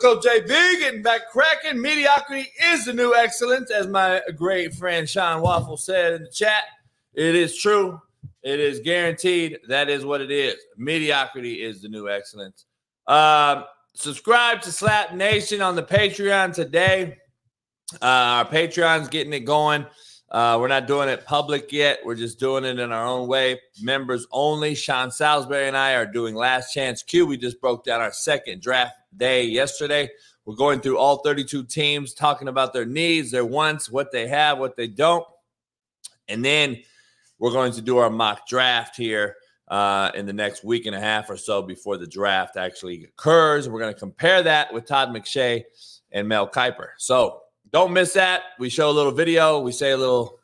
Coach JB getting back cracking. Mediocrity is the new excellence, as my great friend Sean Waffle said in the chat. It is true. It is guaranteed. That is what it is. Mediocrity is the new excellence. Um, subscribe to Slap Nation on the Patreon today. Uh, our Patreon's getting it going. Uh, we're not doing it public yet. We're just doing it in our own way. Members only. Sean Salisbury and I are doing Last Chance Q. We just broke down our second draft day yesterday. We're going through all 32 teams, talking about their needs, their wants, what they have, what they don't. And then we're going to do our mock draft here uh, in the next week and a half or so before the draft actually occurs. We're going to compare that with Todd McShay and Mel Kiper. So don't miss that. We show a little video, we say a little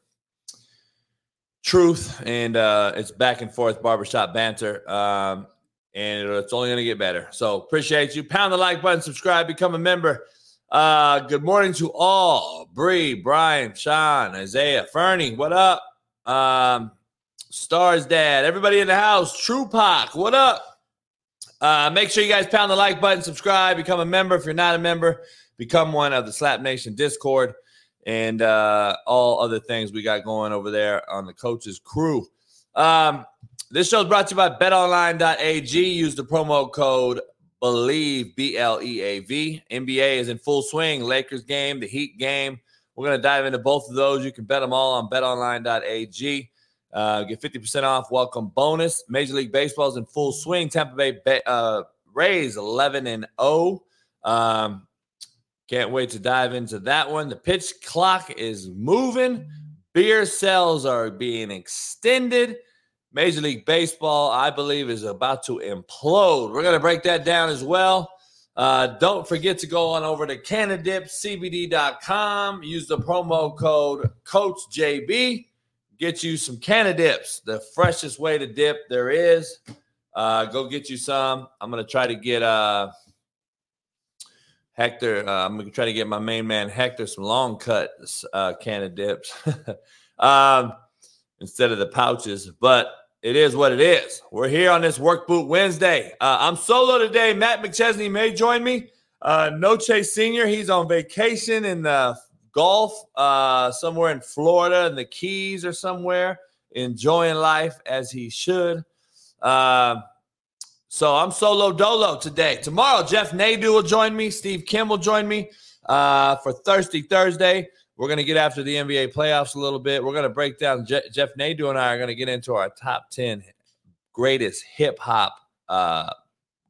truth, and uh, it's back and forth barbershop banter. Um, and it's only going to get better. So appreciate you. Pound the like button, subscribe, become a member. Uh, good morning to all. Bree, Brian, Sean, Isaiah, Fernie, what up? Um, Stars Dad, everybody in the house, True Pac, what up? Uh, make sure you guys pound the like button, subscribe, become a member if you're not a member become one of the Slap Nation Discord and uh, all other things we got going over there on the coaches crew. Um, this show is brought to you by betonline.ag. Use the promo code BLEAV, B L E A V. NBA is in full swing. Lakers game, the Heat game. We're going to dive into both of those. You can bet them all on betonline.ag. Uh, get 50% off welcome bonus. Major League Baseball is in full swing. Tampa Bay uh, Rays 11 and 0. Um, can't wait to dive into that one. The pitch clock is moving. Beer sales are being extended. Major League Baseball, I believe, is about to implode. We're going to break that down as well. Uh, don't forget to go on over to CanadipCBD.com. Use the promo code CoachJB. Get you some Cannadips, the freshest way to dip there is. Uh, go get you some. I'm going to try to get. Uh, Hector, uh, I'm gonna try to get my main man Hector some long cut uh, can of dips um, instead of the pouches. But it is what it is. We're here on this work boot Wednesday. Uh, I'm solo today. Matt McChesney may join me. Uh, no Chase Senior. He's on vacation in the Gulf, uh, somewhere in Florida, in the Keys or somewhere, enjoying life as he should. Uh, so I'm solo dolo today. Tomorrow, Jeff Nadu will join me. Steve Kim will join me uh, for Thirsty Thursday. We're going to get after the NBA playoffs a little bit. We're going to break down. Je- Jeff Nadu and I are going to get into our top 10 greatest hip hop uh,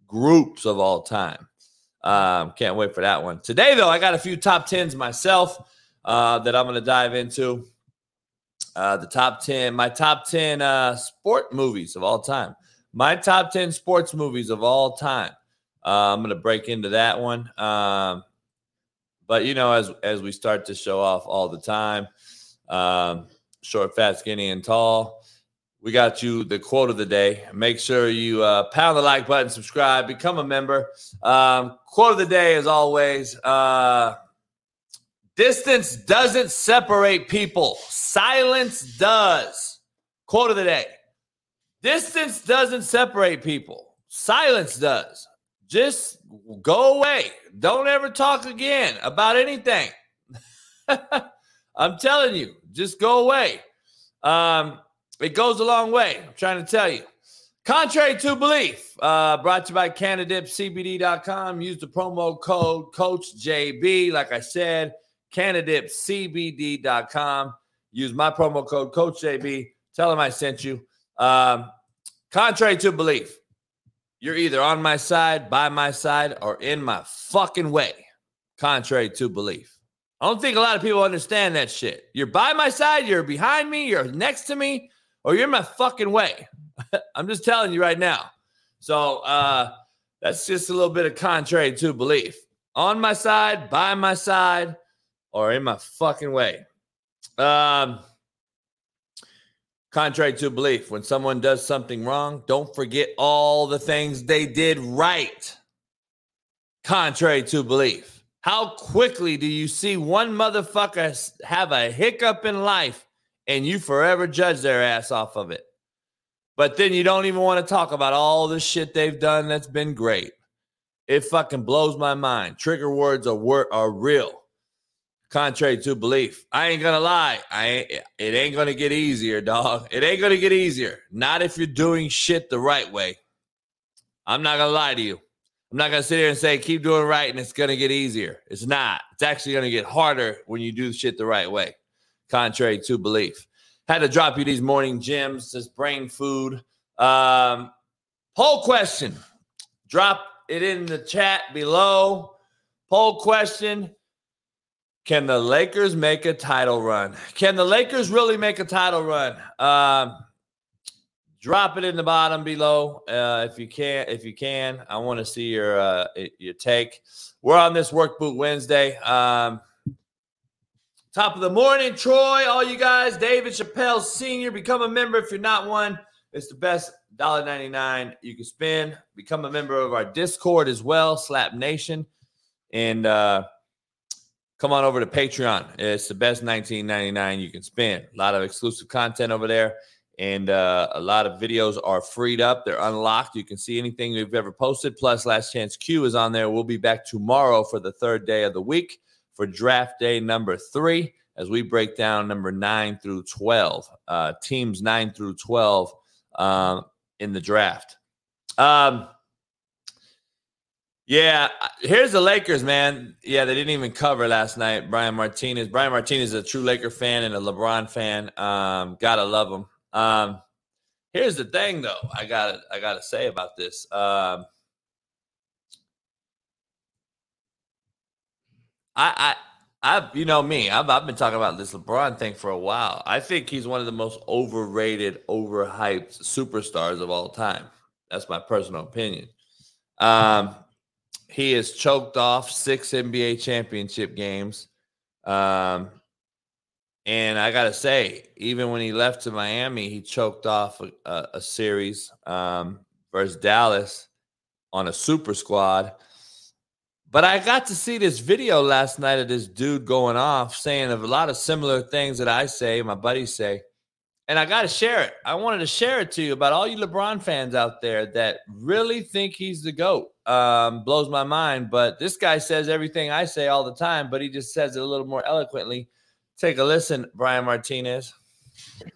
groups of all time. Um, can't wait for that one. Today, though, I got a few top 10s myself uh, that I'm going to dive into. Uh, the top 10, my top 10 uh, sport movies of all time my top 10 sports movies of all time. Uh, I'm going to break into that one. Um, but you know, as as we start to show off all the time, um, short, fat, skinny, and tall, we got you the quote of the day. Make sure you uh, pound the like button, subscribe, become a member. Um, quote of the day, as always. Uh, distance doesn't separate people. Silence does. Quote of the day. Distance doesn't separate people, silence does. Just go away. Don't ever talk again about anything. I'm telling you, just go away. Um, it goes a long way. I'm trying to tell you. Contrary to belief, uh, brought to you by CanadipCBD.com. Use the promo code CoachJB. Like I said, CanadipCBD.com. Use my promo code CoachJB. Tell them I sent you. Um, contrary to belief, you're either on my side, by my side, or in my fucking way. Contrary to belief. I don't think a lot of people understand that shit. You're by my side, you're behind me, you're next to me, or you're in my fucking way. I'm just telling you right now. So uh that's just a little bit of contrary to belief. On my side, by my side, or in my fucking way. Um Contrary to belief, when someone does something wrong, don't forget all the things they did right. Contrary to belief. How quickly do you see one motherfucker have a hiccup in life and you forever judge their ass off of it? But then you don't even want to talk about all the shit they've done that's been great. It fucking blows my mind. Trigger words are wor- are real. Contrary to belief. I ain't gonna lie. I ain't, it ain't gonna get easier, dog. It ain't gonna get easier. Not if you're doing shit the right way. I'm not gonna lie to you. I'm not gonna sit here and say keep doing right and it's gonna get easier. It's not. It's actually gonna get harder when you do shit the right way, contrary to belief. Had to drop you these morning gems, this brain food. Um, poll question. Drop it in the chat below. Poll question. Can the Lakers make a title run? Can the Lakers really make a title run? Um, drop it in the bottom below uh, if you can. If you can, I want to see your uh, your take. We're on this work boot Wednesday. Um, top of the morning, Troy. All you guys, David Chappelle Senior, become a member if you're not one. It's the best $1.99 you can spend. Become a member of our Discord as well, Slap Nation, and uh, come on over to Patreon. It's the best 19.99 you can spend. A lot of exclusive content over there and uh, a lot of videos are freed up. They're unlocked. You can see anything we've ever posted. Plus, Last Chance Q is on there. We'll be back tomorrow for the third day of the week for draft day number three as we break down number nine through 12, uh, teams nine through 12 um, in the draft. Um, yeah, here's the Lakers, man. Yeah, they didn't even cover last night. Brian Martinez. Brian Martinez is a true Laker fan and a LeBron fan. Um, gotta love him. Um, here's the thing, though. I got I got to say about this. Um, I I I've you know me. I've I've been talking about this LeBron thing for a while. I think he's one of the most overrated, overhyped superstars of all time. That's my personal opinion. Um, he has choked off six NBA championship games. Um, and I gotta say, even when he left to Miami, he choked off a, a, a series um, versus Dallas on a super squad. But I got to see this video last night of this dude going off saying a lot of similar things that I say, my buddies say. And I got to share it. I wanted to share it to you about all you LeBron fans out there that really think he's the GOAT. Um, blows my mind. But this guy says everything I say all the time, but he just says it a little more eloquently. Take a listen, Brian Martinez.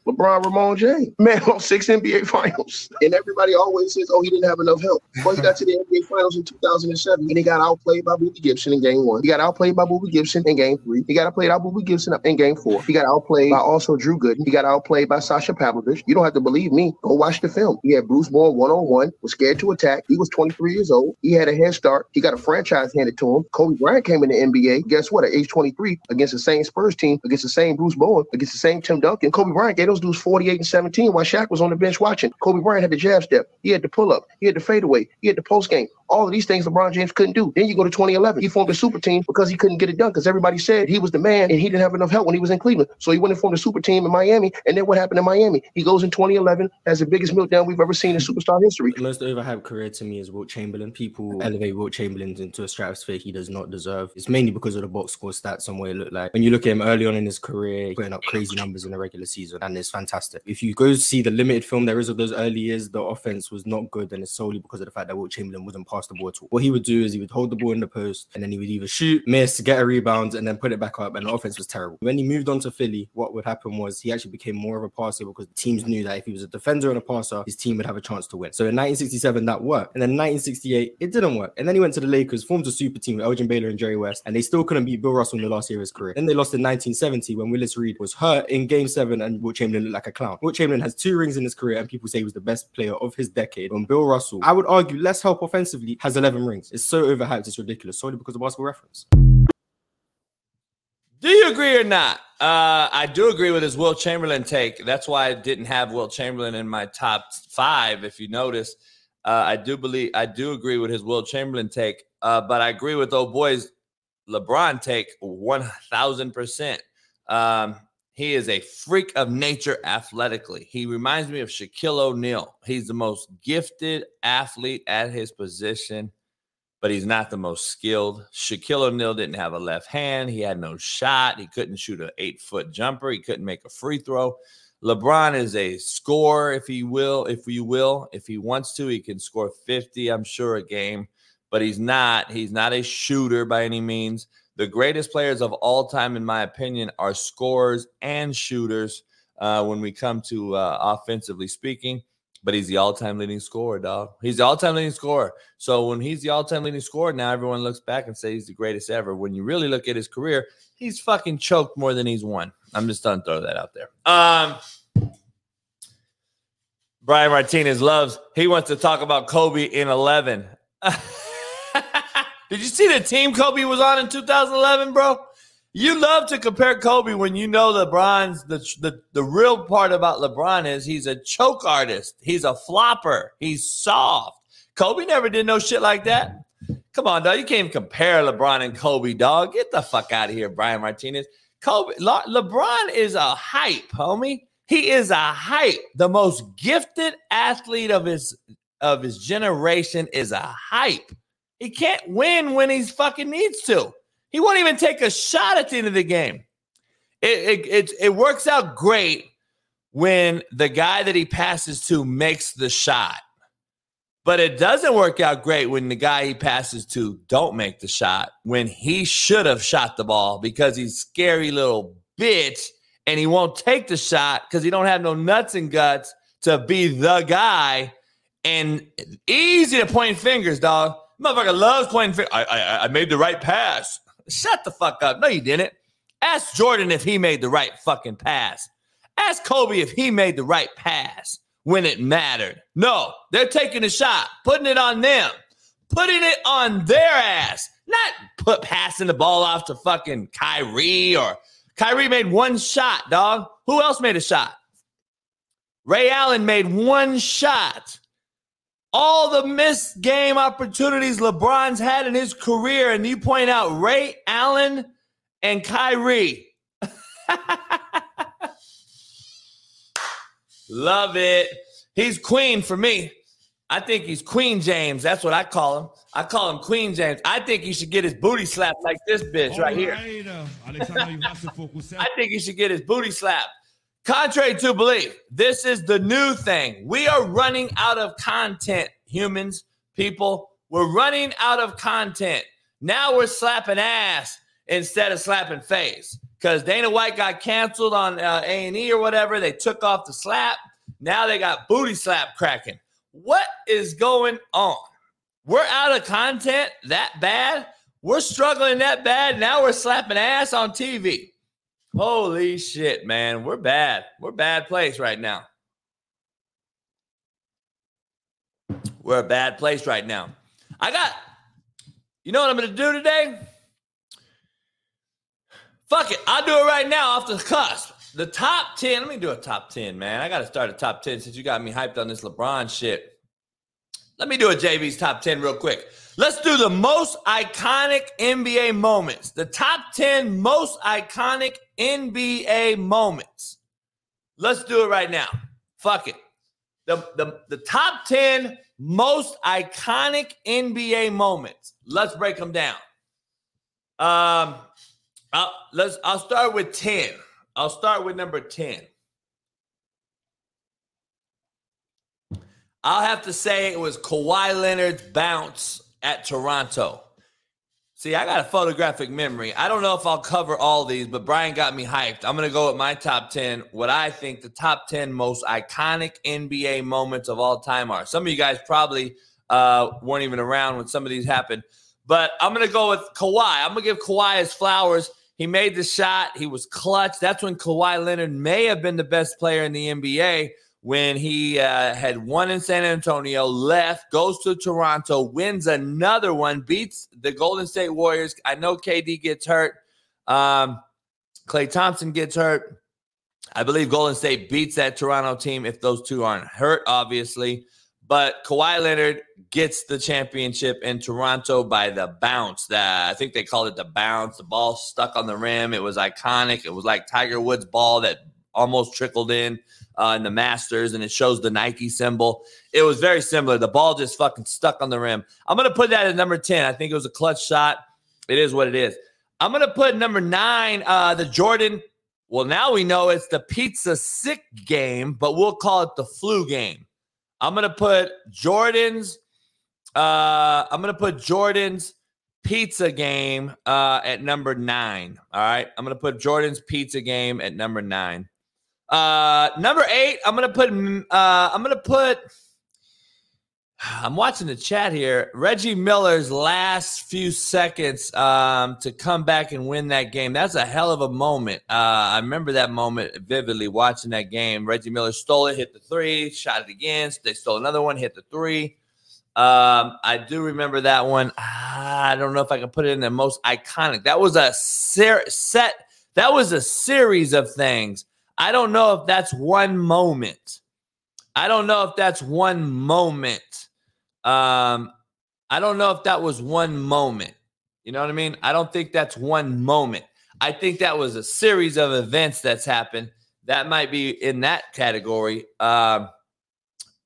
LeBron Ramon James, man, on six NBA finals. And everybody always says, oh, he didn't have enough help. Well, he got to the NBA finals in 2007 and he got outplayed by Boobie Gibson in game one. He got outplayed by Boobie Gibson in game three. He got outplayed by Boobie Gibson in game four. He got outplayed by also Drew Gooden. He got outplayed by Sasha Pavlovic. You don't have to believe me. Go watch the film. He had Bruce Bowen one on one, was scared to attack. He was 23 years old. He had a head start. He got a franchise handed to him. Kobe Bryant came in the NBA. Guess what? At age 23, against the same Spurs team, against the same Bruce Bowen, against the same Tim Duncan, Kobe Bryant gave those dudes 48 and 17 while Shaq was on the bench watching. Kobe Bryant had the jab step. He had the pull up. He had the fadeaway. He had the post game. All of these things LeBron James couldn't do. Then you go to 2011. He formed a super team because he couldn't get it done because everybody said he was the man and he didn't have enough help when he was in Cleveland. So he went and formed a super team in Miami. And then what happened in Miami? He goes in 2011, has the biggest meltdown we've ever seen in superstar history. The most overhyped career to me is Wilt Chamberlain. People elevate Wilt Chamberlain into a stratosphere he does not deserve. It's mainly because of the box score stats and what it looked like. When you look at him early on in his career, putting up crazy numbers in the regular season, and it's fantastic. If you go see the limited film there is of those early years, the offense was not good, and it's solely because of the fact that Wilt Chamberlain wasn't past the ball at all. What he would do is he would hold the ball in the post, and then he would either shoot, miss, get a rebound, and then put it back up, and the offense was terrible. When he moved on to Philly, what would happen was he actually became more of a passer because teams knew that if he was a defender and a passer, his team would have a chance to win. So in 1967, that worked, and then 1968, it didn't work, and then he went to the Lakers, formed a super team with Elgin Baylor and Jerry West, and they still couldn't beat Bill Russell in the last year of his career. Then they lost in 1970 when Willis Reed was hurt in Game Seven, and Wilt Chamberlain looked like a clown. Wilt Chamberlain has two rings in his career, and people say he was the best player of his decade. When Bill Russell, I would argue, less help offensively, has 11 rings. It's so overhyped, it's ridiculous, solely because of basketball reference. Do you agree or not? Uh, I do agree with his Will Chamberlain take. That's why I didn't have Will Chamberlain in my top five. If you notice, uh, I do believe I do agree with his Will Chamberlain take. Uh, but I agree with old boys LeBron take one thousand percent. Um, he is a freak of nature athletically. He reminds me of Shaquille O'Neal. He's the most gifted athlete at his position, but he's not the most skilled. Shaquille O'Neal didn't have a left hand. He had no shot. He couldn't shoot an eight foot jumper. He couldn't make a free throw. LeBron is a scorer, if he will, if you will. If he wants to, he can score 50, I'm sure, a game. but he's not. He's not a shooter by any means. The greatest players of all time, in my opinion, are scorers and shooters uh, when we come to uh, offensively speaking. But he's the all-time leading scorer, dog. He's the all-time leading scorer. So when he's the all-time leading scorer, now everyone looks back and says he's the greatest ever. When you really look at his career, he's fucking choked more than he's won. I'm just done throw that out there. Um, Brian Martinez loves. He wants to talk about Kobe in 11. Did you see the team Kobe was on in 2011, bro? You love to compare Kobe when you know LeBron's the, the the real part about LeBron is he's a choke artist. He's a flopper. He's soft. Kobe never did no shit like that. Come on, dog. You can't compare LeBron and Kobe, dog. Get the fuck out of here, Brian Martinez. Kobe Le, LeBron is a hype, homie. He is a hype. The most gifted athlete of his of his generation is a hype. He can't win when he's fucking needs to. He won't even take a shot at the end of the game. It, it, it, it works out great when the guy that he passes to makes the shot. But it doesn't work out great when the guy he passes to don't make the shot when he should have shot the ball because he's scary little bitch and he won't take the shot because he don't have no nuts and guts to be the guy. And easy to point fingers, dog. Motherfucker loves fingers. I, I, I made the right pass. Shut the fuck up. No, you didn't. Ask Jordan if he made the right fucking pass. Ask Kobe if he made the right pass when it mattered. No, they're taking a shot, putting it on them, putting it on their ass, not put passing the ball off to fucking Kyrie or Kyrie made one shot, dog. Who else made a shot? Ray Allen made one shot all the missed game opportunities LeBron's had in his career, and you point out Ray Allen and Kyrie. Love it. He's queen for me. I think he's Queen James. That's what I call him. I call him Queen James. I think he should get his booty slapped like this bitch right here. I think he should get his booty slapped. Contrary to belief, this is the new thing. We are running out of content, humans, people. We're running out of content. Now we're slapping ass instead of slapping face because Dana White got canceled on uh, A&E or whatever. They took off the slap. Now they got booty slap cracking. What is going on? We're out of content that bad. We're struggling that bad. Now we're slapping ass on TV. Holy shit, man. We're bad. We're bad place right now. We're a bad place right now. I got, you know what I'm going to do today? Fuck it. I'll do it right now off the cusp. The top 10. Let me do a top 10, man. I got to start a top 10 since you got me hyped on this LeBron shit. Let me do a JB's top 10 real quick. Let's do the most iconic NBA moments. The top 10 most iconic NBA moments. Let's do it right now. Fuck it. The, the, the top 10 most iconic NBA moments. Let's break them down. Um, I'll, let's. I'll start with 10. I'll start with number 10. I'll have to say it was Kawhi Leonard's bounce at Toronto. See, I got a photographic memory. I don't know if I'll cover all these, but Brian got me hyped. I'm going to go with my top 10, what I think the top 10 most iconic NBA moments of all time are. Some of you guys probably uh, weren't even around when some of these happened, but I'm going to go with Kawhi. I'm going to give Kawhi his flowers. He made the shot, he was clutch. That's when Kawhi Leonard may have been the best player in the NBA when he uh, had won in San Antonio, left, goes to Toronto, wins another one, beats the Golden State Warriors. I know KD gets hurt. Um, Klay Thompson gets hurt. I believe Golden State beats that Toronto team if those two aren't hurt, obviously. But Kawhi Leonard gets the championship in Toronto by the bounce. That I think they called it the bounce. The ball stuck on the rim. It was iconic. It was like Tiger Woods' ball that almost trickled in uh, in the Masters, and it shows the Nike symbol. It was very similar. The ball just fucking stuck on the rim. I'm gonna put that at number ten. I think it was a clutch shot. It is what it is. I'm gonna put number nine, uh, the Jordan. Well, now we know it's the pizza sick game, but we'll call it the flu game. I'm gonna put Jordan's Uh, I'm gonna put Jordan's pizza game uh, at number nine. All right, I'm gonna put Jordan's pizza game at number nine. Uh, number eight, I'm gonna put. Uh, I'm gonna put. I'm watching the chat here. Reggie Miller's last few seconds um, to come back and win that game. That's a hell of a moment. Uh, I remember that moment vividly watching that game. Reggie Miller stole it, hit the three, shot it again. They stole another one, hit the three. Um, I do remember that one. I don't know if I can put it in the most iconic. That was a ser- set. That was a series of things. I don't know if that's one moment. I don't know if that's one moment. Um, I don't know if that was one moment. You know what I mean? I don't think that's one moment. I think that was a series of events that's happened. That might be in that category. Um,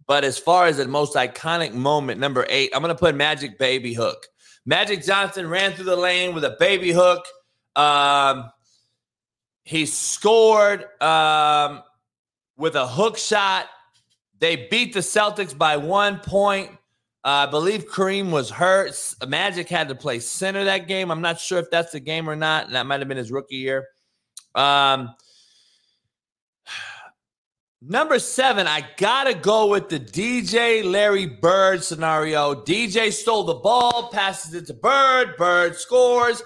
but as far as the most iconic moment, number eight, I'm going to put Magic Baby Hook. Magic Johnson ran through the lane with a baby hook. Um, he scored um, with a hook shot. They beat the Celtics by one point. Uh, I believe Kareem was hurt. Magic had to play center that game. I'm not sure if that's the game or not. That might have been his rookie year. Um, number seven, I gotta go with the DJ Larry Bird scenario. DJ stole the ball, passes it to Bird. Bird scores.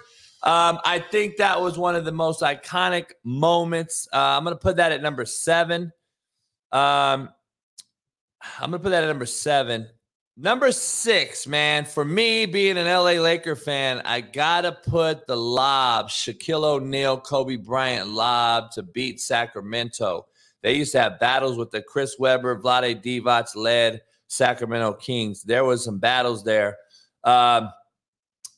Um, I think that was one of the most iconic moments. Uh, I'm gonna put that at number seven. Um, I'm gonna put that at number seven. Number six, man, for me being an LA Laker fan, I gotta put the lob, Shaquille O'Neal, Kobe Bryant lob to beat Sacramento. They used to have battles with the Chris Webber, Vlade Divac led Sacramento Kings. There was some battles there. Um,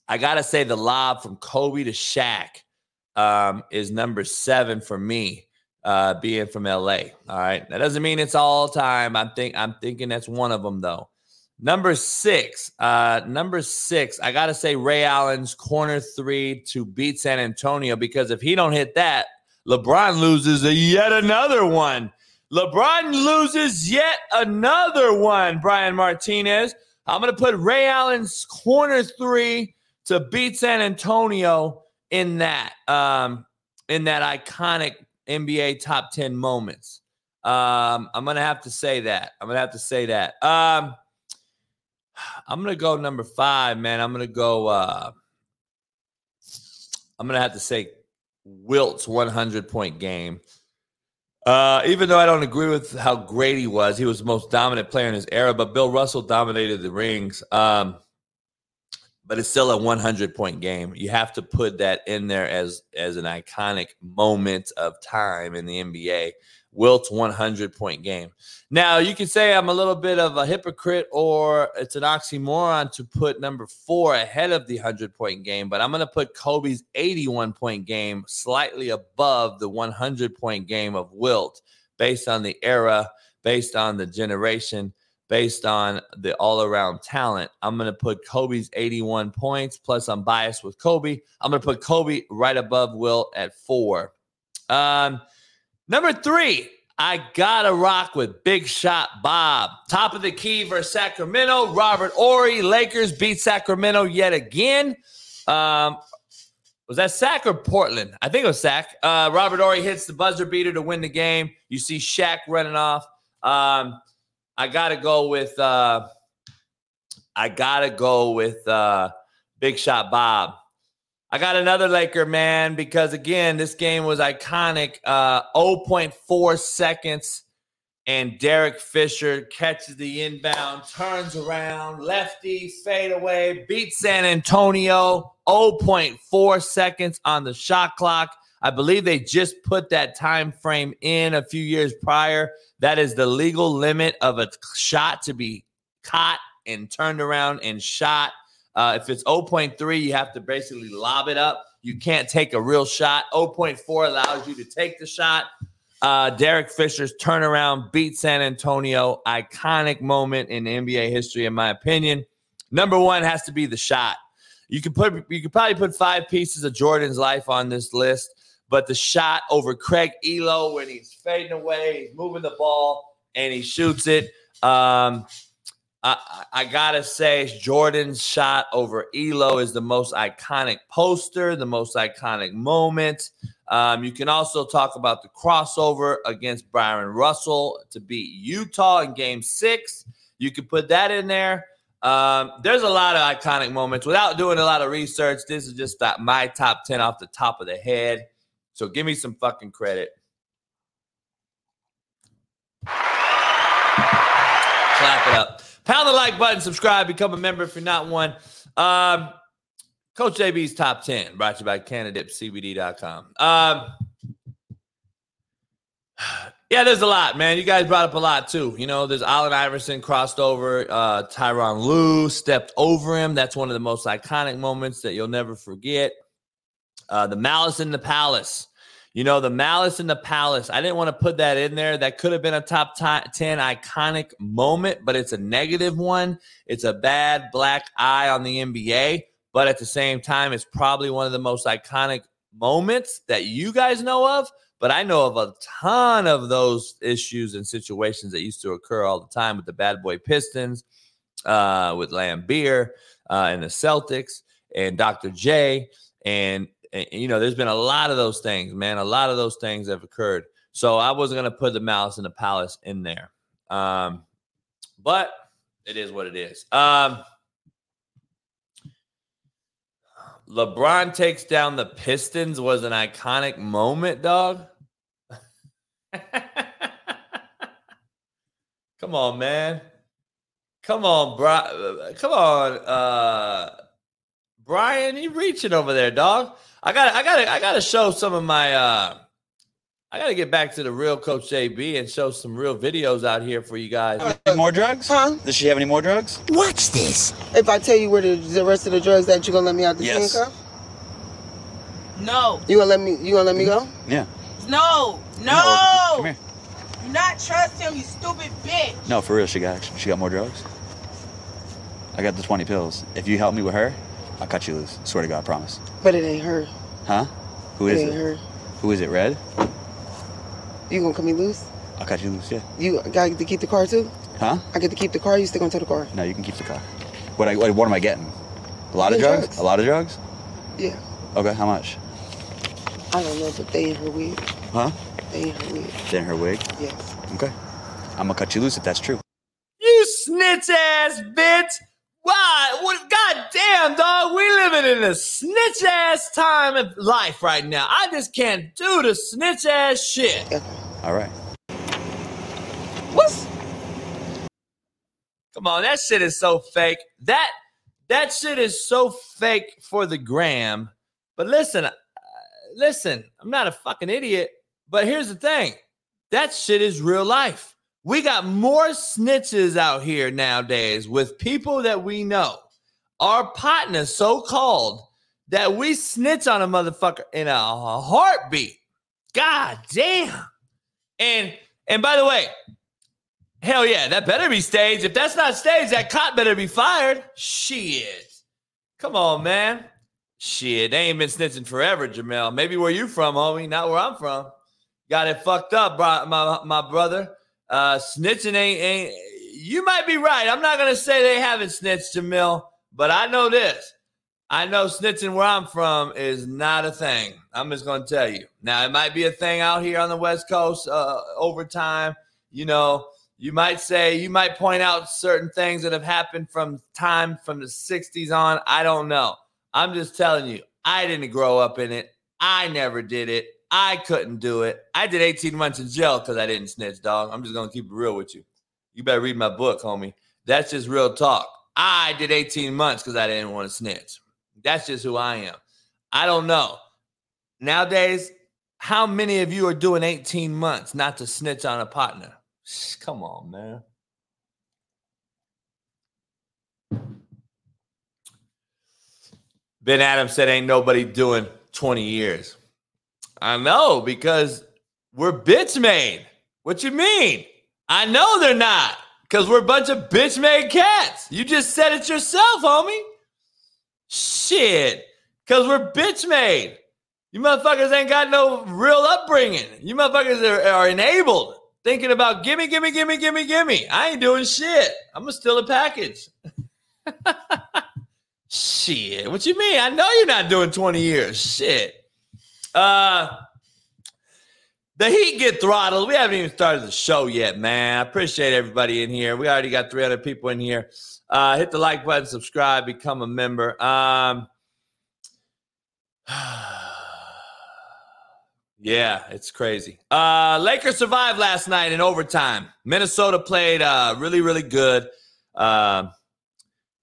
I gotta say the lob from Kobe to Shaq um, is number seven for me, uh, being from LA. All right, that doesn't mean it's all time. I'm think I'm thinking that's one of them though. Number six, uh, number six, I gotta say Ray Allen's corner three to beat San Antonio because if he don't hit that, LeBron loses yet another one. LeBron loses yet another one. Brian Martinez. I'm gonna put Ray Allen's corner three to beat San Antonio in that um, in that iconic NBA top ten moments. Um, I'm gonna have to say that. I'm gonna have to say that. Um, I'm gonna go number five, man. I'm gonna go. Uh, I'm gonna have to say Wilt's 100 point game. Uh, even though I don't agree with how great he was, he was the most dominant player in his era. But Bill Russell dominated the rings. Um, but it's still a 100 point game. You have to put that in there as as an iconic moment of time in the NBA. Wilt's 100 point game. Now, you can say I'm a little bit of a hypocrite or it's an oxymoron to put number four ahead of the 100 point game, but I'm going to put Kobe's 81 point game slightly above the 100 point game of Wilt based on the era, based on the generation, based on the all around talent. I'm going to put Kobe's 81 points, plus I'm biased with Kobe. I'm going to put Kobe right above Will at four. Um, Number three, I gotta rock with Big Shot Bob. Top of the key versus Sacramento. Robert Horry, Lakers beat Sacramento yet again. Um, was that Sac or Portland? I think it was Sac. Uh, Robert Horry hits the buzzer beater to win the game. You see Shaq running off. Um, I gotta go with. Uh, I gotta go with uh, Big Shot Bob. I got another Laker, man, because again, this game was iconic. Uh, 0.4 seconds, and Derek Fisher catches the inbound, turns around, lefty, fade away, beats San Antonio. 0.4 seconds on the shot clock. I believe they just put that time frame in a few years prior. That is the legal limit of a shot to be caught and turned around and shot. Uh, if it's 0.3, you have to basically lob it up. You can't take a real shot. 0.4 allows you to take the shot. Uh, Derek Fisher's turnaround beat San Antonio. Iconic moment in NBA history, in my opinion. Number one has to be the shot. You could put you could probably put five pieces of Jordan's life on this list, but the shot over Craig Ehlo when he's fading away, he's moving the ball and he shoots it. Um, I, I gotta say, Jordan's shot over Ehlo is the most iconic poster, the most iconic moment. Um, you can also talk about the crossover against Bryon Russell to beat Utah in Game Six. You can put that in there. Um, there's a lot of iconic moments. Without doing a lot of research, this is just my top ten off the top of the head. So give me some fucking credit. Clap it up. Pound the like button, subscribe, become a member if you're not one. Um, Coach JB's top 10, brought to you by CanadipCBD.com. Um, yeah, there's a lot, man. You guys brought up a lot too. You know, there's Allen Iverson crossed over, uh, Tyronn Lue stepped over him. That's one of the most iconic moments that you'll never forget. Uh, the Malice in the Palace. You know, the Malice in the Palace. I didn't want to put that in there. That could have been a top 10 iconic moment, but it's a negative one. It's a bad black eye on the NBA, but at the same time, it's probably one of the most iconic moments that you guys know of. But I know of a ton of those issues and situations that used to occur all the time with the bad boy Pistons, uh, with Laimbeer uh, and the Celtics and Dr. J. And and, you know, there's been a lot of those things, man. A lot of those things have occurred. So I wasn't to put the Malice in the Palace in there. Um, but it is what it is. Um, LeBron takes down the Pistons was an iconic moment, dog. Come on, man. Come on, bro. Come on, uh, Brian. You reaching over there, dog? I got I got I got to show some of my uh I got to get back to the real Coach JB and show some real videos out here for you guys. more drugs? Huh? Does she have any more drugs? Watch this. If I tell you where the, the rest of the drugs that you gonna let me out the Yes. handcuff? No, You gonna let me? You gonna let me go? Yeah. no, No. Come here. Do not trust him, you stupid bitch. No, for real, she got she got more drugs. I got the 20 pills. If you help me with her, I'll cut you loose. Swear to God, I promise. But it ain't her. Huh? Who it is ain't it? her. Who is it? Red? You gonna cut me loose? I'll cut you loose. Yeah. You got to keep the car too? Huh? I get to keep the car. You still gonna take the car? No, you can keep the car. What I what, what am I getting? A lot of drugs? drugs. A lot of drugs? Yeah. Okay, how much? I don't know, but they in her wig. Huh? They in her wig. Then her wig. Yes. Okay. I'm gonna cut you loose if that's true. You snitch ass bitch. Why? What? God damn, dog. We living in a snitch ass time of life right now. I just can't do the snitch ass shit. Okay. All right. What's? Come on, that shit is so fake. That that shit is so fake for the gram. But listen, uh, listen, I'm not a fucking idiot. But here's the thing: that shit is real life. We got more snitches out here nowadays with people that we know, our partners, so called, that we snitch on a motherfucker in a heartbeat. God damn. And and by the way, hell yeah, that better be staged. If that's not staged, that cop better be fired. Shit. Come on, man. Shit, they ain't been snitching forever, Jamel. Maybe where you from, homie, not where I'm from. Got it fucked up, bro, my, my brother. Uh, snitching ain't, ain't, you might be right. I'm not going to say they haven't snitched, Jamil, but I know this. I know snitching where I'm from is not a thing. I'm just going to tell you. Now, it might be a thing out here on the West Coast uh, over time. You know, you might say, you might point out certain things that have happened from time from the 60s on. I don't know. I'm just telling you, I didn't grow up in it. I never did it. I couldn't do it. I did 18 months in jail because I didn't snitch, dog. I'm just to keep it real with you. You better read my book, homie. That's just real talk. I did 18 months because I didn't want to snitch. That's just who I am. I don't know. Nowadays, how many of you are doing 18 months not to snitch on a partner? Come on, man. Ben Adams said, Ain't nobody doing 20 years. I know because we're bitch made. What you mean? I know they're not because we're a bunch of bitch made cats. You just said it yourself, homie. Shit. Because we're bitch made. You motherfuckers ain't got no real upbringing. You motherfuckers are, are enabled. thinking about gimme, gimme, gimme, gimme, gimme. I ain't doing shit. I'm gonna steal a package. shit. What you mean? I know you're not doing 20 years. Shit. Uh the Heat get throttled. We haven't even started the show yet, man. I appreciate everybody in here. We already got 300 people in here. Uh, hit the like button, subscribe, become a member. Um, yeah, it's crazy. Uh, Lakers survived last night in overtime. Minnesota played uh, really, really good. Uh,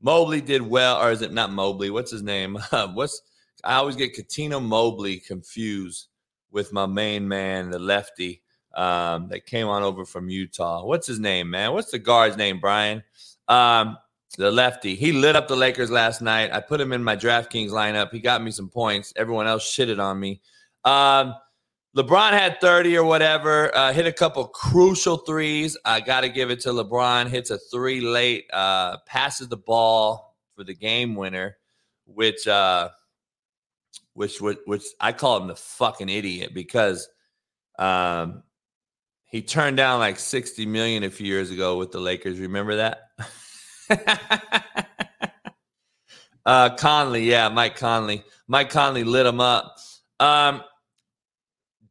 Mobley did well, or is it not Mobley? What's his name? What's I always get Cuttino Mobley confused with my main man, the lefty um, that came on over from Utah. What's his name, man? What's the guard's name, Brian? Um, the lefty. He lit up the Lakers last night. I put him in my DraftKings lineup. He got me some points. Everyone else shitted on me. Um, LeBron had 30 or whatever, uh, hit a couple crucial threes. I got to give it to LeBron. Hits a three late, uh, passes the ball for the game winner, which uh, which which, which I call him the fucking idiot because um, he turned down like 60 million a few years ago with the Lakers. Remember that? uh, Conley, yeah, Mike Conley. Mike Conley lit him up. Um,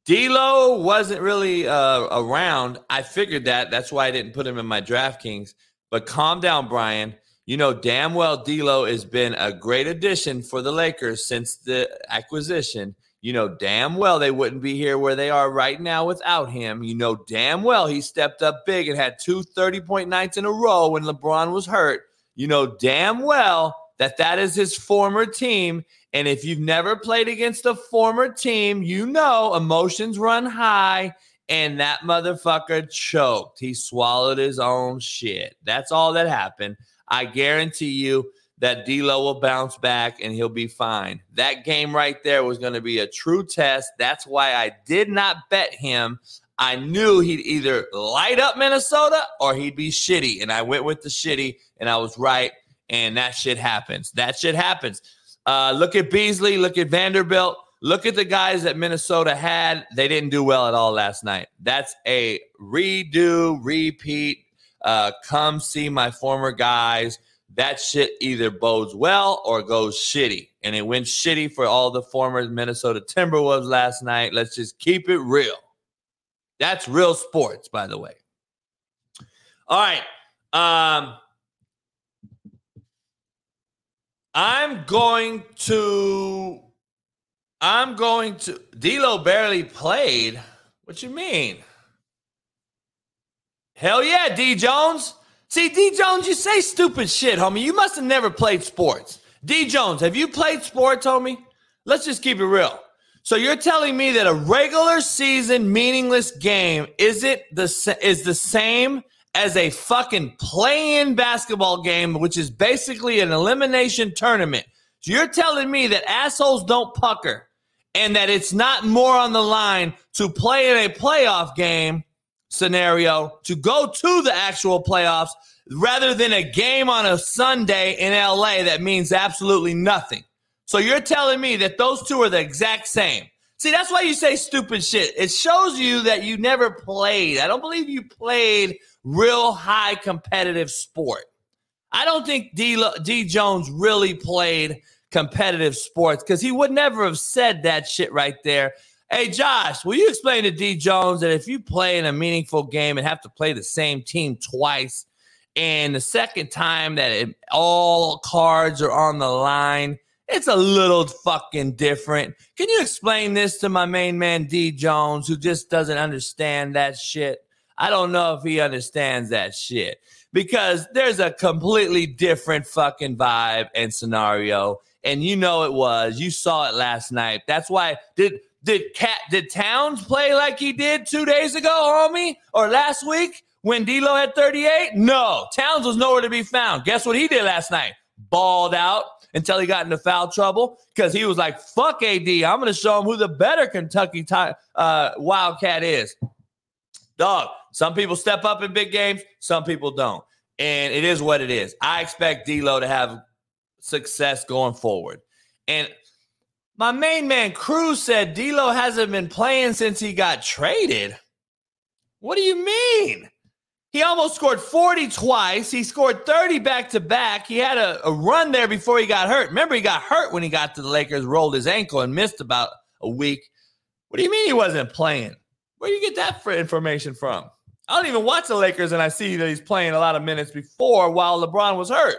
D'Lo wasn't really uh, around. I figured that. That's why I didn't put him in my DraftKings. But calm down, Brian. You know damn well D'Lo has been a great addition for the Lakers since the acquisition. You know damn well they wouldn't be here where they are right now without him. You know damn well he stepped up big and had two 30 point nights in a row when LeBron was hurt. You know damn well that that is his former team. And if you've never played against a former team, you know emotions run high and that motherfucker choked. He swallowed his own shit. That's all that happened. I guarantee you that D'Lo will bounce back and he'll be fine. That game right there was going to be a true test. That's why I did not bet him. I knew he'd either light up Minnesota or he'd be shitty, and I went with the shitty, and I was right. And that shit happens. That shit happens. Uh, look at Beasley. Look at Vanderbilt. Look at the guys that Minnesota had. They didn't do well at all last night. That's a redo, repeat. Uh, come see my former guys. That shit either bodes well or goes shitty. And it went shitty for all the former Minnesota Timberwolves last night. Let's just keep it real. That's real sports, by the way. All right. Um, I'm going to. I'm going to. D'Lo barely played. What you mean? Hell yeah, D Jones. See, D Jones, you say stupid shit, homie. You must have never played sports. D Jones, have you played sports, homie? Let's just keep it real. So you're telling me that a regular season meaningless game is it the is the same as a fucking play-in basketball game, which is basically an elimination tournament. So you're telling me that assholes don't pucker and that it's not more on the line to play in a playoff game scenario to go to the actual playoffs rather than a game on a Sunday in LA that means absolutely nothing. So you're telling me that those two are the exact same. See, that's why you say stupid shit. It shows you that you never played. I don't believe you played real high competitive sport. I don't think D, D Jones really played competitive sports because he would never have said that shit right there. Hey, Josh, will you explain to D Jones that if you play in a meaningful game and have to play the same team twice, and the second time that it, all cards are on the line, it's a little fucking different. Can you explain this to my main man, D Jones, who just doesn't understand that shit? I don't know if he understands that shit because there's a completely different fucking vibe and scenario. And you know it was. You saw it last night. That's why did did KAT did Towns play like he did two days ago, homie, or last week when D'Lo had 38? No, Towns was nowhere to be found. Guess what he did last night? Balled out until he got into foul trouble because he was like, "Fuck AD, I'm going to show him who the better Kentucky t- uh, Wildcat is." Dog. Some people step up in big games, some people don't, and it is what it is. I expect D'Lo to have success going forward, and my main man Cruz said D'Lo hasn't been playing since he got traded. What do you mean? He almost scored 40 twice. He scored 30 back to back. He had a, a run there before he got hurt. Remember, he got hurt when he got to the Lakers, rolled his ankle, and missed about a week. What do you mean he wasn't playing? Where do you get that for information from? I don't even watch the Lakers and I see that he's playing a lot of minutes before while LeBron was hurt.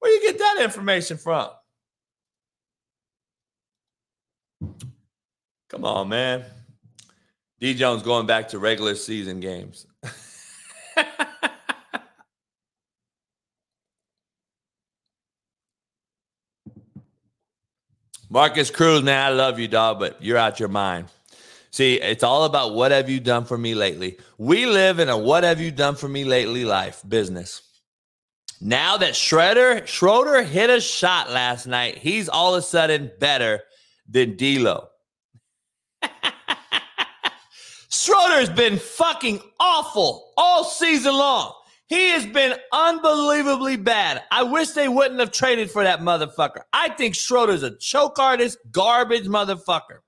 Where do you get that information from? Come on, man. D Jones going back to regular season games. Marcus Cruz, man, I love you, dog, but you're out your mind. See, it's all about what have you done for me lately. We live in a what have you done for me lately life business. Now that Shredder Schroeder hit a shot last night, he's all of a sudden better than D'Lo. Schroeder's been fucking awful all season long. He has been unbelievably bad. I wish they wouldn't have traded for that motherfucker. I think Schroeder's a choke artist, garbage motherfucker.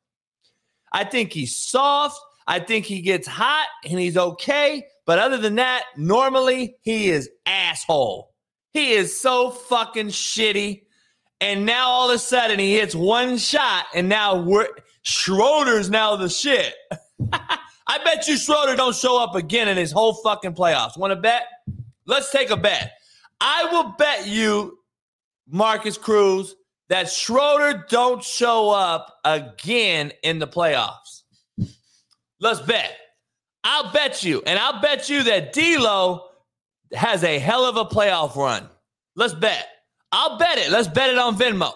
I think he's soft. I think he gets hot and he's okay. But other than that, normally he is asshole. He is so fucking shitty. And now all of a sudden he hits one shot and now we're Schroeder's now the shit. I bet you Schroeder don't show up again in his whole fucking playoffs. Want to bet? Let's take a bet. I will bet you, Marcus Cruz, that Schroeder don't show up again in the playoffs. Let's bet. I'll bet you, and I'll bet you that D'Lo has a hell of a playoff run. Let's bet. I'll bet it. Let's bet it on Venmo.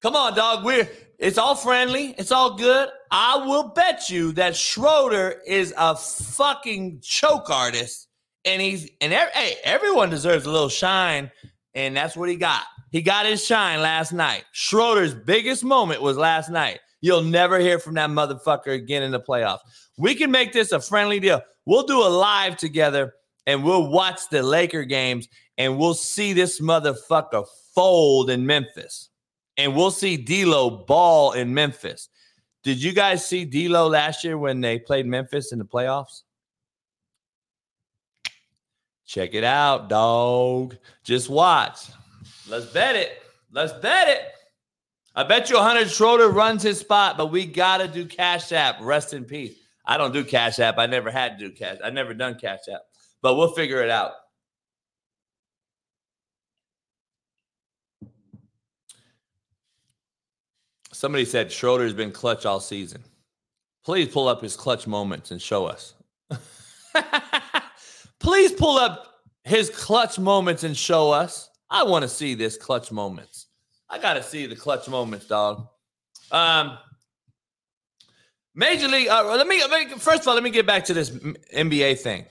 Come on, dog. We're it's all friendly. It's all good. I will bet you that Schroeder is a fucking choke artist, and he's and every, hey, everyone deserves a little shine, and that's what he got. He got his shine last night. Schroeder's biggest moment was last night. You'll never hear from that motherfucker again in the playoffs. We can make this a friendly deal. We'll do a live together and we'll watch the Laker games and we'll see this motherfucker fold in Memphis. And we'll see D'Lo ball in Memphis. Did you guys see D'Lo last year when they played Memphis in the playoffs? Check it out, dog. Just watch. Let's bet it. Let's bet it. I bet you 100 Schroeder runs his spot, but we got to do Cash App. Rest in peace. I don't do Cash App. I never had to do Cash. I never done Cash App, but we'll figure it out. Somebody said Schroeder's been clutch all season. Please pull up his clutch moments and show us. Please pull up his clutch moments and show us. I want to see this clutch moments. I got to see the clutch moments, dog. Um, Major League. Uh, let, me, let me first of all let me get back to this NBA thing.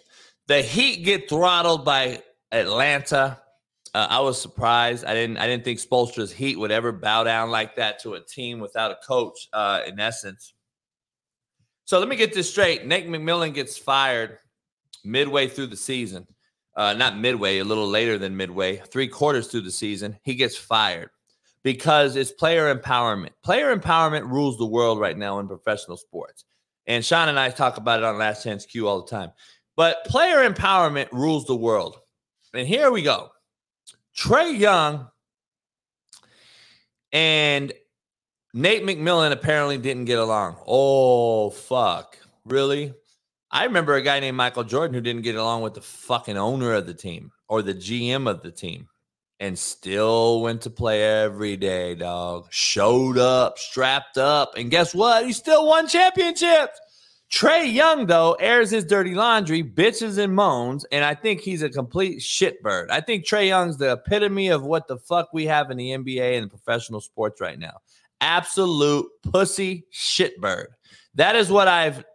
The Heat get throttled by Atlanta. Uh, I was surprised. I didn't. I didn't think Spoelstra's Heat would ever bow down like that to a team without a coach. Uh, in essence. So let me get this straight. Nate McMillan gets fired midway through the season uh, not midway, a little later than midway, three quarters through the season, he gets fired because it's player empowerment. Player empowerment rules the world right now in professional sports. And Sean and I talk about it on Last Chance U all the time. But player empowerment rules the world. And here we go. Trae Young and Nate McMillan apparently didn't get along. Oh, fuck. Really? I remember a guy named Michael Jordan who didn't get along with the fucking owner of the team or the GM of the team and still went to play every day, dog. Showed up, strapped up, and guess what? He still won championships. Trae Young, though, airs his dirty laundry, bitches and moans, and I think he's a complete shitbird. I think Trae Young's the epitome of what the fuck we have in the NBA and professional sports right now. Absolute pussy shitbird. That is what I've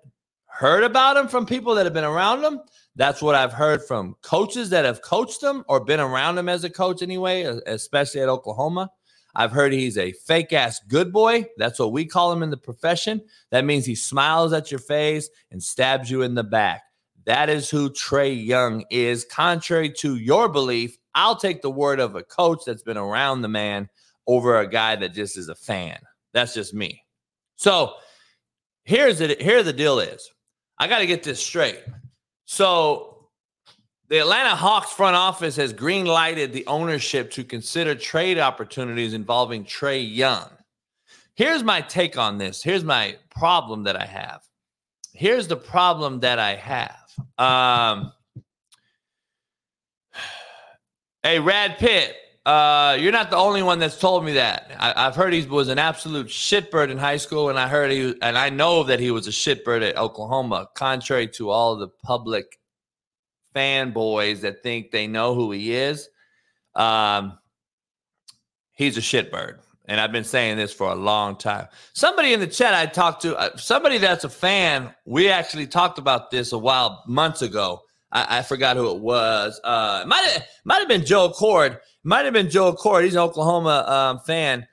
heard about him from people that have been around him. That's what I've heard from coaches that have coached him or been around him as a coach anyway, especially at Oklahoma. I've heard he's a fake ass good boy. That's what we call him in the profession. That means he smiles at your face and stabs you in the back. That is who Trae Young is. Contrary to your belief, I'll take the word of a coach that's been around the man over a guy that just is a fan. That's just me. So here's it. Here the deal is I got to get this straight. So the Atlanta Hawks front office has green lighted the ownership to consider trade opportunities involving Trae Young. Here's my take on this. Here's my problem that I have. Here's the problem that I have. Um, hey, Rad Pitt, uh, you're not the only one that's told me that. I, have heard he was an absolute shitbird in high school, and I heard he and I know that he was a shitbird at Oklahoma, contrary to all the public fanboys that think they know who he is. Um, he's a shitbird. And I've been saying this for a long time. Somebody in the chat I talked to, uh, somebody that's a fan, we actually talked about this a while, months ago. I, I forgot who it was. Uh, might have might have been Joe Cord. Might have been Joe Cord. He's an Oklahoma um, fan.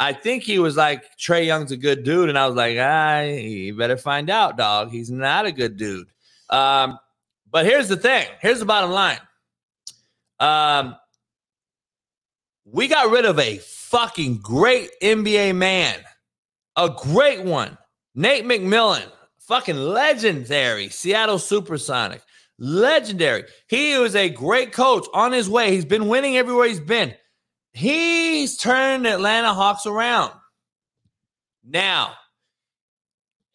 I think he was like Trae Young's a good dude, and I was like, ah, you better find out, dog. He's not a good dude. Um, but here's the thing. Here's the bottom line. Um, we got rid of a fucking great NBA man, a great one, Nate McMillan, fucking legendary Seattle Supersonic. Legendary. He was a great coach on his way. He's been winning everywhere he's been. He's turned Atlanta Hawks around. Now,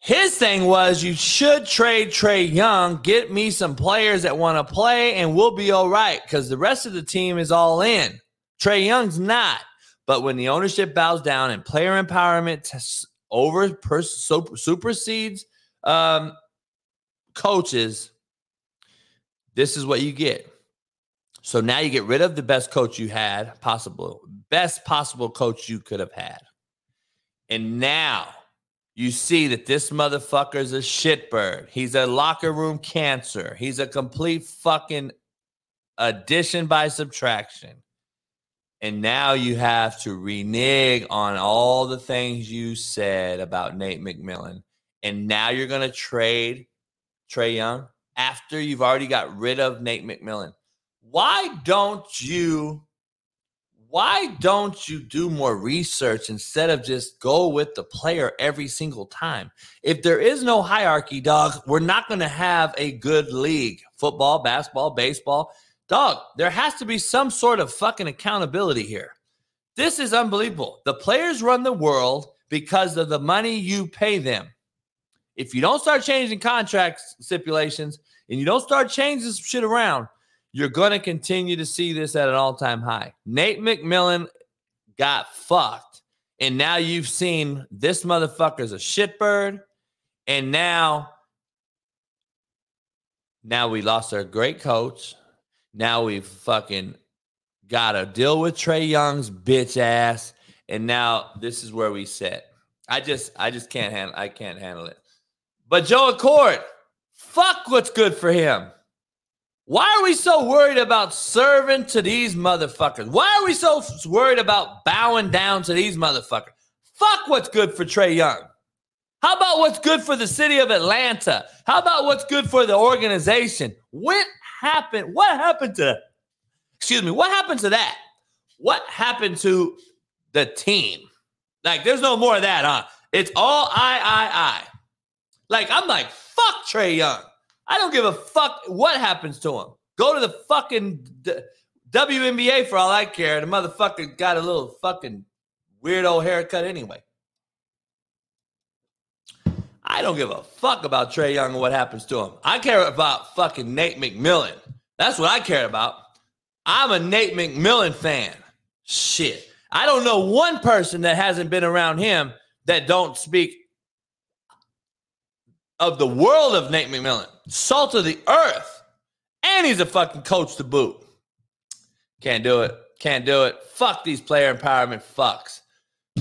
his thing was you should trade Trae Young, get me some players that want to play, and we'll be all right because the rest of the team is all in. Trae Young's not. But when the ownership bows down and player empowerment t- over per- supersedes um, coaches, this is what you get. So now you get rid of the best coach you had, possible, best possible coach you could have had. And now you see that this motherfucker's a shitbird. He's a locker room cancer. He's a complete fucking addition by subtraction. And now you have to renege on all the things you said about Nate McMillan. And now you're going to trade Trae Young after you've already got rid of Nate McMillan. Why don't you why don't you do more research instead of just go with the player every single time? If there is no hierarchy, dog, we're not going to have a good league. Football, basketball, baseball. Dog, there has to be some sort of fucking accountability here. This is unbelievable. The players run the world because of the money you pay them. If you don't start changing contract stipulations and you don't start changing some shit around, you're going to continue to see this at an all time high. Nate McMillan got fucked. And now you've seen this motherfucker's a shitbird. And now, now we lost our great coach. Now we've fucking got to deal with Trae Young's bitch ass. And now this is where we sit. I just, I just can't handle, I can't handle it. But Joe Accord, fuck what's good for him. Why are we so worried about serving to these motherfuckers? Why are we so worried about bowing down to these motherfuckers? Fuck what's good for Trae Young. How about what's good for the city of Atlanta? How about what's good for the organization? What happened? What happened to, excuse me, what happened to that? What happened to the team? Like, there's no more of that, huh? It's all I, I, I. Like, I'm like, fuck Trae Young. I don't give a fuck what happens to him. Go to the fucking WNBA for all I care. The motherfucker got a little fucking weirdo haircut anyway. I don't give a fuck about Trae Young and what happens to him. I care about fucking Nate McMillan. That's what I care about. I'm a Nate McMillan fan. Shit. I don't know one person that hasn't been around him that don't speak of the world of Nate McMillan, salt of the earth, and he's a fucking coach to boot. Can't do it. Can't do it. Fuck these player empowerment fucks.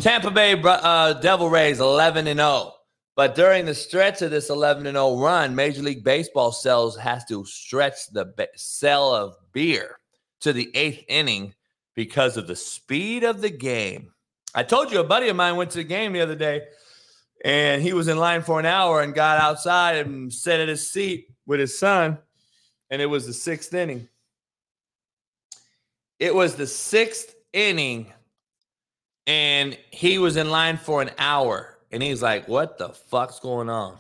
Tampa Bay uh, Devil Rays 11 and 0. But during the stretch of this 11 and 0 run, Major League Baseball sells has to stretch the be- sell of beer to the eighth inning because of the speed of the game. I told you a buddy of mine went to the game the other day and he was in line for an hour and got outside and sat at his seat with his son. And it was the sixth inning. It was the sixth inning, and he was in line for an hour. And he's like, What the fuck's going on?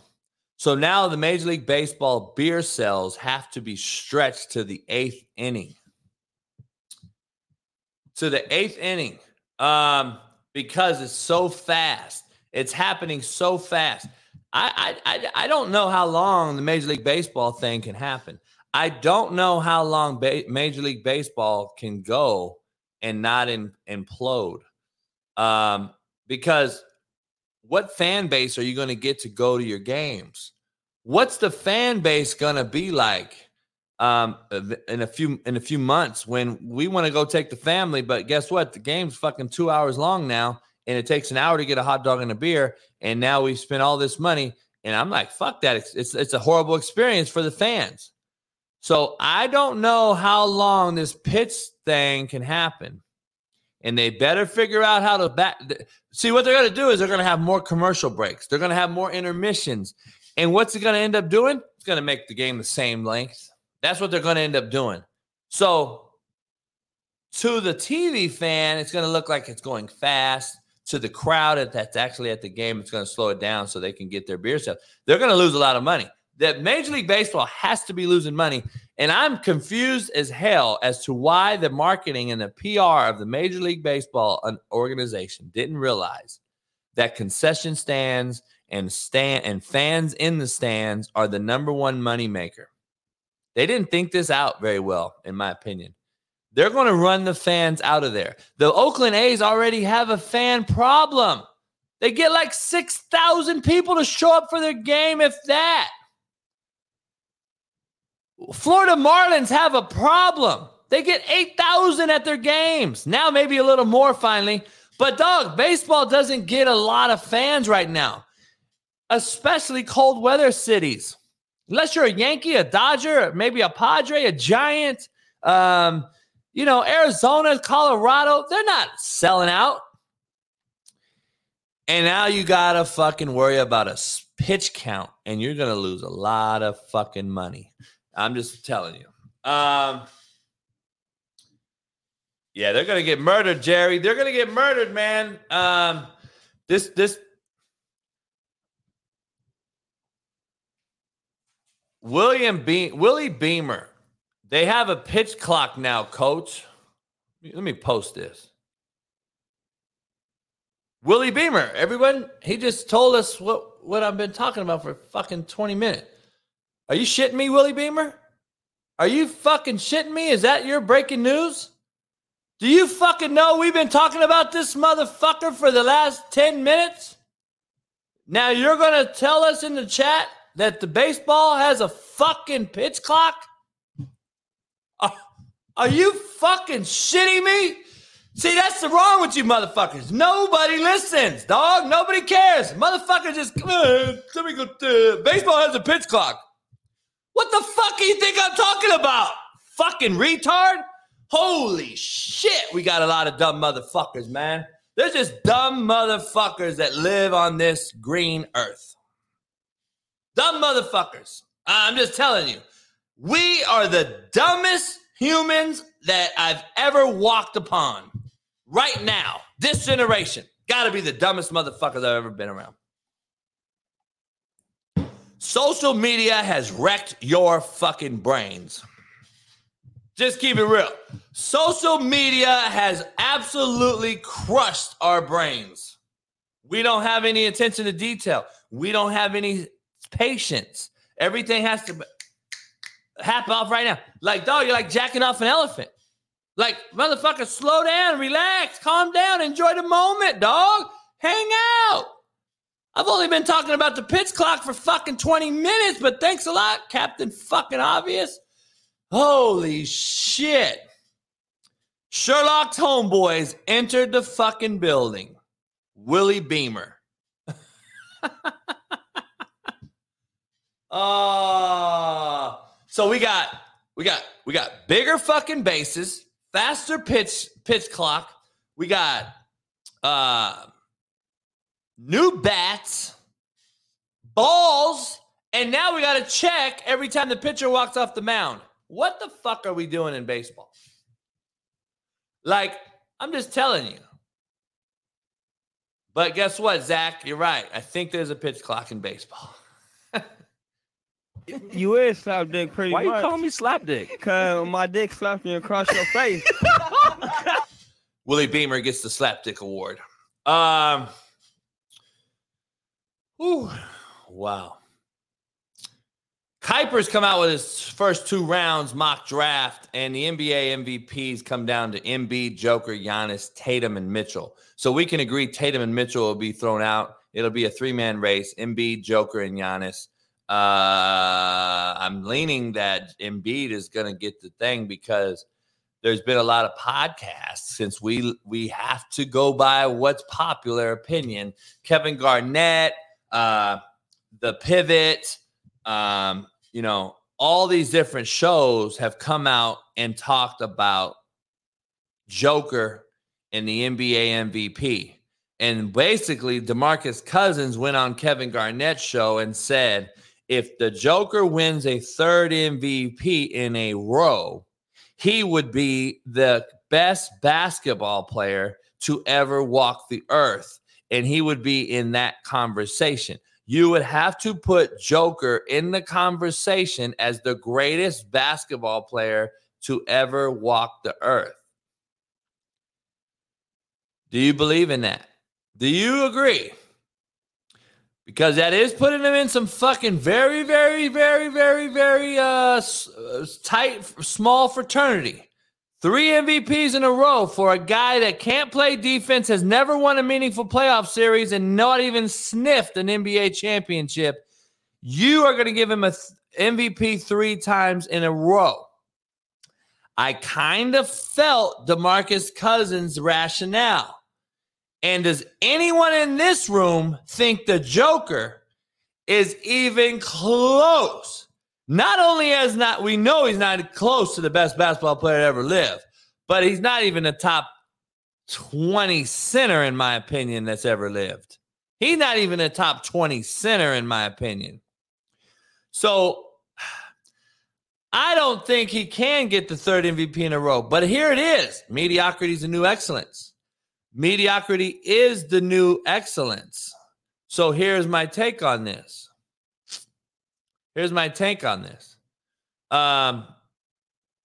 So now the Major League Baseball beer sales have to be stretched to the eighth inning. To the eighth inning. Um, because it's so fast. It's happening so fast. I, I I don't know how long the Major League Baseball thing can happen. I don't know how long ba- Major League Baseball can go and not in, implode. Um, because what fan base are you going to get to go to your games? What's the fan base going to be like um, in a few in a few months when we want to go take the family? But guess what? The game's fucking two hours long now, and it takes an hour to get a hot dog and a beer. And now we've spent all this money, and I'm like, fuck that! It's it's, it's a horrible experience for the fans. So I don't know how long this pitch thing can happen. And they better figure out how to back. See, what they're going to do is they're going to have more commercial breaks. They're going to have more intermissions. And what's it going to end up doing? It's going to make the game the same length. That's what they're going to end up doing. So to the TV fan, it's going to look like it's going fast. To the crowd that's actually at the game, it's going to slow it down so they can get their beer sales. They're going to lose a lot of money that Major League Baseball has to be losing money. And I'm confused as hell as to why the marketing and the PR of the Major League Baseball organization didn't realize that concession stands and stand and fans in the stands are the number one money maker. They didn't think this out very well, in my opinion. They're going to run the fans out of there. The Oakland A's already have a fan problem. They get like 6,000 people to show up for their game, if that. Florida Marlins have a problem. They get 8,000 at their games. Now, maybe a little more finally. But, dog, baseball doesn't get a lot of fans right now, especially cold weather cities. Unless you're a Yankee, a Dodger, maybe a Padre, a Giant, um, you know, Arizona, Colorado, they're not selling out. And now you got to fucking worry about a pitch count, and you're going to lose a lot of fucking money. I'm just telling you. Um, yeah, they're gonna get murdered, Jerry. They're gonna get murdered, man. Um, this this William Be- Willie Beamer. They have a pitch clock now, coach. Let me post this. Willie Beamer, everyone, he just told us what, what I've been talking about for fucking 20 minutes. Are you shitting me, Willie Beamer? Are you fucking shitting me? Is that your breaking news? Do you fucking know we've been talking about this motherfucker for the last 10 minutes? Now you're going to tell us in the chat that the baseball has a fucking pitch clock? Are, are you fucking shitting me? See, that's the wrong with you motherfuckers. Nobody listens, dog. Nobody cares. Motherfucker just, uh, let me go. Uh, baseball has a pitch clock. What the fuck do you think I'm talking about? Fucking retard? Holy shit, we got a lot of dumb motherfuckers, man. There's just dumb motherfuckers that live on this green earth. Dumb motherfuckers. I'm just telling you, we are the dumbest humans that I've ever walked upon. Right now, this generation, gotta be the dumbest motherfuckers I've ever been around. Social media has wrecked your fucking brains. Just keep it real. Social media has absolutely crushed our brains. We don't have any attention to detail. We don't have any patience. Everything has to happen off right now. Like, dog, you're like jacking off an elephant. Like, motherfucker, slow down, relax, calm down, enjoy the moment, dog. Hang out. I've only been talking about the pitch clock for fucking 20 minutes, but thanks a lot, Captain fucking Obvious. Holy shit. Sherlock's homeboys entered the fucking building. Willie Beamer. Oh, so we got we got we got bigger fucking bases, faster pitch pitch clock. We got uh new bats, balls, and now we got to check every time the pitcher walks off the mound. What the fuck are we doing in baseball? Like, I'm just telling you. But guess what, Zach? You're right. I think there's a pitch clock in baseball. You is slap dick pretty Why you call me slap dick? Cause my dick slapped you across your face. Willie Beamer gets the slapdick award. Um, whew, wow. Kiper's come out with his first two rounds mock draft, and the NBA MVPs come down to Embiid, Joker, Giannis, Tatum, and Mitchell. So we can agree Tatum and Mitchell will be thrown out. It'll be a three man race: Embiid, Joker, and Giannis. Uh, I'm leaning that Embiid is going to get the thing because there's been a lot of podcasts since we we have to go by what's popular opinion. Kevin Garnett, uh, the Pivot, um, you know, all these different shows have come out and talked about Joker and the NBA MVP. And basically, DeMarcus Cousins went on Kevin Garnett's show and said, if the Joker wins a third MVP in a row, he would be the best basketball player to ever walk the earth. And he would be in that conversation. You would have to put Joker in the conversation as the greatest basketball player to ever walk the earth. Do you believe in that? Do you agree? Because that is putting them in some fucking very, very, very, very, very uh, uh, tight, small fraternity. Three MVPs in a row for a guy that can't play defense, has never won a meaningful playoff series, and not even sniffed an NBA championship. You are going to give him a th- MVP three times in a row. I kind of felt DeMarcus Cousins' rationale. And does anyone in this room think the Joker is even close? Not only has not we know he's not close to the best basketball player to ever live, but he's not even a top 20 center in my opinion that's ever lived. He's not even a top 20 center in my opinion. So I don't think he can get the third MVP in a row. But here it is. Mediocrity is a new excellence. Mediocrity is the new excellence. So here's my take on this. Here's my take on this. Um,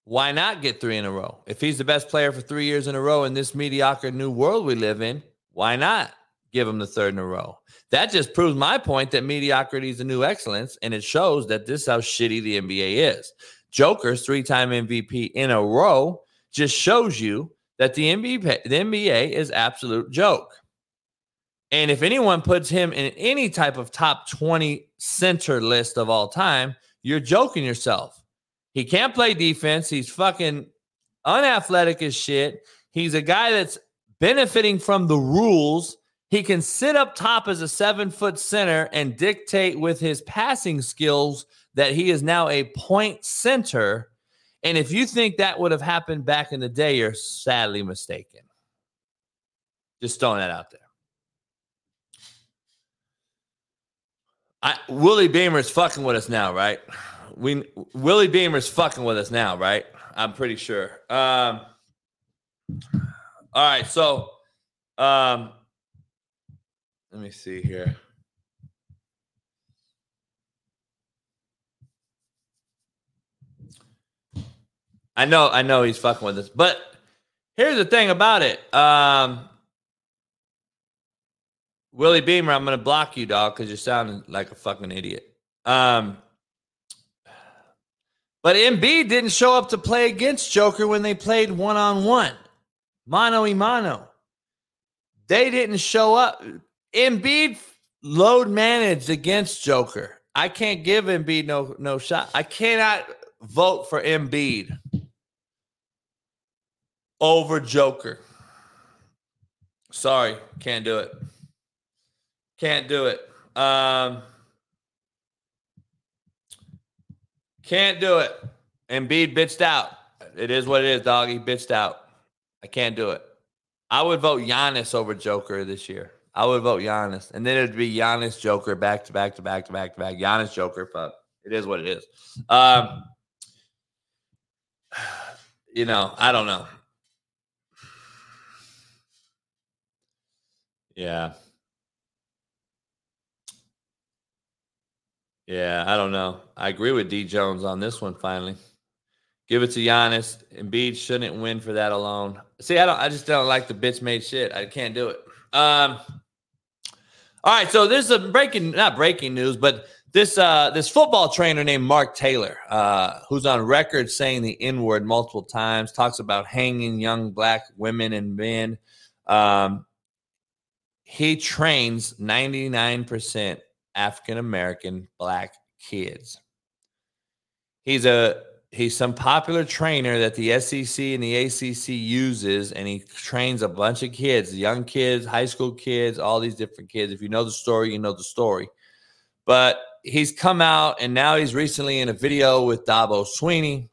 why not get three in a row? If he's the best player for three years in a row in this mediocre new world we live in, why not give him the third in a row? That just proves my point that mediocrity is the new excellence, and it shows that this is how shitty the NBA is. Joker's three-time MVP in a row just shows you that the NBA, the NBA is absolute joke. And if anyone puts him in any type of top 20 center list of all time, you're joking yourself. He can't play defense. He's fucking unathletic as shit. He's a guy that's benefiting from the rules. He can sit up top as a seven foot center and dictate with his passing skills that he is now a point center. And if you think that would have happened back in the day, you're sadly mistaken. Just throwing that out there. I, Willie Beamer's fucking with us now, right? We Willie Beamer's fucking with us now, right? I'm pretty sure. Um, all right, so um, let me see here. I know, I know he's fucking with us, but here's the thing about it. Um, Willie Beamer, I'm gonna block you, dog, because you're sounding like a fucking idiot. Um, but Embiid didn't show up to play against Joker when they played one on one, mano y mano. They didn't show up. Embiid load managed against Joker. I can't give Embiid no no shot. I cannot vote for Embiid over Joker. Sorry, can't do it. Can't do it. Um, can't do it. Embiid bitched out. It is what it is, dog. He bitched out. I can't do it. I would vote Giannis over Joker this year. I would vote Giannis, and then it'd be Giannis Joker back to back to back to back to back. Giannis Joker, but it is what it is. Um, you know, I don't know. Yeah. Yeah, I don't know. I agree with D Jones on this one. Finally, give it to Giannis. Embiid shouldn't win for that alone. See, I don't. I just don't like the bitch made shit. I can't do it. Um. All right, so there's a breaking, not breaking news, but this uh this football trainer named Mark Taylor, uh, who's on record saying the N word multiple times, talks about hanging young black women and men. Um, he trains 99% African American black kids. He's a he's some popular trainer that the SEC and the ACC uses, and he trains a bunch of kids, young kids, high school kids, all these different kids. If you know the story, you know the story. But he's come out, and now he's recently in a video with Dabo Swinney,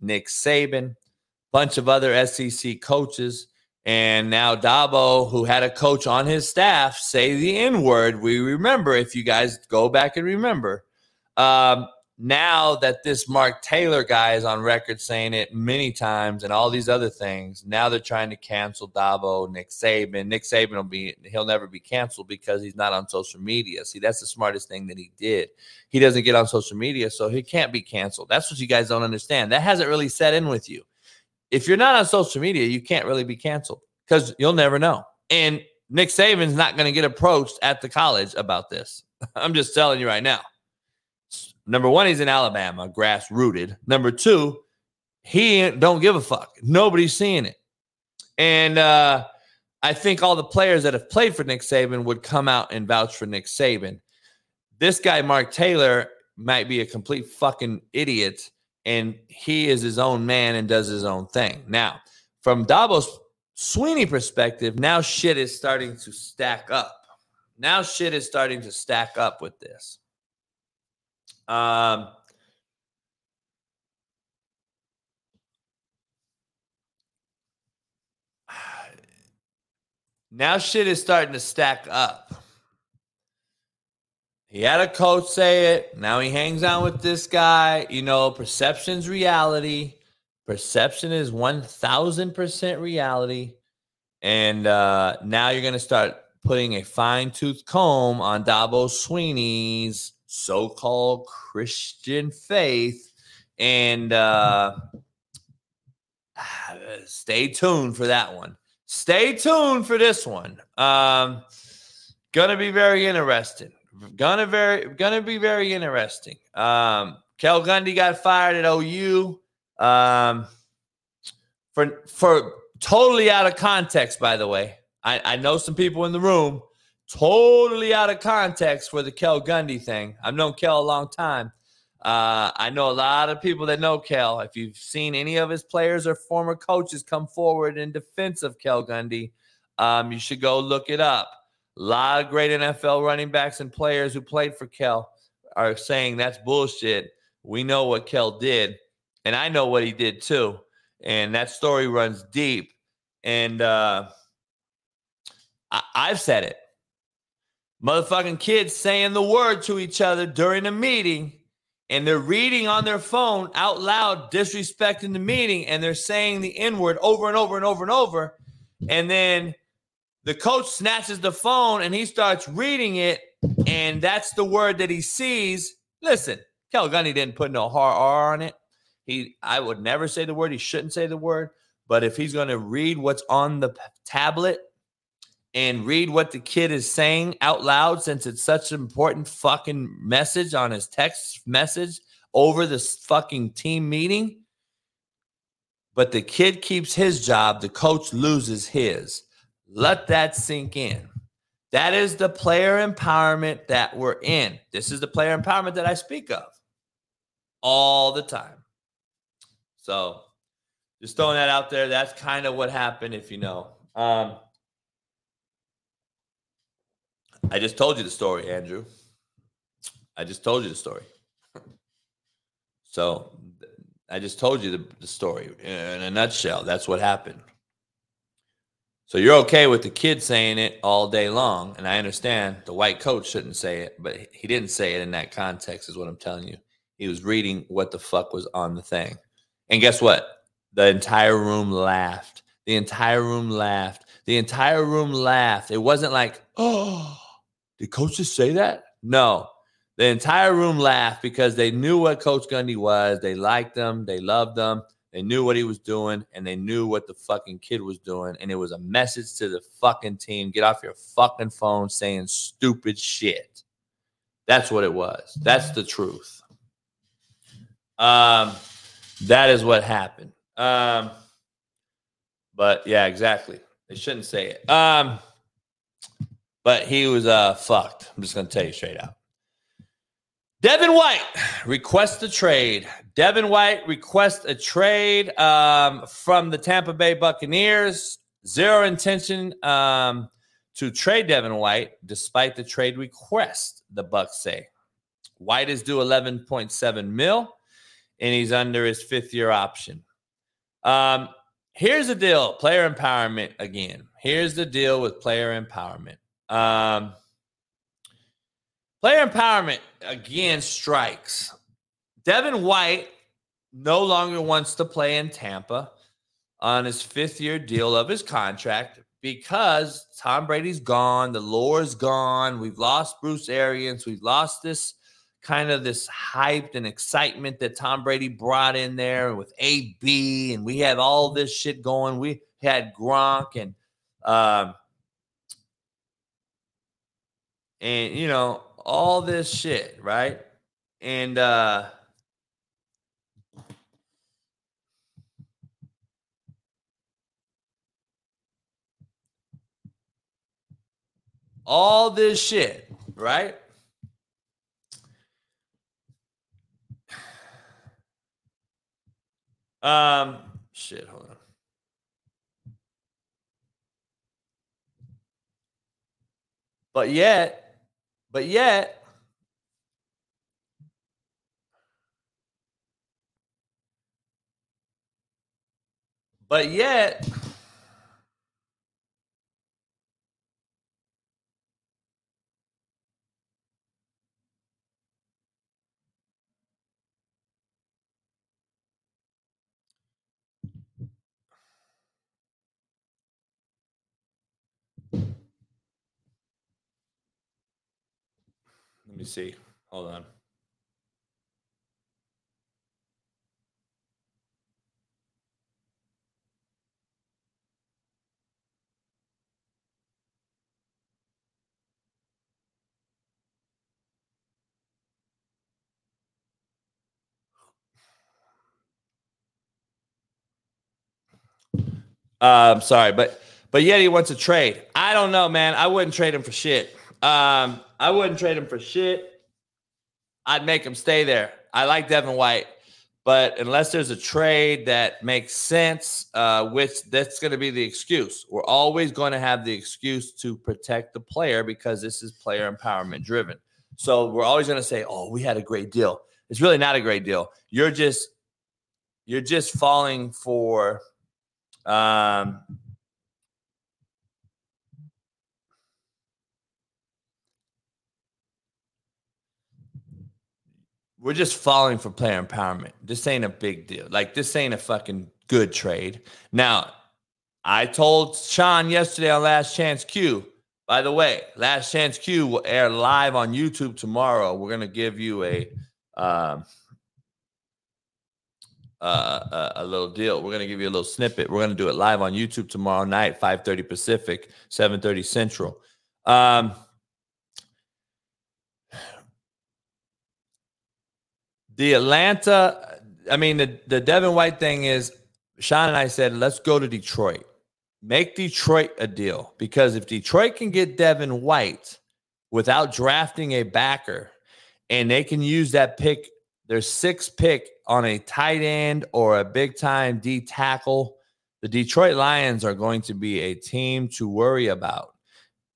Nick Saban, bunch of other SEC coaches. And now Dabo, who had a coach on his staff say the N word, we remember if you guys go back and remember. Um, now that this Mark Taylor guy is on record saying it many times and all these other things, now they're trying to cancel Dabo, Nick Saban. Nick Saban will be he'll never be canceled because he's not on social media. See, that's the smartest thing that he did. He doesn't get on social media, so he can't be canceled. That's what you guys don't understand. That hasn't really set in with you. If you're not on social media, you can't really be canceled because you'll never know. And Nick Saban's not going to get approached at the college about this. I'm just telling you right now. Number one, he's in Alabama, grass rooted. Number two, he don't give a fuck. Nobody's seeing it. And uh, I think all the players that have played for Nick Saban would come out and vouch for Nick Saban. This guy, Mark Taylor, might be a complete fucking idiot, and he is his own man and does his own thing. Now, from Dabo's Swinney perspective, now shit is starting to stack up. Now shit is starting to stack up with this. Um, now shit is starting to stack up. He had a coach say it. Now he hangs out with this guy. You know, perception's reality. Perception is 1000% reality. And uh, now you're going to start putting a fine tooth comb on Dabo Swinney's so called Christian faith. And uh, stay tuned for that one. Stay tuned for this one. Um, gonna be very interesting. Gonna very gonna be very interesting. Um, Cale Gundy got fired at OU. Um, for for totally out of context, by the way. I, I know some people in the room totally out of context for the Cale Gundy thing. I've known Cale a long time. Uh, I know a lot of people that know Cale. If you've seen any of his players or former coaches come forward in defense of Cale Gundy, um, you should go look it up. A lot of great NFL running backs and players who played for Cale are saying that's bullshit. We know what Cale did, and I know what he did too. And that story runs deep. And uh, I- I've said it. Motherfucking kids saying the word to each other during a meeting and they're reading on their phone out loud, disrespecting the meeting, and they're saying the N word over and over and over and over. And then the coach snatches the phone and he starts reading it, and that's the word that he sees. Listen, Cale Gundy didn't put no hard R on it. He, I would never say the word. He shouldn't say the word. But if he's going to read what's on the tablet and read what the kid is saying out loud, since it's such an important fucking message on his text message over this fucking team meeting, but the kid keeps his job, the coach loses his. Let that sink in. That is the player empowerment that we're in. This is the player empowerment that I speak of all the time. So just throwing that out there. That's kind of what happened, if you know. Um, I just told you the story, Andrew. I just told you the story. So I just told you the, the story in a nutshell. That's what happened. So you're okay with the kid saying it all day long, and I understand the white coach shouldn't say it, but he didn't say it in that context, is what I'm telling you. He was reading what the fuck was on the thing. And guess what? The entire room laughed. The entire room laughed. The entire room laughed. It wasn't like, oh, did coach just say that? No. The entire room laughed because they knew what Coach Gundy was. They liked him. They loved him. They knew what he was doing, and they knew what the fucking kid was doing. And it was a message to the fucking team: get off your fucking phone saying stupid shit. That's what it was. That's the truth. Um, that is what happened. Um, but yeah, exactly. They shouldn't say it. Um, but he was uh fucked. I'm just gonna tell you straight out. Devin White requests a trade. Devin White requests a trade um, from the Tampa Bay Buccaneers. Zero intention um, to trade Devin White, despite the trade request. The Bucs say White is due 11.7 mil, and he's under his fifth year option. Um, here's the deal: player empowerment again. Here's the deal with player empowerment. Player empowerment again strikes. Devin White no longer wants to play in Tampa on his fifth year deal of his contract because Tom Brady's gone, the lore's gone, we've lost Bruce Arians, we've lost this kind of this hype and excitement that Tom Brady brought in there with AB, and we had all this shit going. We had Gronk and um, and you know all this shit, right? And uh all this shit, right? Um shit, hold on. But yet, but yet, but yet, me see. Hold on. Uh, I'm sorry, but but yet he wants a trade. I don't know, man. I wouldn't trade him for shit. Um, I wouldn't trade him for shit. I'd make him stay there. I like Devin White, but unless there's a trade that makes sense, uh, which that's going to be the excuse. We're always going to have the excuse to protect the player because this is player empowerment driven. So we're always going to say, "Oh, we had a great deal." It's really not a great deal. You're just you're just falling for um, we're just falling for player empowerment. This ain't a big deal. Like this ain't a fucking good trade. Now, I told Sean yesterday on Last Chance U. By the way, Last Chance U will air live on YouTube tomorrow. We're gonna give you a uh, a, a little deal. We're gonna give you a little snippet. We're gonna do it live on YouTube tomorrow night, 5:30 Pacific, 7:30 Central. Um, the Atlanta, I mean, the, the Devin White thing is Sean and I said, let's go to Detroit. Make Detroit a deal because if Detroit can get Devin White without drafting a backer and they can use that pick, their sixth pick on a tight end or a big time D tackle, the Detroit Lions are going to be a team to worry about.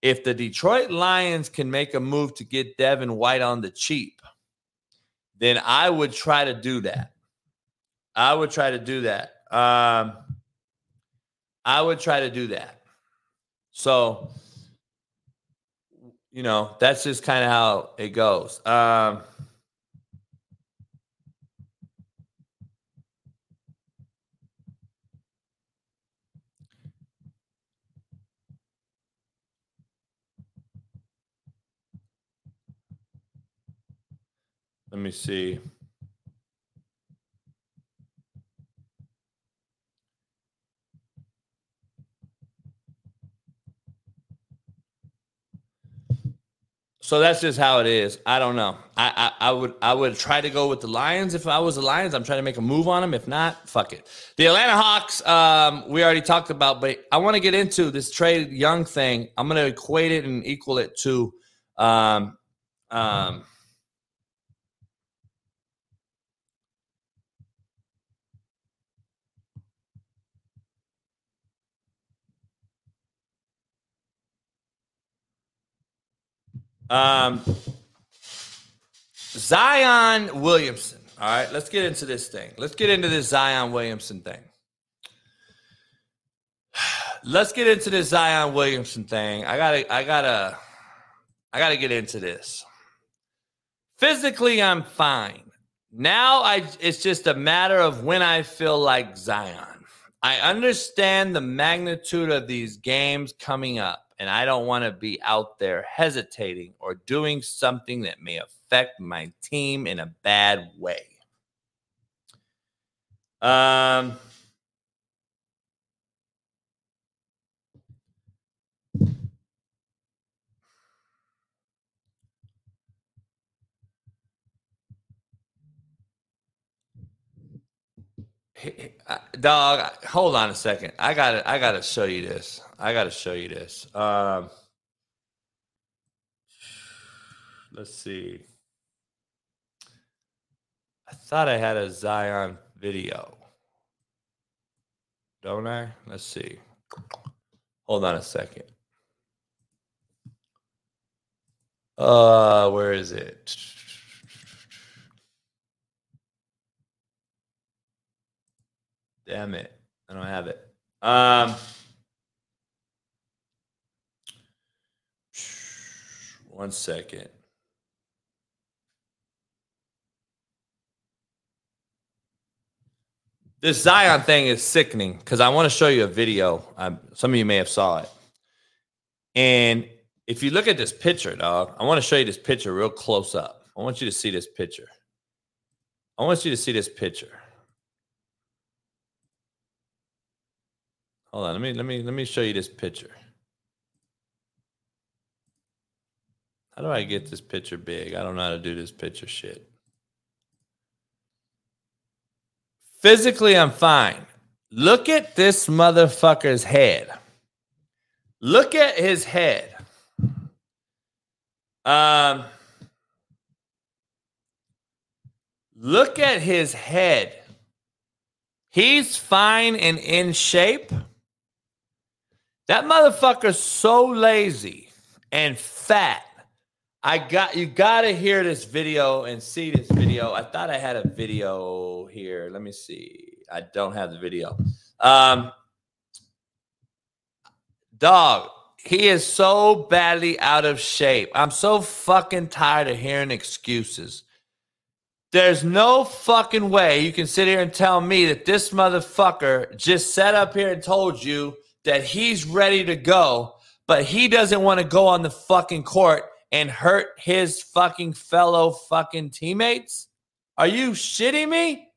If the Detroit Lions can make a move to get Devin White on the cheap, then I would try to do that. I would try to do that. Um, I would try to do that. So, you know, that's just kind of how it goes. Um, Let me see. So that's just how it is. I don't know. I, I I would I would try to go with the Lions if I was the Lions. I'm trying to make a move on them. If not, fuck it. The Atlanta Hawks. Um, we already talked about, but I want to get into this Trae Young thing. I'm going to equate it and equal it to, um, um, Um, Zion Williamson. All right, let's get into this thing. Let's get into this Zion Williamson thing. Let's get into this Zion Williamson thing. I gotta, I gotta, I gotta get into this. Physically, I'm fine. Now I it's just a matter of when I feel like Zion. I understand the magnitude of these games coming up, and I don't want to be out there hesitating or doing something that may affect my team in a bad way. Um Dog, hold on a second. I gotta, I gotta show you this. I gotta show you this. Um, let's see. I thought I had a Zion video. Don't I? Let's see. Hold on a second. Uh, where is it? Damn it. I don't have it. Um one second. This Zion thing is sickening because I want to show you a video. Um, some of you may have saw it. And if you look at this picture, dog, I want to show you this picture real close up. I want you to see this picture. I want you to see this picture. Hold on, let me let me let me show you this picture. How do I get this picture big? I don't know how to do this picture shit. Physically, I'm fine. Look at this motherfucker's head. Look at his head. Um, look at his head. He's fine and in shape. That motherfucker's so lazy and fat. I got you gotta hear this video and see this video. I thought I had a video here. Let me see. I don't have the video. Um dog, he is so badly out of shape. I'm so fucking tired of hearing excuses. There's no fucking way you can sit here and tell me that this motherfucker just sat up here and told you that he's ready to go, but he doesn't want to go on the fucking court and hurt his fucking fellow fucking teammates? Are you shitting me?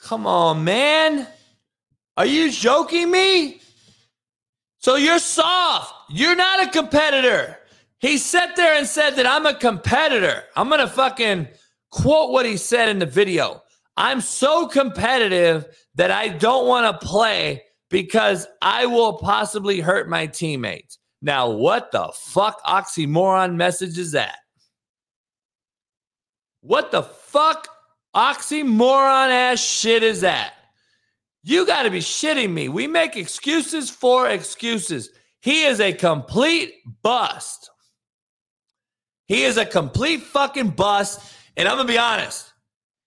Come on, man. Are you joking me? So you're soft. You're not a competitor. He sat there and said that I'm a competitor. I'm going to fucking quote what he said in the video. I'm so competitive that I don't want to play because I will possibly hurt my teammates. Now, what the fuck oxymoron message is that? What the fuck oxymoron ass shit is that? You got to be shitting me. We make excuses for excuses. He is a complete bust. He is a complete fucking bust. And I'm going to be honest.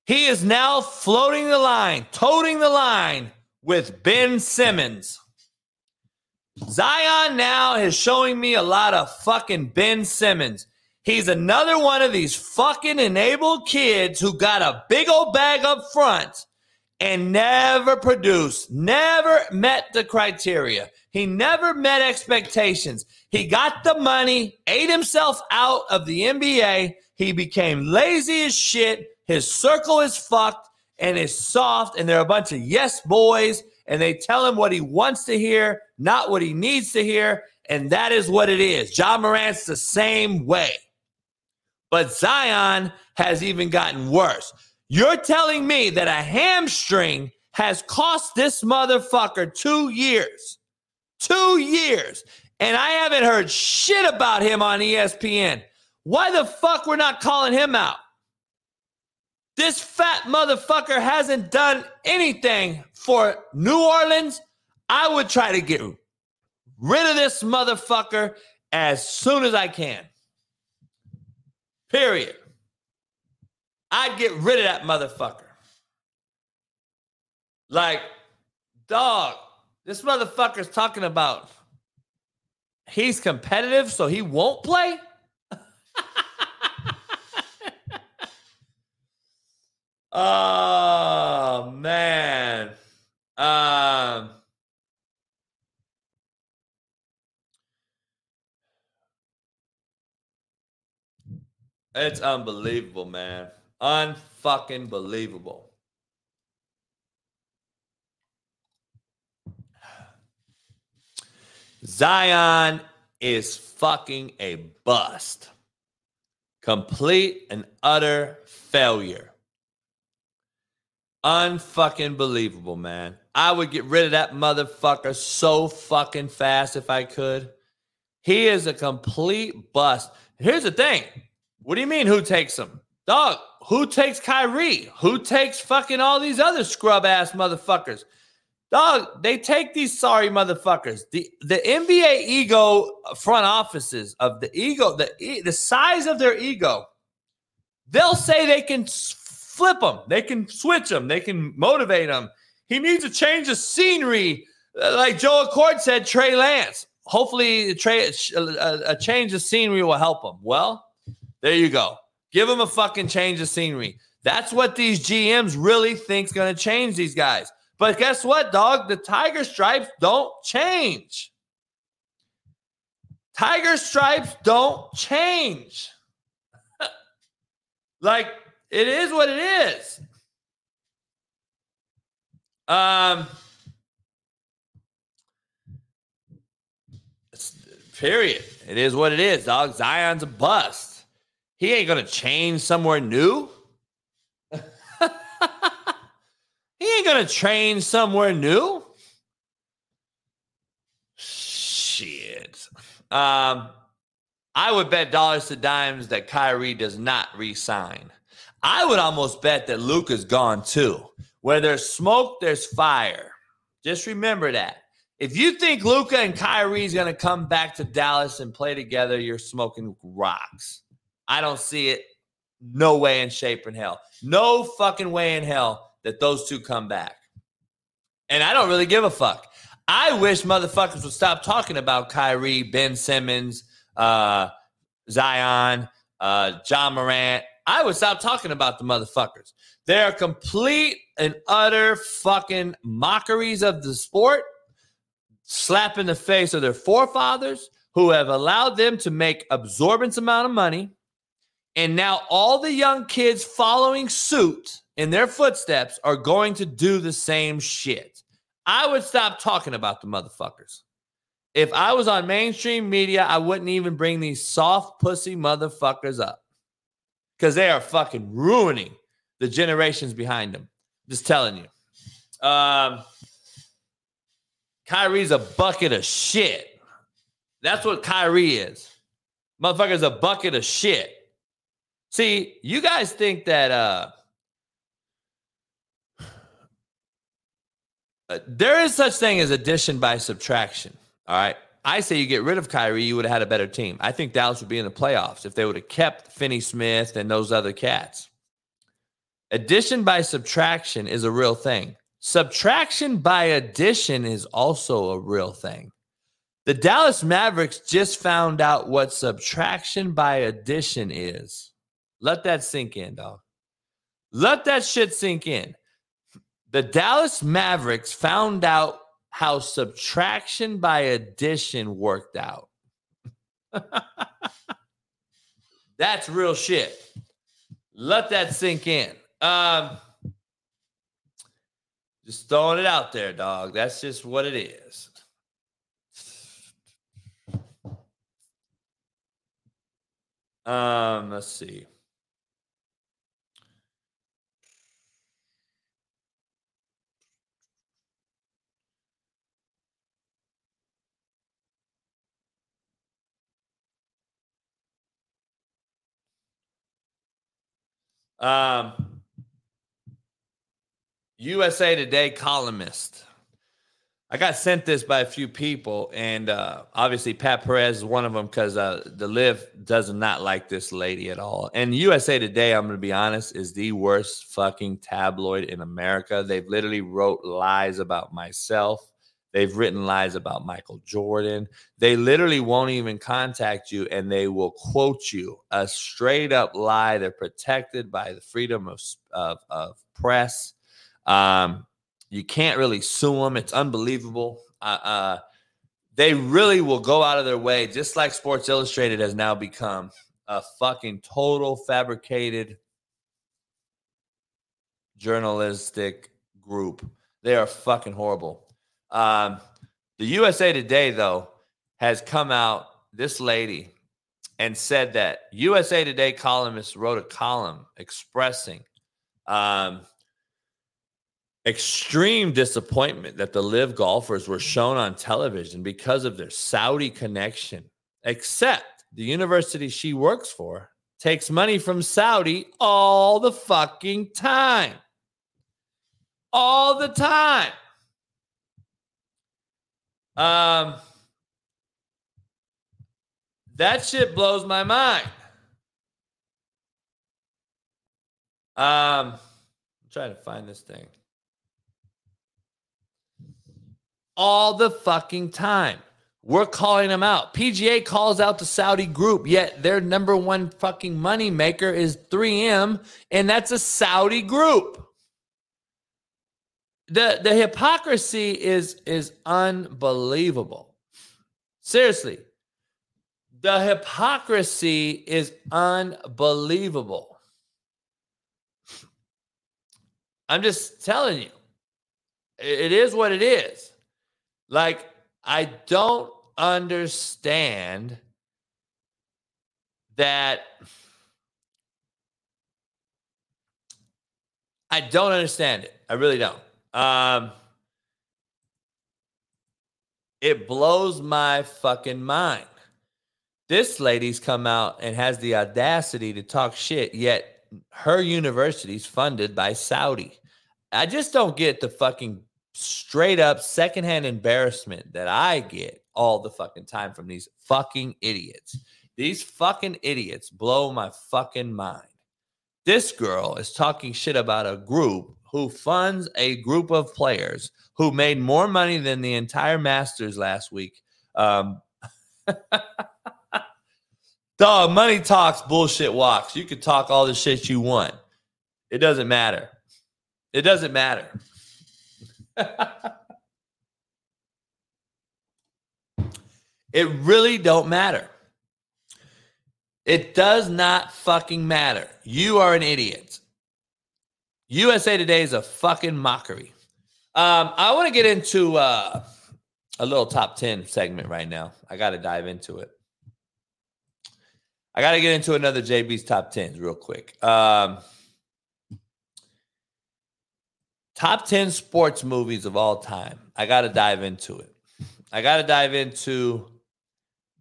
He is now floating the line, toting the line with Ben Simmons. Zion now is showing me a lot of fucking Ben Simmons. He's another one of these fucking enabled kids who got a big old bag up front and never produced, never met the criteria. He never met expectations. He got the money, ate himself out of the NBA. He became lazy as shit. His circle is fucked and is soft, and they're a bunch of yes boys, and they tell him what he wants to hear, not what he needs to hear. And that is what it is. Ja Morant's the same way. But Zion has even gotten worse. You're telling me that a hamstring has cost this motherfucker two years. Two years. And I haven't heard shit about him on ESPN. Why the fuck we're not calling him out? This fat motherfucker hasn't done anything for New Orleans. I would try to get rid of this motherfucker as soon as I can. Period. I'd get rid of that motherfucker. Like, dog, this motherfucker's talking about he's competitive, so he won't play. oh man. Um It's unbelievable, man. Unfucking believable. Zion is fucking a bust. Complete and utter failure. Unfucking believable, man. I would get rid of that motherfucker so fucking fast if I could. He is a complete bust. Here's the thing. What do you mean who takes him? Dog, who takes Kyrie? Who takes fucking all these other scrub ass motherfuckers? Dog, they take these sorry motherfuckers. The the NBA ego front offices of the ego, the the size of their ego, they'll say they can flip them, they can switch them, they can motivate them. He needs a change of scenery, Uh, like Joe Accord said. Trey Lance. Hopefully, Trey uh, a, uh, uh, a change of scenery will help him. Well, there you go. Give him a fucking change of scenery. That's what these GMs really think's going to change these guys. But guess what, dog? The tiger stripes don't change. Tiger stripes don't change. like it is what it is. Um period. It is what it is, dog. Zion's a bust. He ain't gonna change somewhere new. he ain't gonna train somewhere new. Shit. Um, I would bet dollars to dimes that Kyrie does not re-sign. I would almost bet that Luka's gone too. Where there's smoke, there's fire. Just remember that. If you think Luca and Kyrie's gonna come back to Dallas and play together, you're smoking rocks. I don't see it. No way in shape in hell. No fucking way in hell that those two come back. And I don't really give a fuck. I wish motherfuckers would stop talking about Kyrie, Ben Simmons, uh, Zion, uh, Ja Morant. I would stop talking about the motherfuckers. They're complete and utter fucking mockeries of the sport, slap in the face of their forefathers who have allowed them to make absorbent amount of money. And now all the young kids following suit in their footsteps are going to do the same shit. I would stop talking about the motherfuckers. If I was on mainstream media, I wouldn't even bring these soft pussy motherfuckers up because they are fucking ruining the generations behind them. Just telling you. Um, Kyrie's a bucket of shit. That's what Kyrie is. Motherfucker's a bucket of shit. See, you guys think that uh, uh, there is such thing as addition by subtraction. All right. I say you get rid of Kyrie, you would have had a better team. I think Dallas would be in the playoffs if they would have kept Finney Smith and those other cats. Addition by subtraction is a real thing. Subtraction by addition is also a real thing. The Dallas Mavericks just found out what subtraction by addition is. Let that sink in, dog. Let that shit sink in. The Dallas Mavericks found out how subtraction by addition worked out. That's real shit. Let that sink in. Um, just throwing it out there, dog. That's just what it is. Um, let's see. Um, USA Today columnist. I got sent this by a few people, and uh, obviously Pat Perez is one of them because uh, the LIV does not like this lady at all. And USA Today, I'm going to be honest, is the worst fucking tabloid in America. They've literally wrote lies about myself. They've written lies about Michael Jordan. They literally won't even contact you and they will quote you a straight up lie. They're protected by the freedom of, of, of press. Um, you can't really sue them. It's unbelievable. Uh, uh, they really will go out of their way, just like Sports Illustrated has now become a fucking total fabricated journalistic group. They are fucking horrible. Um, the USA Today, though, has come out, this lady, and said that USA Today columnist wrote a column expressing um, extreme disappointment that the LIV golfers were shown on television because of their Saudi connection, except the university she works for takes money from Saudi all the fucking time. All the time. Um, that shit blows my mind. Um, I'm trying to find this thing. All the fucking time. We're calling them out. PGA calls out the Saudi group, yet their number one fucking money maker is 3M, and that's a Saudi group the the hypocrisy is is unbelievable. Seriously. The hypocrisy is unbelievable. I'm just telling you. It is what it is. Like I don't understand that I don't understand it. I really don't. Um, it blows my fucking mind. This lady's come out and has the audacity to talk shit, yet her university's funded by Saudi. I just don't get the fucking straight up secondhand embarrassment that I get all the fucking time from these fucking idiots. These fucking idiots blow my fucking mind. This girl is talking shit about a group who funds a group of players who made more money than the entire Masters last week. Um, dog, money talks, bullshit walks. You can talk all the shit you want. It doesn't matter. It doesn't matter. it really don't matter. It does not fucking matter. You are an idiot. USA Today is a fucking mockery. Um, I want to get into uh, a little top 10 segment right now. I got to dive into it. I got to get into another JB's top 10s real quick. Um, top 10 sports movies of all time. I got to dive into it. I got to dive into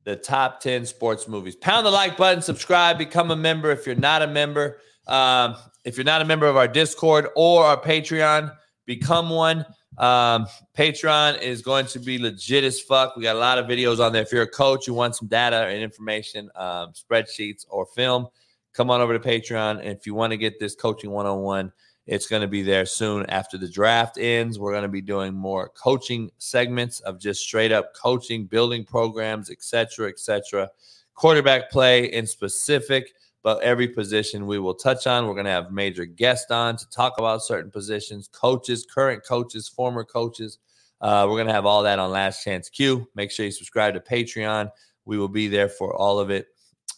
the top 10 sports movies. Pound the like button, subscribe, become a member if you're not a member. Um, if you're not a member of our Discord or our Patreon, become one. Um, Patreon is going to be legit as fuck. We got a lot of videos on there. If you're a coach, you want some data and information, um, spreadsheets or film, come on over to Patreon. And if you want to get this coaching one on one, it's going to be there soon after the draft ends. We're going to be doing more coaching segments of just straight up coaching, building programs, etc., etc. Quarterback play in specific but every position we will touch on. We're going to have major guests on to talk about certain positions, coaches, current coaches, former coaches. Uh, we're going to have all that on Last Chance U. Make sure you subscribe to Patreon. We will be there for all of it.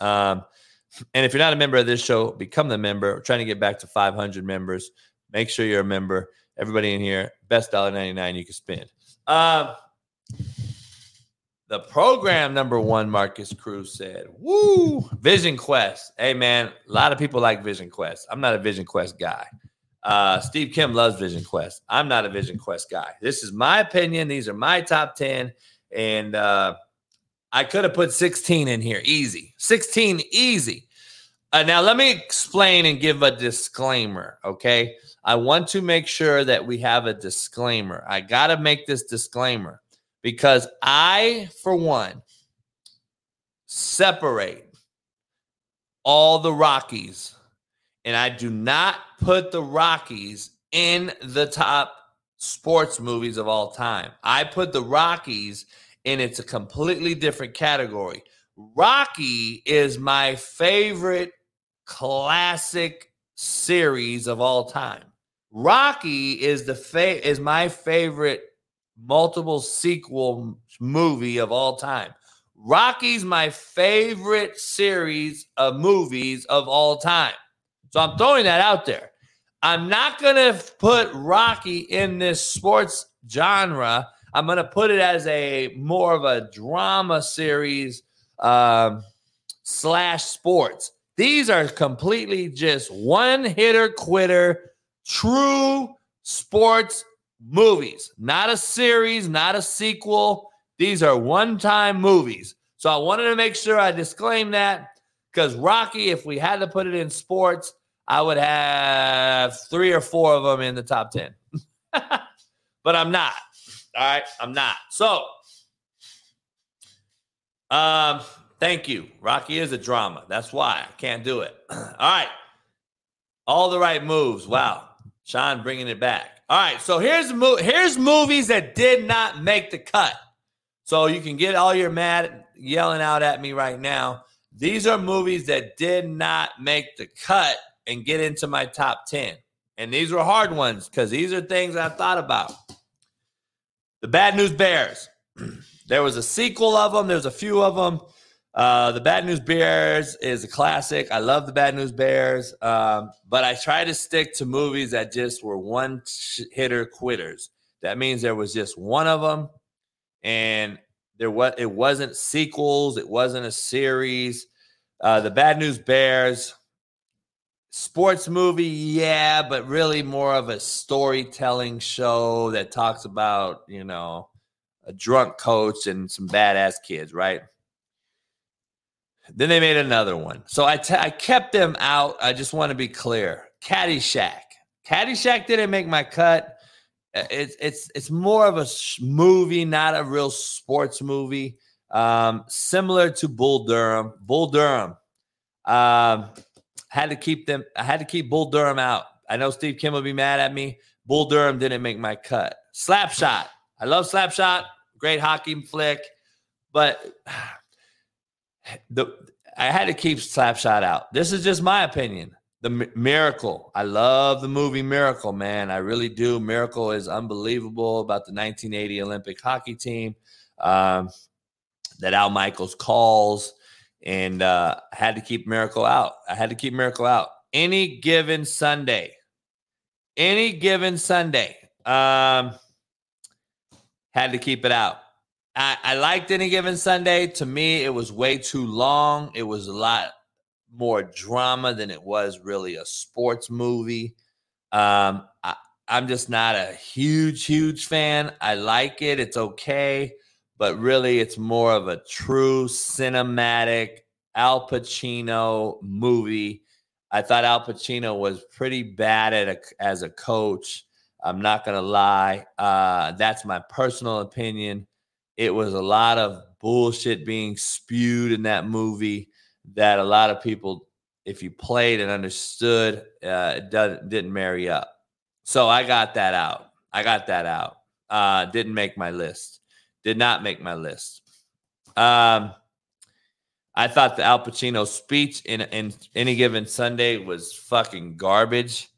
Um, and if you're not a member of this show, become the member. We're trying to get back to 500 members. Make sure you're a member. Everybody in here, best dollar 99 you can spend. Um, the program number one, Marcus Cruz said, Woo, Vision Quest. Hey, man, a lot of people like Vision Quest. I'm not a Vision Quest guy. Uh, Steve Kim loves Vision Quest. I'm not a Vision Quest guy. This is my opinion. These are my top 10. And uh, I could have put 16 in here easy. 16 easy. Uh, now, let me explain and give a disclaimer. Okay. I want to make sure that we have a disclaimer. I got to make this disclaimer because I, for one, separate all the Rockies and I do not put the Rockies in the top sports movies of all time. I put the Rockies in it's a completely different category. Rocky is my favorite classic series of all time. Rocky is the fa- is my favorite multiple sequel movie of all time. Rocky's my favorite series of movies of all time. So I'm throwing that out there. I'm not going to put Rocky in this sports genre. I'm going to put it as a more of a drama series um, slash sports. These are completely just one hitter quitter, true sports movies, not a series, not a sequel. These are one time movies. So I wanted to make sure I disclaim that because Rocky, if we had to put it in sports, I would have three or four of them in the top 10. but I'm not. All right. I'm not. So, um, thank you. Rocky is a drama. That's why I can't do it. All right. All the right moves. Wow. Sean bringing it back. All right. So here's mo- here's movies that did not make the cut. So you can get all your mad yelling out at me right now. These are movies that did not make the cut and get into my top 10. And these were hard ones because these are things I thought about. The Bad News Bears. there was a sequel of them, there's a few of them. Uh, the Bad News Bears is a classic. I love the Bad News Bears, um, but I try to stick to movies that just were one hitter quitters. That means there was just one of them, and there was it wasn't sequels, it wasn't a series. Uh, the Bad News Bears sports movie, yeah, but really more of a storytelling show that talks about, you know, a drunk coach and some badass kids, right? Then they made another one. So I, t- I kept them out. I just want to be clear. Caddyshack. Caddyshack didn't make my cut. Uh, it's it's it's more of a movie, not a real sports movie. Um, similar to Bull Durham. Bull Durham. Um, had to keep them. I had to keep Bull Durham out. I know Steve Kim will be mad at me. Bull Durham didn't make my cut. Slapshot. I love Slapshot. Great hockey flick, but the I had to keep Slapshot out. This is just my opinion. The Miracle. I love the movie Miracle, man. I really do. Miracle is unbelievable about the 1980 Olympic hockey team um, that Al Michaels calls and uh, I had to keep Miracle out. I had to keep Miracle out. Any given Sunday, any given Sunday, um, had to keep it out. I, I liked any given Sunday. To me, it was way too long. It was a lot more drama than it was really a sports movie. Um, I, I'm just not a huge, huge fan. I like it. It's okay but really it's more of a true cinematic Al Pacino movie. I thought Al Pacino was pretty bad at a, as a coach. I'm not gonna lie. Uh, that's my personal opinion. It was a lot of bullshit being spewed in that movie that a lot of people, if you played and understood, uh, it doesn't didn't marry up. So I got that out. I got that out. Uh, didn't make my list. Did not make my list. Um, I thought the Al Pacino speech in in any given Sunday was fucking garbage.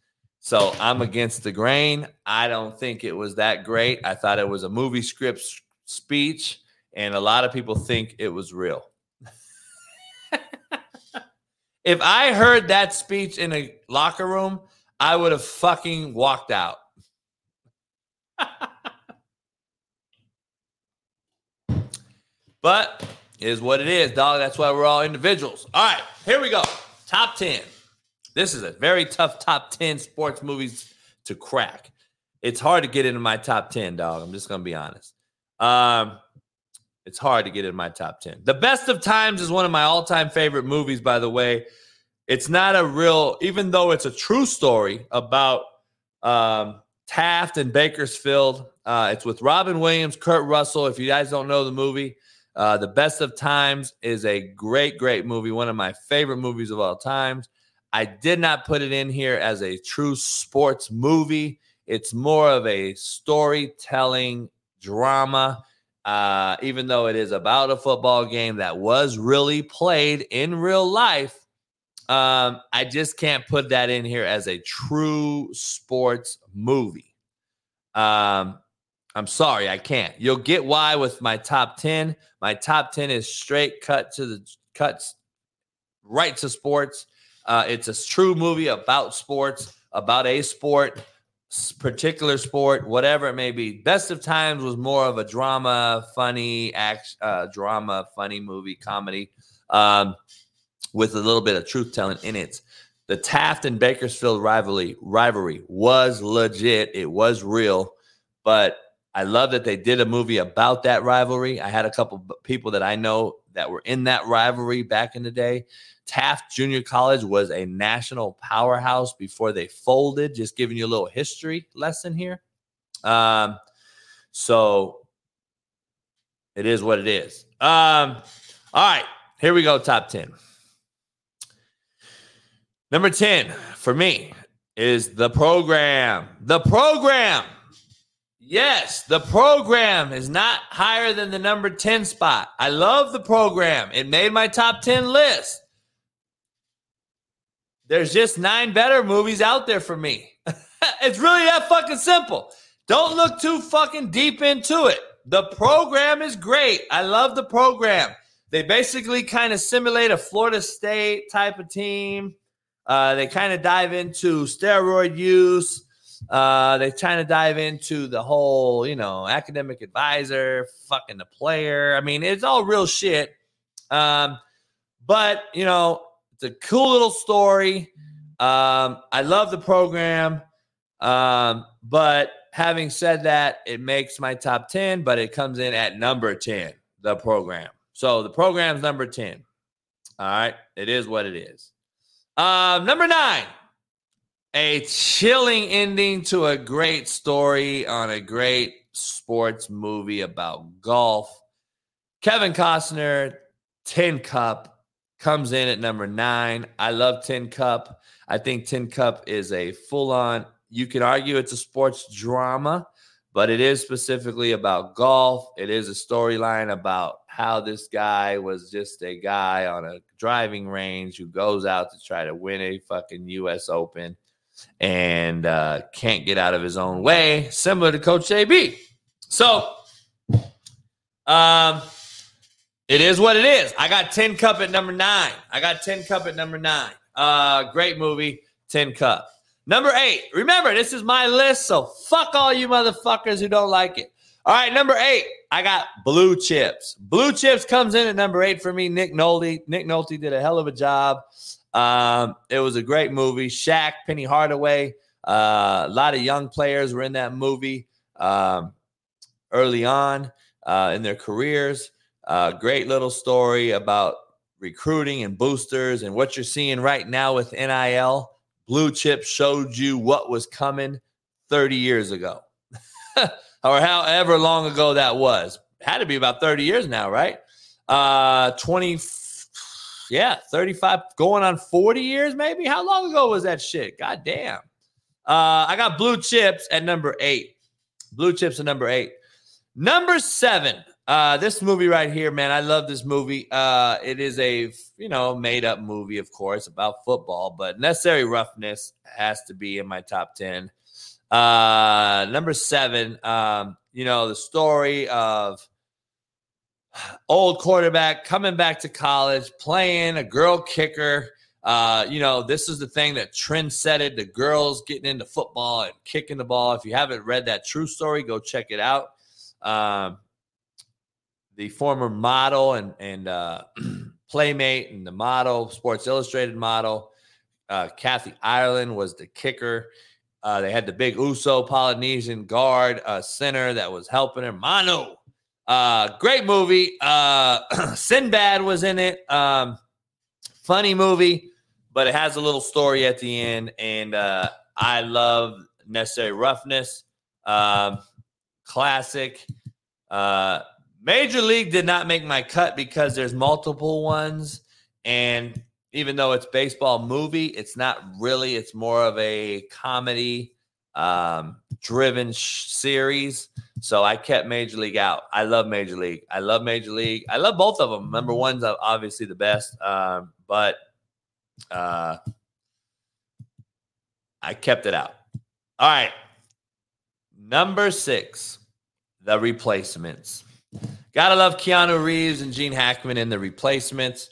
So I'm against the grain. I don't think it was that great. I thought it was a movie script speech, and a lot of people think it was real. if I heard that speech in a locker room, I would have fucking walked out. but is what it is, dog. That's why we're all individuals. All right, here we go. Top 10. This is a very tough top 10 sports movies to crack. It's hard to get into my top 10, dog. I'm just going to be honest. Um, it's hard to get in my top 10. The Best of Times is one of my all time favorite movies, by the way. It's not a real, even though it's a true story about um, Taft and Bakersfield. Uh, it's with Robin Williams, Kurt Russell. If you guys don't know the movie, uh, The Best of Times is a great, great movie. One of my favorite movies of all times. I did not put it in here as a true sports movie. It's more of a storytelling drama, uh, even though it is about a football game that was really played in real life. Um, I just can't put that in here as a true sports movie. Um, I'm sorry, I can't. You'll get why with my top 10. My top 10 is straight cut to the cuts right to sports. Uh, it's a true movie about sports, about a sport, particular sport, whatever it may be. Best of Times was more of a drama, funny, act, uh, drama, funny movie, comedy, um, with a little bit of truth telling in it. The Taft and Bakersfield rivalry rivalry was legit. It was real, but I love that they did a movie about that rivalry. I had a couple people that I know that were in that rivalry back in the day. Taft Junior College was a national powerhouse before they folded. Just giving you a little history lesson here. Um, so it is what it is. Um, all right, here we go. Top 10. Number 10 for me is the program. The program. Yes, the program is not higher than the number 10 spot. I love the program. It made my top 10 list. There's just nine better movies out there for me. it's really that fucking simple. Don't look too fucking deep into it. The program is great. I love the program. They basically kind of simulate a Florida State type of team. Uh, they kind of dive into steroid use. Uh, they kind of dive into the whole, you know, academic advisor, fucking the player. I mean, it's all real shit. Um, but you know, it's a cool little story. Um, I love the program. Um, but having said that, it makes my top 10, but it comes in at number 10, the program. So the program's number 10. All right. It is what it is. Um, number nine, a chilling ending to a great story on a great sports movie about golf. Kevin Costner, Tin Cup, comes in at number nine. I love Tin Cup. I think Tin Cup is a full on, you can argue it's a sports drama, but it is specifically about golf. It is a storyline about how this guy was just a guy on a driving range who goes out to try to win a fucking US Open and uh, can't get out of his own way, similar to Coach JB. So, um, it is what it is. I got Tin Cup at number nine. I got Tin Cup at number nine. Uh, great movie, Tin Cup. Number eight. Remember, this is my list, so fuck all you motherfuckers who don't like it. All right, number eight. I got Blue Chips. Blue Chips comes in at number eight for me. Nick Nolte. Nick Nolte did a hell of a job. Um, it was a great movie. Shaq, Penny Hardaway, uh, a lot of young players were in that movie um, early on uh, in their careers. Uh, great little story about recruiting and boosters and what you're seeing right now with NIL. Blue Chip showed you what was coming 30 years ago, or however long ago that was. Had to be about 30 years now, right? Uh, 20, yeah, 35, going on 40 years, maybe. How long ago was that shit? God damn. Uh, I got Blue Chips at number eight. Blue Chips at number eight. Number seven. Uh, this movie right here, man, I love this movie. Uh, it is a you know made up movie, of course, about football, but Necessary Roughness has to be in my top ten. Uh, number seven, um, you know, the story of old quarterback coming back to college, playing a girl kicker. Uh, you know, this is the thing that trend set it. The girls getting into football and kicking the ball. If you haven't read that true story, go check it out. Um, the former model and and uh, playmate and the model, Sports Illustrated model, uh, Kathy Ireland was the kicker. Uh, they had the big Uso Polynesian guard uh, center that was helping her. Manu, uh, great movie. Uh, Sinbad was in it. Um, funny movie, but it has a little story at the end, and uh, I love Necessary Roughness. Um, classic. Uh, Major League did not make my cut because there's multiple ones, and even though it's baseball movie, it's not really. It's more of a comedy um, driven sh- series. So I kept Major League out. I love Major League. I love Major League. I love both of them. Number one's obviously the best, um, but uh, I kept it out. All right. Number six, the replacements. Gotta love Keanu Reeves and Gene Hackman in the replacements.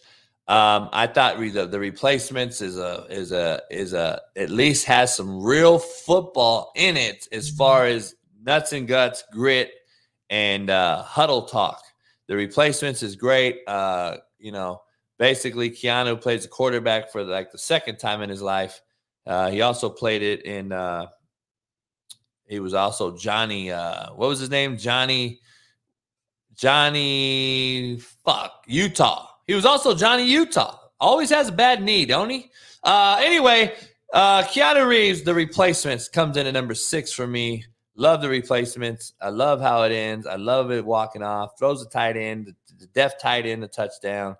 Um, I thought the, the replacements is a is a is a at least has some real football in it as far as nuts and guts, grit, and uh, huddle talk. The replacements is great. Uh, you know, basically Keanu plays a quarterback for like the second time in his life. Uh, he also played it in. Uh, he was also Johnny. Uh, what was his name? Johnny. Johnny. Fuck Utah. He was also Johnny Utah. Always has a bad knee, don't he? Uh, anyway, uh, Keanu Reeves, the replacements, comes in at number six for me. Love the replacements. I love how it ends. I love it walking off. Throws a tight end, the, the deft tight end, the touchdown.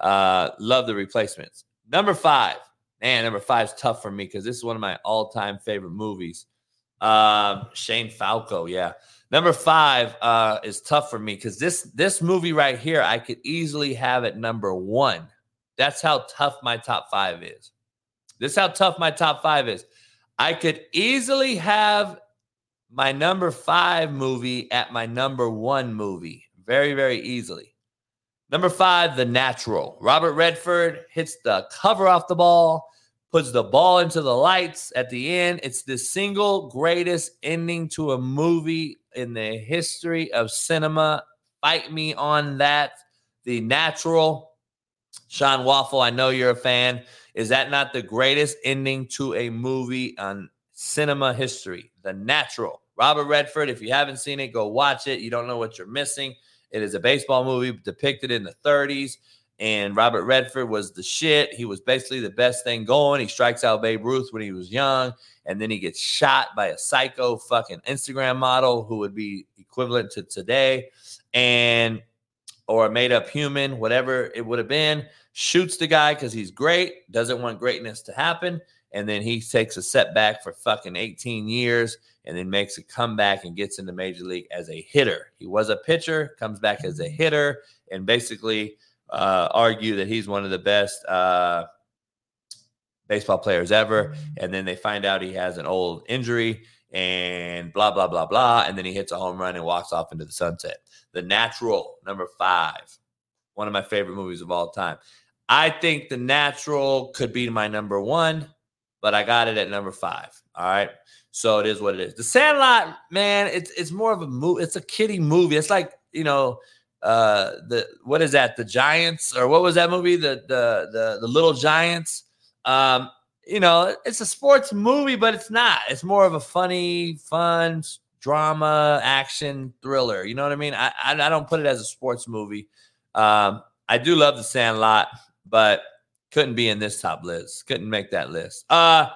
Uh, love the replacements. Number five, man, number five is tough for me because this is one of my all-time favorite movies. Um, Shane Falco, yeah. Number five uh, is tough for me because this this movie right here, I could easily have at number one. That's how tough my top five is. This is how tough my top five is. I could easily have my number five movie at my number one movie very, very easily. Number five, The Natural. Robert Redford hits the cover off the ball, puts the ball into the lights at the end. It's the single greatest ending to a movie in the history of cinema. Fight me on that. The Natural. Sean Waffle, I know you're a fan. Is that not the greatest ending to a movie on cinema history? The Natural. Robert Redford, if you haven't seen it, go watch it. You don't know what you're missing. It is a baseball movie depicted in the 30s, and Robert Redford was the shit. He was basically the best thing going. He strikes out Babe Ruth when he was young, and then he gets shot by a psycho fucking Instagram model who would be equivalent to today, and or a made up human, whatever it would have been. Shoots the guy because he's great, doesn't want greatness to happen, and then he takes a setback for fucking 18 years and then makes a comeback and gets into major league as a hitter. He was a pitcher, comes back as a hitter, and basically uh, argue that he's one of the best uh, baseball players ever. And then they find out he has an old injury and blah, blah, blah, blah. And then he hits a home run and walks off into the sunset. The Natural, number five, one of my favorite movies of all time. I think The Natural could be my number one, but I got it at number five. All right. So it is what it is. The Sandlot, man, it's it's more of a movie. It's a kiddie movie. It's like you know, uh, the what is that? The Giants or what was that movie? The the the the Little Giants. Um, you know, it's a sports movie, but it's not. It's more of a funny, fun drama, action thriller. You know what I mean? I I, I don't put it as a sports movie. Um, I do love The Sandlot, but couldn't be in this top list. Couldn't make that list. Uh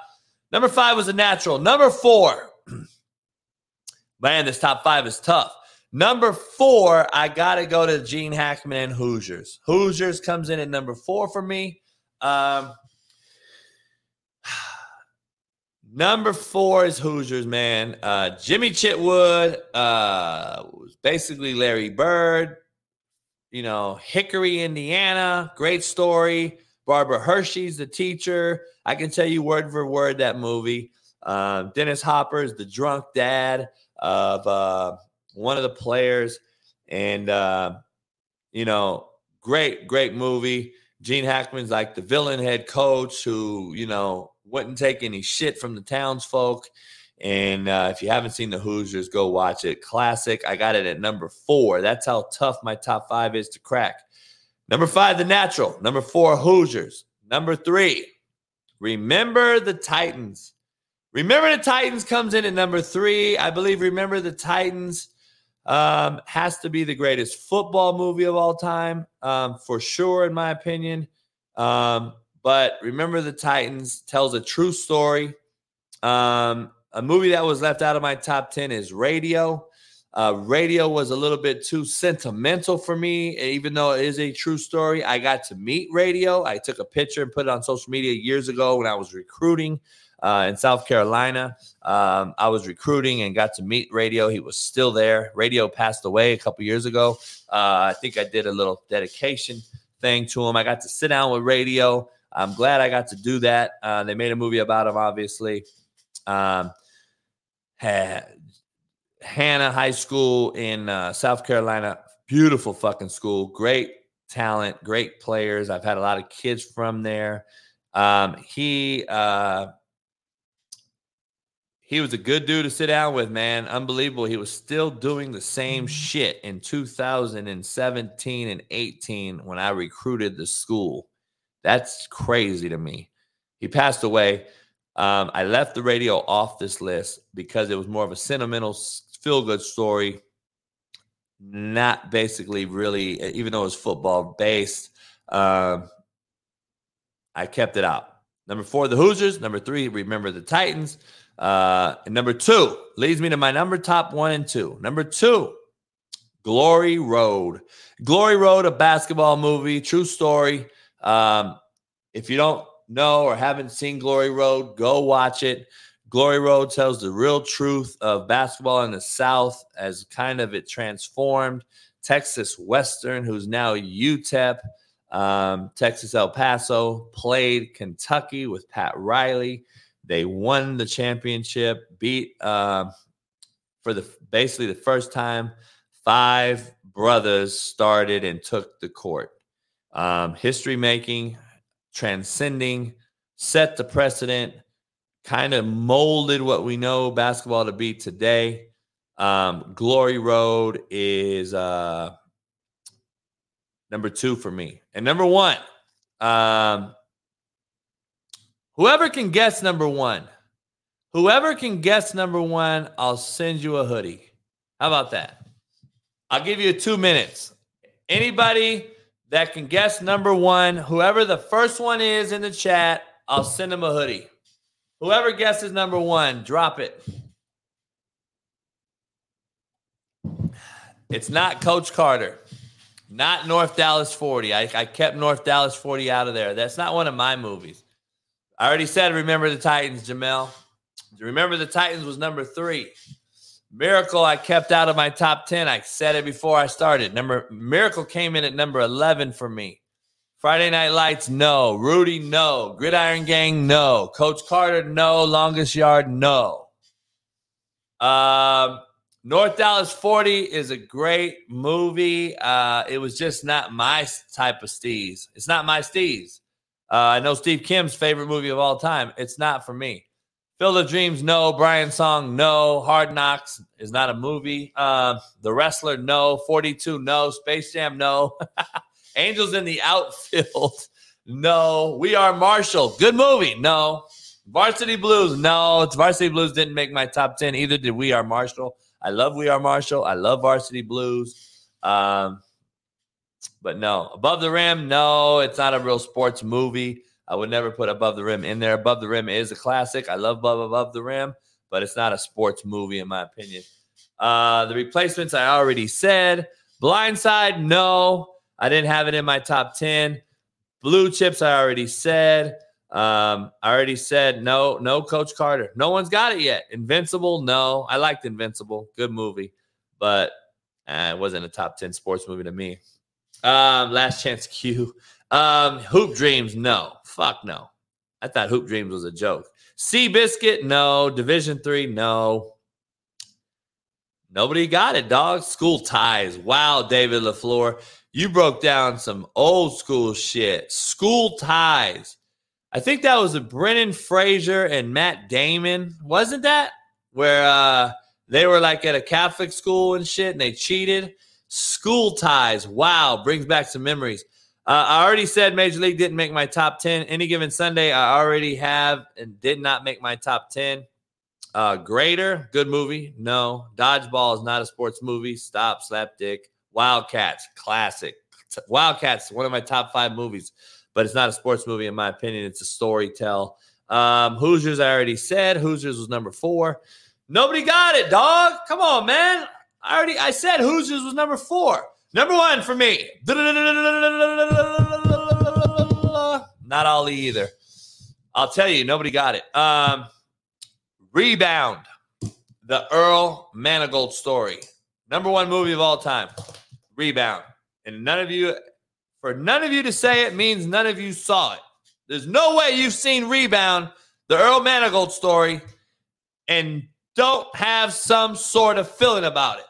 Number five was a natural. Number four, man, this top five is tough. Number four, I got to go to Gene Hackman and Hoosiers. Hoosiers comes in at number four for me. Um, Number four is Hoosiers, man. Uh, Jimmy Chitwood uh, was basically Larry Bird. You know, Hickory, Indiana. Great story. Barbara Hershey's the teacher. I can tell you word for word that movie. Um, Dennis Hopper is the drunk dad of uh, one of the players. And, uh, you know, great, great movie. Gene Hackman's like the villain head coach who, you know, wouldn't take any shit from the townsfolk. And uh, if you haven't seen the Hoosiers, go watch it. Classic. I got it at number four. That's how tough my top five is to crack. Number five, The Natural. Number four, Hoosiers. Number three, Remember the Titans. Remember the Titans comes in at number three. I believe Remember the Titans um, has to be the greatest football movie of all time, um, for sure, in my opinion. Um, but Remember the Titans tells a true story. Um, a movie that was left out of my top 10 is Radio. Uh, radio was a little bit too sentimental for me, even though it is a true story. I got to meet Radio. I took a picture and put it on social media years ago when I was recruiting uh, in South Carolina. Um, I was recruiting and got to meet Radio. He was still there. Radio passed away a couple years ago. Uh, I think I did a little dedication thing to him. I got to sit down with Radio. I'm glad I got to do that. Uh, they made a movie about him, obviously. Um, had Hanna High School in uh, South Carolina. Beautiful fucking school. Great talent, great players. I've had a lot of kids from there. Um, he uh, he was a good dude to sit down with, man. Unbelievable. He was still doing the same shit in 2017 and 18 when I recruited the school. That's crazy to me. He passed away. Um, I left the radio off this list because it was more of a sentimental, feel good story. Not basically really, even though it was football based. Um, I kept it out. Number four, the Hoosiers. Number three, remember the Titans. Uh, number two leads me to my number top one and two. Number two, Glory Road. Glory Road, a basketball movie, true story. Um, if you don't know or haven't seen Glory Road, go watch it. Glory Road tells the real truth of basketball in the South as kind of it transformed. Texas Western, who's now UTEP, um, Texas El Paso, played Kentucky with Pat Riley. They won the championship, beat uh, for the basically the first time. Five brothers started and took the court. Um, history making, transcending, set the precedent, kind of molded what we know basketball to be today. Um, Glory Road is uh, number two for me. And number one, um, whoever can guess number one, whoever can guess number one, I'll send you a hoodie. How about that? I'll give you two minutes. Anybody that can guess number one, whoever the first one is in the chat, I'll send them a hoodie. Whoever guesses number one, drop it. It's not Coach Carter, not North Dallas 40. I, I kept North Dallas 40 out of there. That's not one of my movies. I already said, remember the Titans, Jamel. Remember the Titans was number three. Miracle, I kept out of my top 10. I said it before I started. Number Miracle came in at number 11 for me. Friday Night Lights, no. Rudy, no. Gridiron Gang, no. Coach Carter, no. Longest Yard, no. Um, North Dallas 40 is a great movie. Uh, it was just not my type of steez. It's not my steez. Uh, I know Steve Kim's favorite movie of all time. It's not for me. Field of Dreams, no. Brian Song, no. Hard Knocks is not a movie. Uh, the Wrestler, no. 42, no. Space Jam, no. Angels in the Outfield, no. We Are Marshall, good movie, no. Varsity Blues, no. It's Varsity Blues didn't make my top 10 either. Did We Are Marshall? I love We Are Marshall. I love Varsity Blues. Um, but no, Above the Rim, no. It's not a real sports movie. I would never put Above the Rim in there. Above the Rim is a classic. I love Above, Above the Rim, but it's not a sports movie, in my opinion. Uh, the replacements, I already said. Blindside, no. I didn't have it in my top 10. Blue Chips, I already said. Um, I already said no, no Coach Carter. No one's got it yet. Invincible, no. I liked Invincible. Good movie, but uh, it wasn't a top 10 sports movie to me. Um, Last Chance U. Um, Hoop Dreams, no. Fuck no. I thought Hoop Dreams was a joke. Seabiscuit, no. Division Three, no. Nobody got it, dog. School ties. Wow, David LaFleur. You broke down some old school shit. School ties. I think that was a Brendan Fraser and Matt Damon, wasn't that? Where uh they were like at a Catholic school and shit and they cheated. School ties. Wow, brings back some memories. Uh, I already said Major League didn't make my top 10. Any given Sunday, I already have and did not make my top 10. Uh, Greater, good movie. No. Dodgeball is not a sports movie. Stop, slapdick. Wildcats, classic. Wildcats, one of my top five movies, but it's not a sports movie in my opinion. It's a story tell. Um, Hoosiers, I already said. Hoosiers was number four. Nobody got it, dog. Come on, man. I already I said Hoosiers was number four. Number one for me. Not Ali either. I'll tell you, nobody got it. Um, Rebound, the Earl Manigault story. Number one movie of all time. Rebound. And none of you, for none of you to say it means none of you saw it. There's no way you've seen Rebound, the Earl Manigault story, and don't have some sort of feeling about it.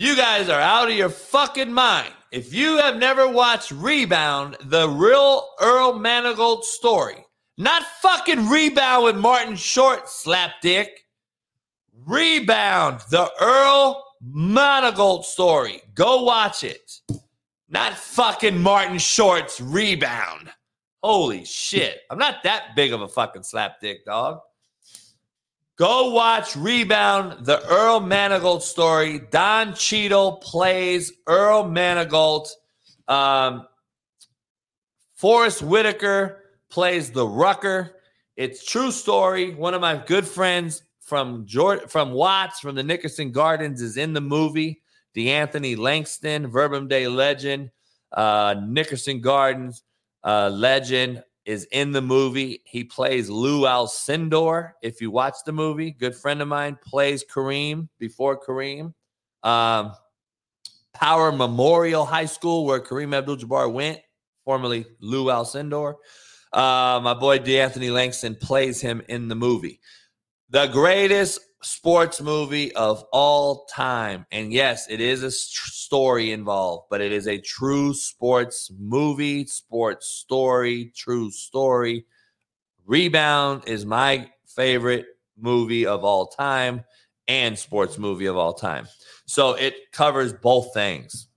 You guys are out of your fucking mind. If you have never watched Rebound, the real Earl Manigault story, not fucking Rebound with Martin Short, slapdick. Rebound, the Earl Manigault story. Go watch it. Not fucking Martin Short's Rebound. Holy shit. I'm not that big of a fucking slapdick, dog. Go watch Rebound, the Earl Manigault story. Don Cheadle plays Earl Manigault. Um, Forest Whitaker plays the Rucker. It's true story. One of my good friends from from Watts from the Nickerson Gardens is in the movie. DeAnthony Langston, Verbum Dei legend, uh, Nickerson Gardens uh, legend is in the movie. He plays Lew Alcindor. If you watch the movie, good friend of mine plays Kareem before Kareem. Um, Power Memorial High School, where Kareem Abdul-Jabbar went, formerly Lew Alcindor. Uh, my boy DeAnthony Langston plays him in the movie. The greatest sports movie of all time. And yes, it is a s- story involved, but it is a true sports movie, sports story, true story. Rebound is my favorite movie of all time and sports movie of all time. So it covers both things.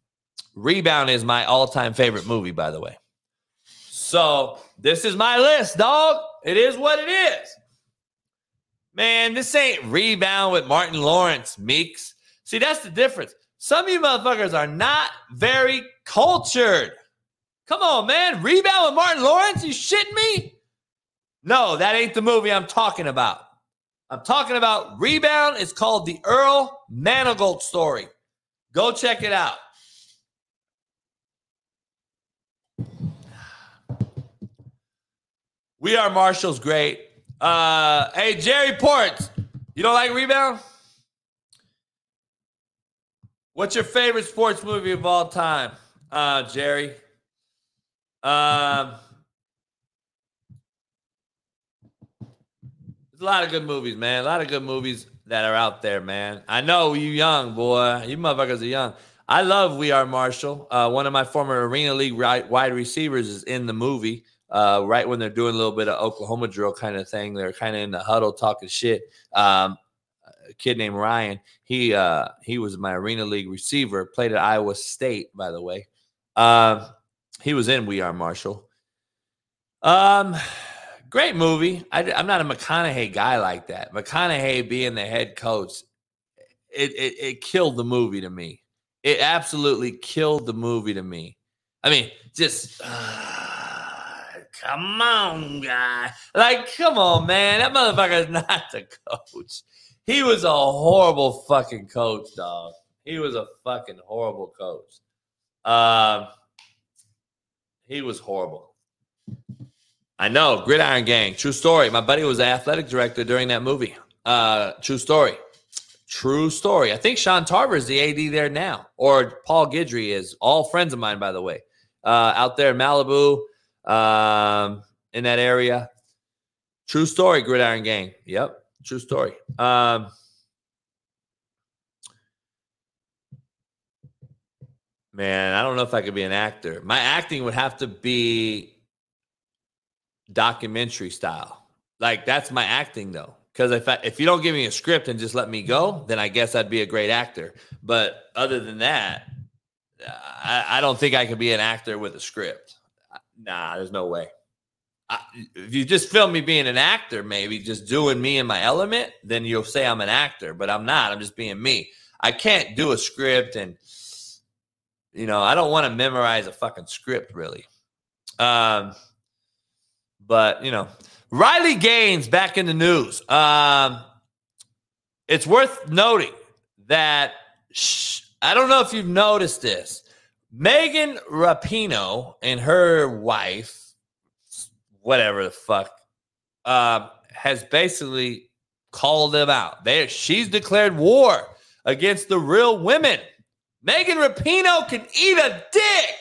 Rebound is my all time favorite movie, by the way. So this is my list, dog. It is what it is. Man, this ain't rebound with Martin Lawrence, Meeks. See, that's the difference. Some of you motherfuckers are not very cultured. Come on, man. Rebound with Martin Lawrence? You shitting me? No, that ain't the movie I'm talking about. I'm talking about Rebound. It's called the Earl Manigault story. Go check it out. We are Marshall's great. Uh, hey, Jerry Ports, you don't like Rebound? What's your favorite sports movie of all time, uh, Jerry? Um, there's a lot of good movies, man. A lot of good movies that are out there, man. I know you young boy. You motherfuckers are young. I love We Are Marshall. Uh, one of my former Arena League wide receivers is in the movie. Uh, right when they're doing a little bit of Oklahoma drill kind of thing, they're kind of in the huddle talking shit. Um, a kid named Ryan, he uh, he was my Arena League receiver. Played at Iowa State, by the way. Um, he was in We Are Marshall. Um, great movie. I, am not a McConaughey guy like that. McConaughey being the head coach, it, it it killed the movie to me. It absolutely killed the movie to me. I mean, just uh, come on, guy. Like, come on, man. That motherfucker is not the coach. He was a horrible fucking coach, dog. He was a fucking horrible coach. Um, he was horrible. I know, Gridiron Gang, true story. My buddy was the athletic director during that movie. Uh, true story. True story. I think Sean Tarver is the AD there now, or Paul Guidry is. All friends of mine, by the way, uh, out there in Malibu, um, in that area. True story, Gridiron Gang. Yep, true story. Um, man, I don't know if I could be an actor. My acting would have to be documentary style. Like that's my acting though. Because if I, if you don't give me a script and just let me go, then I guess I'd be a great actor. But other than that, I, I don't think I could be an actor with a script. Nah, there's no way. I, if you just film me being an actor, maybe just doing me in my element, then you'll say I'm an actor. But I'm not. I'm just being me. I can't do a script, and you know I don't want to memorize a fucking script really. Um, but you know, Riley Gaines back in the news. Um, it's worth noting that sh- I don't know if you've noticed this. Megan Rapinoe and her wife, whatever the fuck, uh, has basically called them out. There, she's declared war against the real women. Megan Rapinoe can eat a dick.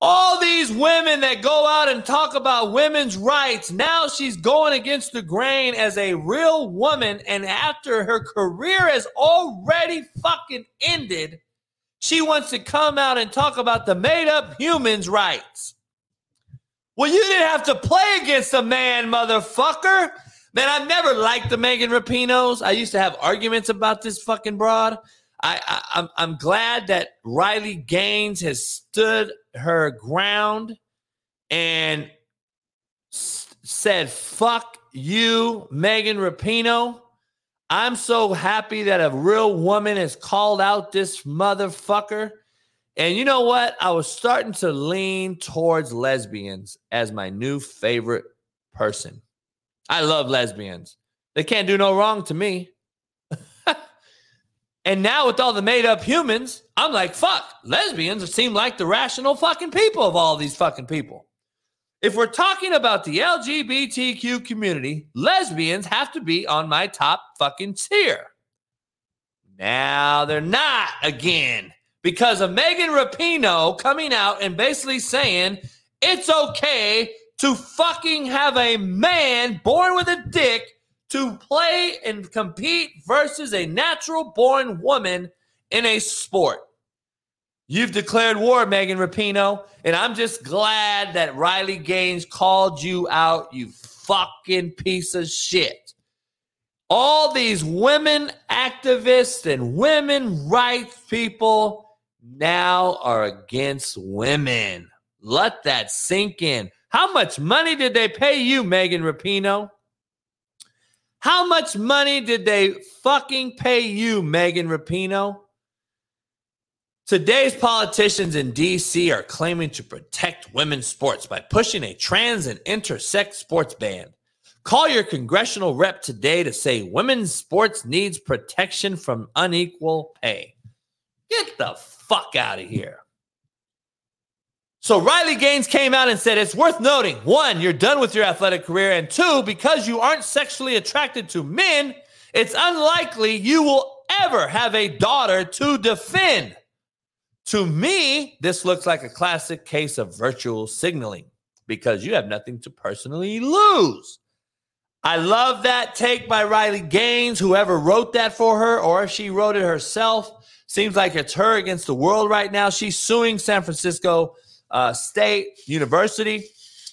All these women that go out and talk about women's rights, now she's going against the grain as a real woman. And after her career has already fucking ended, she wants to come out and talk about the made up humans' rights. Well, you didn't have to play against a man, motherfucker. Man, I've never liked the Megan Rapinoes. I used to have arguments about this fucking broad. I, I I'm I'm glad that Riley Gaines has stood her ground and s- said fuck you, Megan Rapinoe. I'm so happy that a real woman has called out this motherfucker. And you know what? I was starting to lean towards lesbians as my new favorite person. I love lesbians. They can't do no wrong to me. and now with all the made up humans, I'm like, fuck, lesbians seem like the rational fucking people of all these fucking people. If we're talking about the LGBTQ community, lesbians have to be on my top fucking tier. Now they're not again because of Megan Rapinoe coming out and basically saying it's okay to fucking have a man born with a dick to play and compete versus a natural born woman in a sport. You've declared war, Megan Rapinoe, and I'm just glad that Riley Gaines called you out, you fucking piece of shit. All these women activists and women rights people now are against women. Let that sink in. How much money did they pay you, Megan Rapinoe? How much money did they fucking pay you, Megan Rapinoe? Today's politicians in DC are claiming to protect women's sports by pushing a trans and intersex sports ban. Call your congressional rep today to say women's sports needs protection from unequal pay. Get the fuck out of here. So Riley Gaines came out and said it's worth noting one, you're done with your athletic career, and two, because you aren't sexually attracted to men, it's unlikely you will ever have a daughter to defend. To me, this looks like a classic case of virtual signaling because you have nothing to personally lose. I love that take by Riley Gaines, whoever wrote that for her, or if she wrote it herself. Seems like it's her against the world right now. She's suing San Francisco uh, State University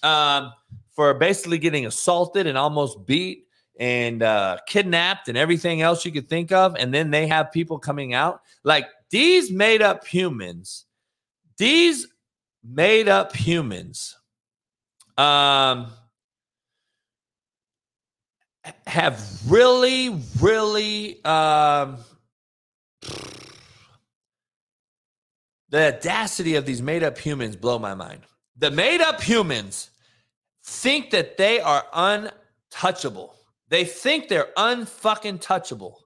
um, for basically getting assaulted and almost beat and uh, kidnapped and everything else you could think of. And then they have people coming out like these made up humans, these made up humans um, have really, really um, the audacity of these made up humans blow my mind. The made up humans think that they are untouchable. They think they're unfucking touchable.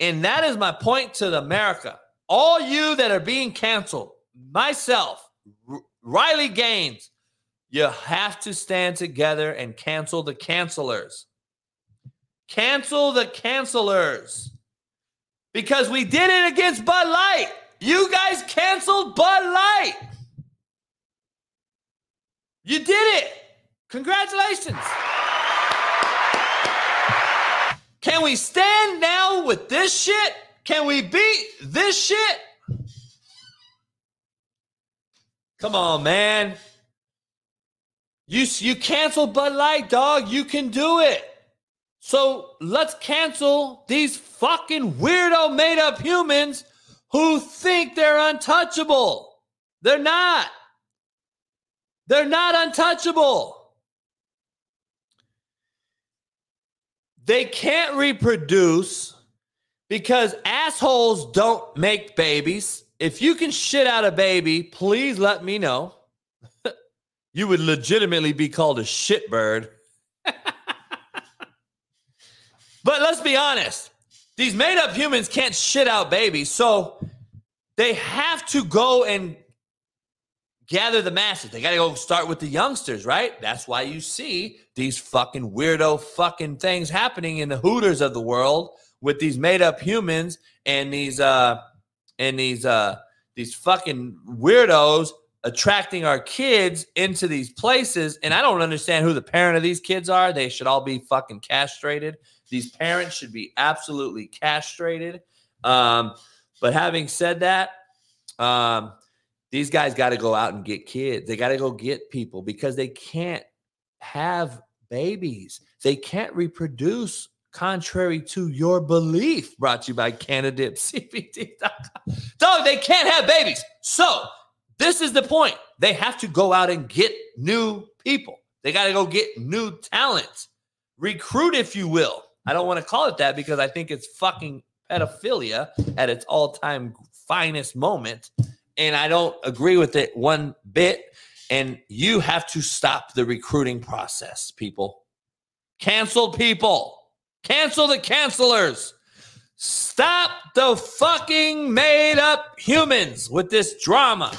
And that is my point to America. All you that are being canceled, myself, R- Riley Gaines, You have to stand together and cancel the cancelers. Cancel the cancelers. Because we did it against Bud Light. You guys canceled Bud Light. You did it. Congratulations. Can we stand now with this shit? Can we beat this shit? Come on, man. You you cancel Bud Light, dog. You can do it. So let's cancel these fucking weirdo made up humans who think they're untouchable. They're not. They're not untouchable. They can't reproduce because assholes don't make babies. If you can shit out a baby, please let me know. you would legitimately be called a shitbird. but let's be honest. These made up humans can't shit out babies. So they have to go and gather the masses. They got to go start with the youngsters, right? That's why you see these fucking weirdo fucking things happening in the hooters of the world with these made up humans and these uh and these uh these fucking weirdos attracting our kids into these places and I don't understand who the parent of these kids are. They should all be fucking castrated. These parents should be absolutely castrated. Um but having said that, um these guys got to go out and get kids. They got to go get people because they can't have babies. They can't reproduce contrary to your belief. Brought to you by CannadipsCBD.com. Dog, they can't have babies. So this is the point. They have to go out and get new people. They got to go get new talent. Recruit, if you will. I don't want to call it that because I think it's fucking pedophilia at its all time finest moment and I don't agree with it one bit. And you have to stop the recruiting process, people. Cancel people. Cancel the cancelers. Stop the fucking made up humans with this drama.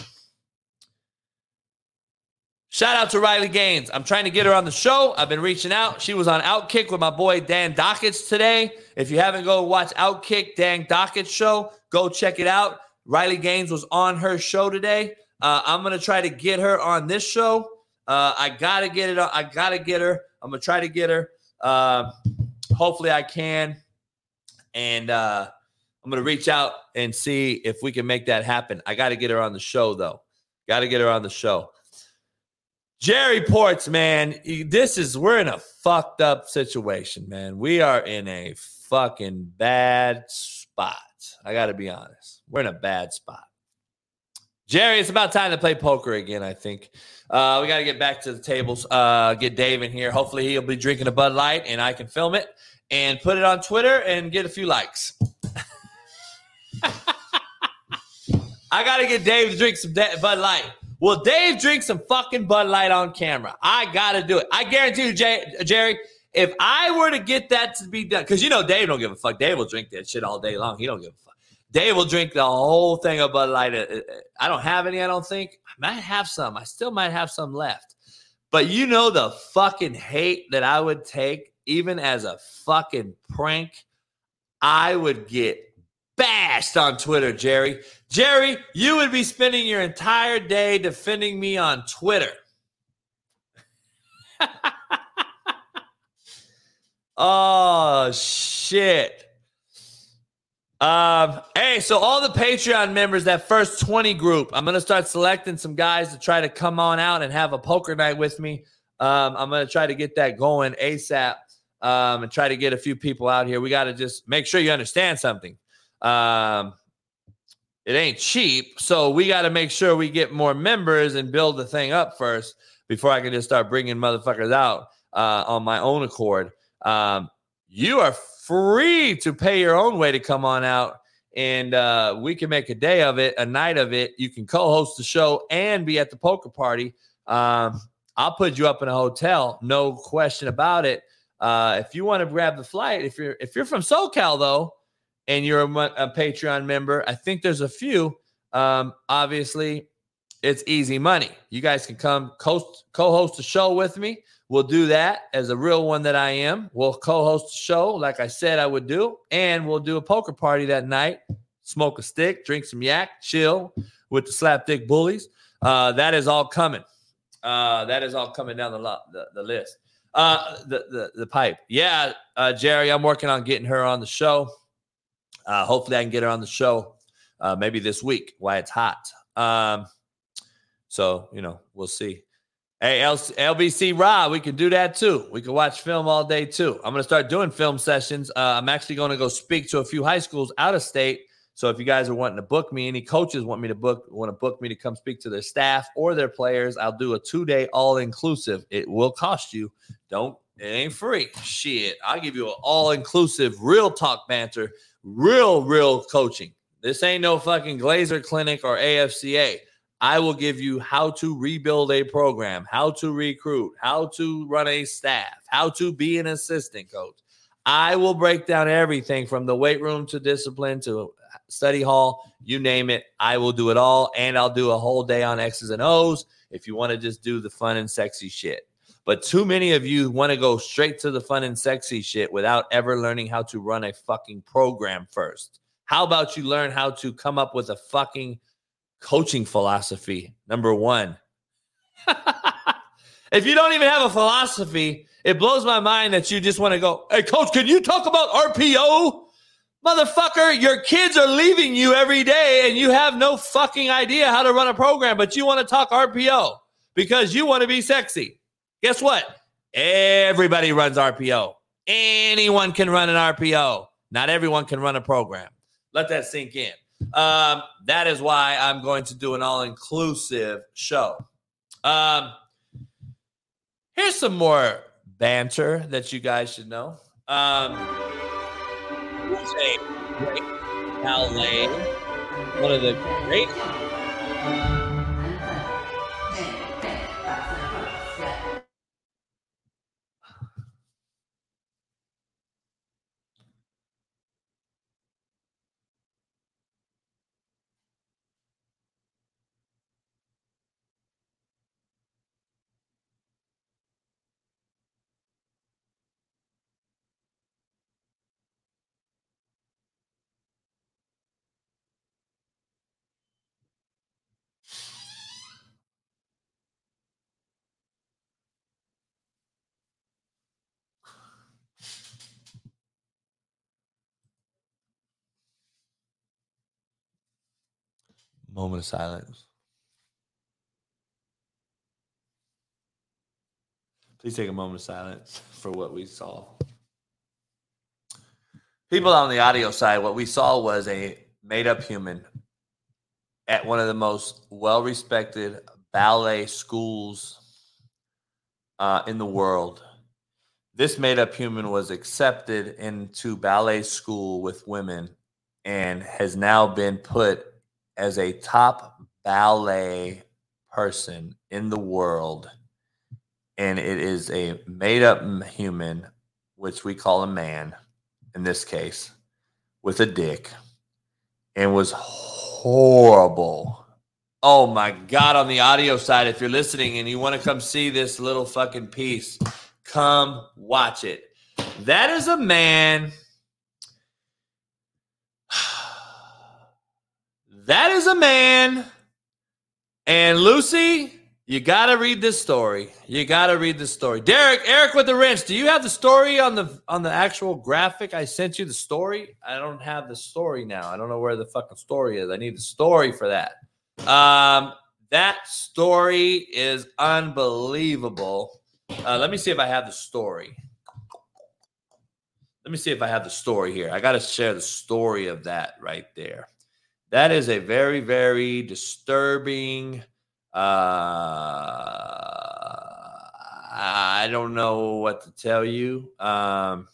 Shout out to Riley Gaines. I'm trying to get her on the show. I've been reaching out. She was on Outkick with my boy Dan Dakich today. If you haven't go watch Outkick Dan Dakich show, go check it out. Riley Gaines was on her show today. Uh, I'm gonna try to get her on this show. Uh, I gotta get it. I gotta get her. I'm gonna try to get her. Uh, hopefully, I can. And uh, I'm gonna reach out and see if we can make that happen. I gotta get her on the show though. Gotta get her on the show. Jerry Ports, man, this is we're in a fucked up situation, man. We are in a fucking bad spot. I got to be honest. We're in a bad spot. Jerry, it's about time to play poker again, I think. Uh, we got to get back to the tables, uh, get Dave in here. Hopefully, he'll be drinking a Bud Light and I can film it and put it on Twitter and get a few likes. I got to get Dave to drink some Bud Light. Will Dave drink some fucking Bud Light on camera? I got to do it. I guarantee you, Jerry, if I were to get that to be done, because you know Dave don't give a fuck. Dave will drink that shit all day long. He don't give a fuck. Dave will drink the whole thing of Bud Light. I don't have any. I don't think. I might have some. I still might have some left. But you know the fucking hate that I would take, even as a fucking prank. I would get bashed on Twitter, Jerry. Jerry, you would be spending your entire day defending me on Twitter. oh shit. Um, hey, so all the Patreon members, that first 20 group, I'm gonna start selecting some guys to try to come on out and have a poker night with me. Um, I'm gonna try to get that going ASAP. Um, and try to get a few people out here. We got to just make sure you understand something. Um, it ain't cheap, so we got to make sure we get more members and build the thing up first before I can just start bringing motherfuckers out uh, on my own accord. Um, you are free to pay your own way to come on out and uh, we can make a day of it, a night of it. You can co-host the show and be at the poker party. Um, I'll put you up in a hotel, no question about it. Uh, if you want to grab the flight, if you're if you're from SoCal though, and you're a, a Patreon member, I think there's a few. Um, obviously, it's easy money. You guys can come co host the show with me. We'll do that as a real one that I am. We'll co host a show like I said I would do. And we'll do a poker party that night, smoke a stick, drink some yak, chill with the slapdick bullies. Uh, that is all coming. Uh, that is all coming down the, lo- the, the list. Uh, the, the, the pipe. Yeah, uh, Jerry, I'm working on getting her on the show. Uh, hopefully, I can get her on the show uh, maybe this week while it's hot. Um, so, you know, we'll see. Hey, L- LBC Rob, we can do that too. We can watch film all day too. I'm going to start doing film sessions. Uh, I'm actually going to go speak to a few high schools out of state. So if you guys are wanting to book me, any coaches want me to book, want to book me to come speak to their staff or their players, I'll do a two day all inclusive. It will cost you. Don't, it ain't free. Shit. I'll give you an all inclusive, real talk banter, real, real coaching. This ain't no fucking Glazier clinic or AFCA. I will give you how to rebuild a program, how to recruit, how to run a staff, how to be an assistant coach. I will break down everything from the weight room to discipline to uh, study hall, you name it. I will do it all. And I'll do a whole day on X's and O's if you want to just do the fun and sexy shit. But too many of you want to go straight to the fun and sexy shit without ever learning how to run a fucking program first. How about you learn how to come up with a fucking coaching philosophy? Number one. if you don't even have a philosophy, it blows my mind that you just want to go, hey, coach, can you talk about RPO? Motherfucker, your kids are leaving you every day and you have no fucking idea how to run a program, but you want to talk RPO because you want to be sexy. Guess what? Everybody runs RPO. Anyone can run an RPO. Not everyone can run a program. Let that sink in. Um, that is why I'm going to do an all inclusive show. Um, here's some more banter that you guys should know. Um, who's a great ballet? One of the great. Moment of silence. Please take a moment of silence for what we saw. People on the audio side, what we saw was a made up human at one of the most well respected ballet schools uh, in the world. This made up human was accepted into ballet school with women and has now been put as a top ballet person in the world, and it is a made up human, which we call a man in this case, with a dick, and was horrible. Oh my God, on the audio side, if you're listening and you want to come see this little fucking piece, come watch it. That is a man. That is a man. And Lucy, you got to read this story. You got to read this story. Derek, Eric with the wrench. Do you have the story on the on the actual graphic? I sent you the story. I don't have the story now. I don't know where the fucking story is. I need the story for that. Um, that story is unbelievable. Uh, let me see if I have the story. Let me see if I have the story here. I got to share the story of that right there. That is a very, very disturbing. Uh, I don't know what to tell you. Um,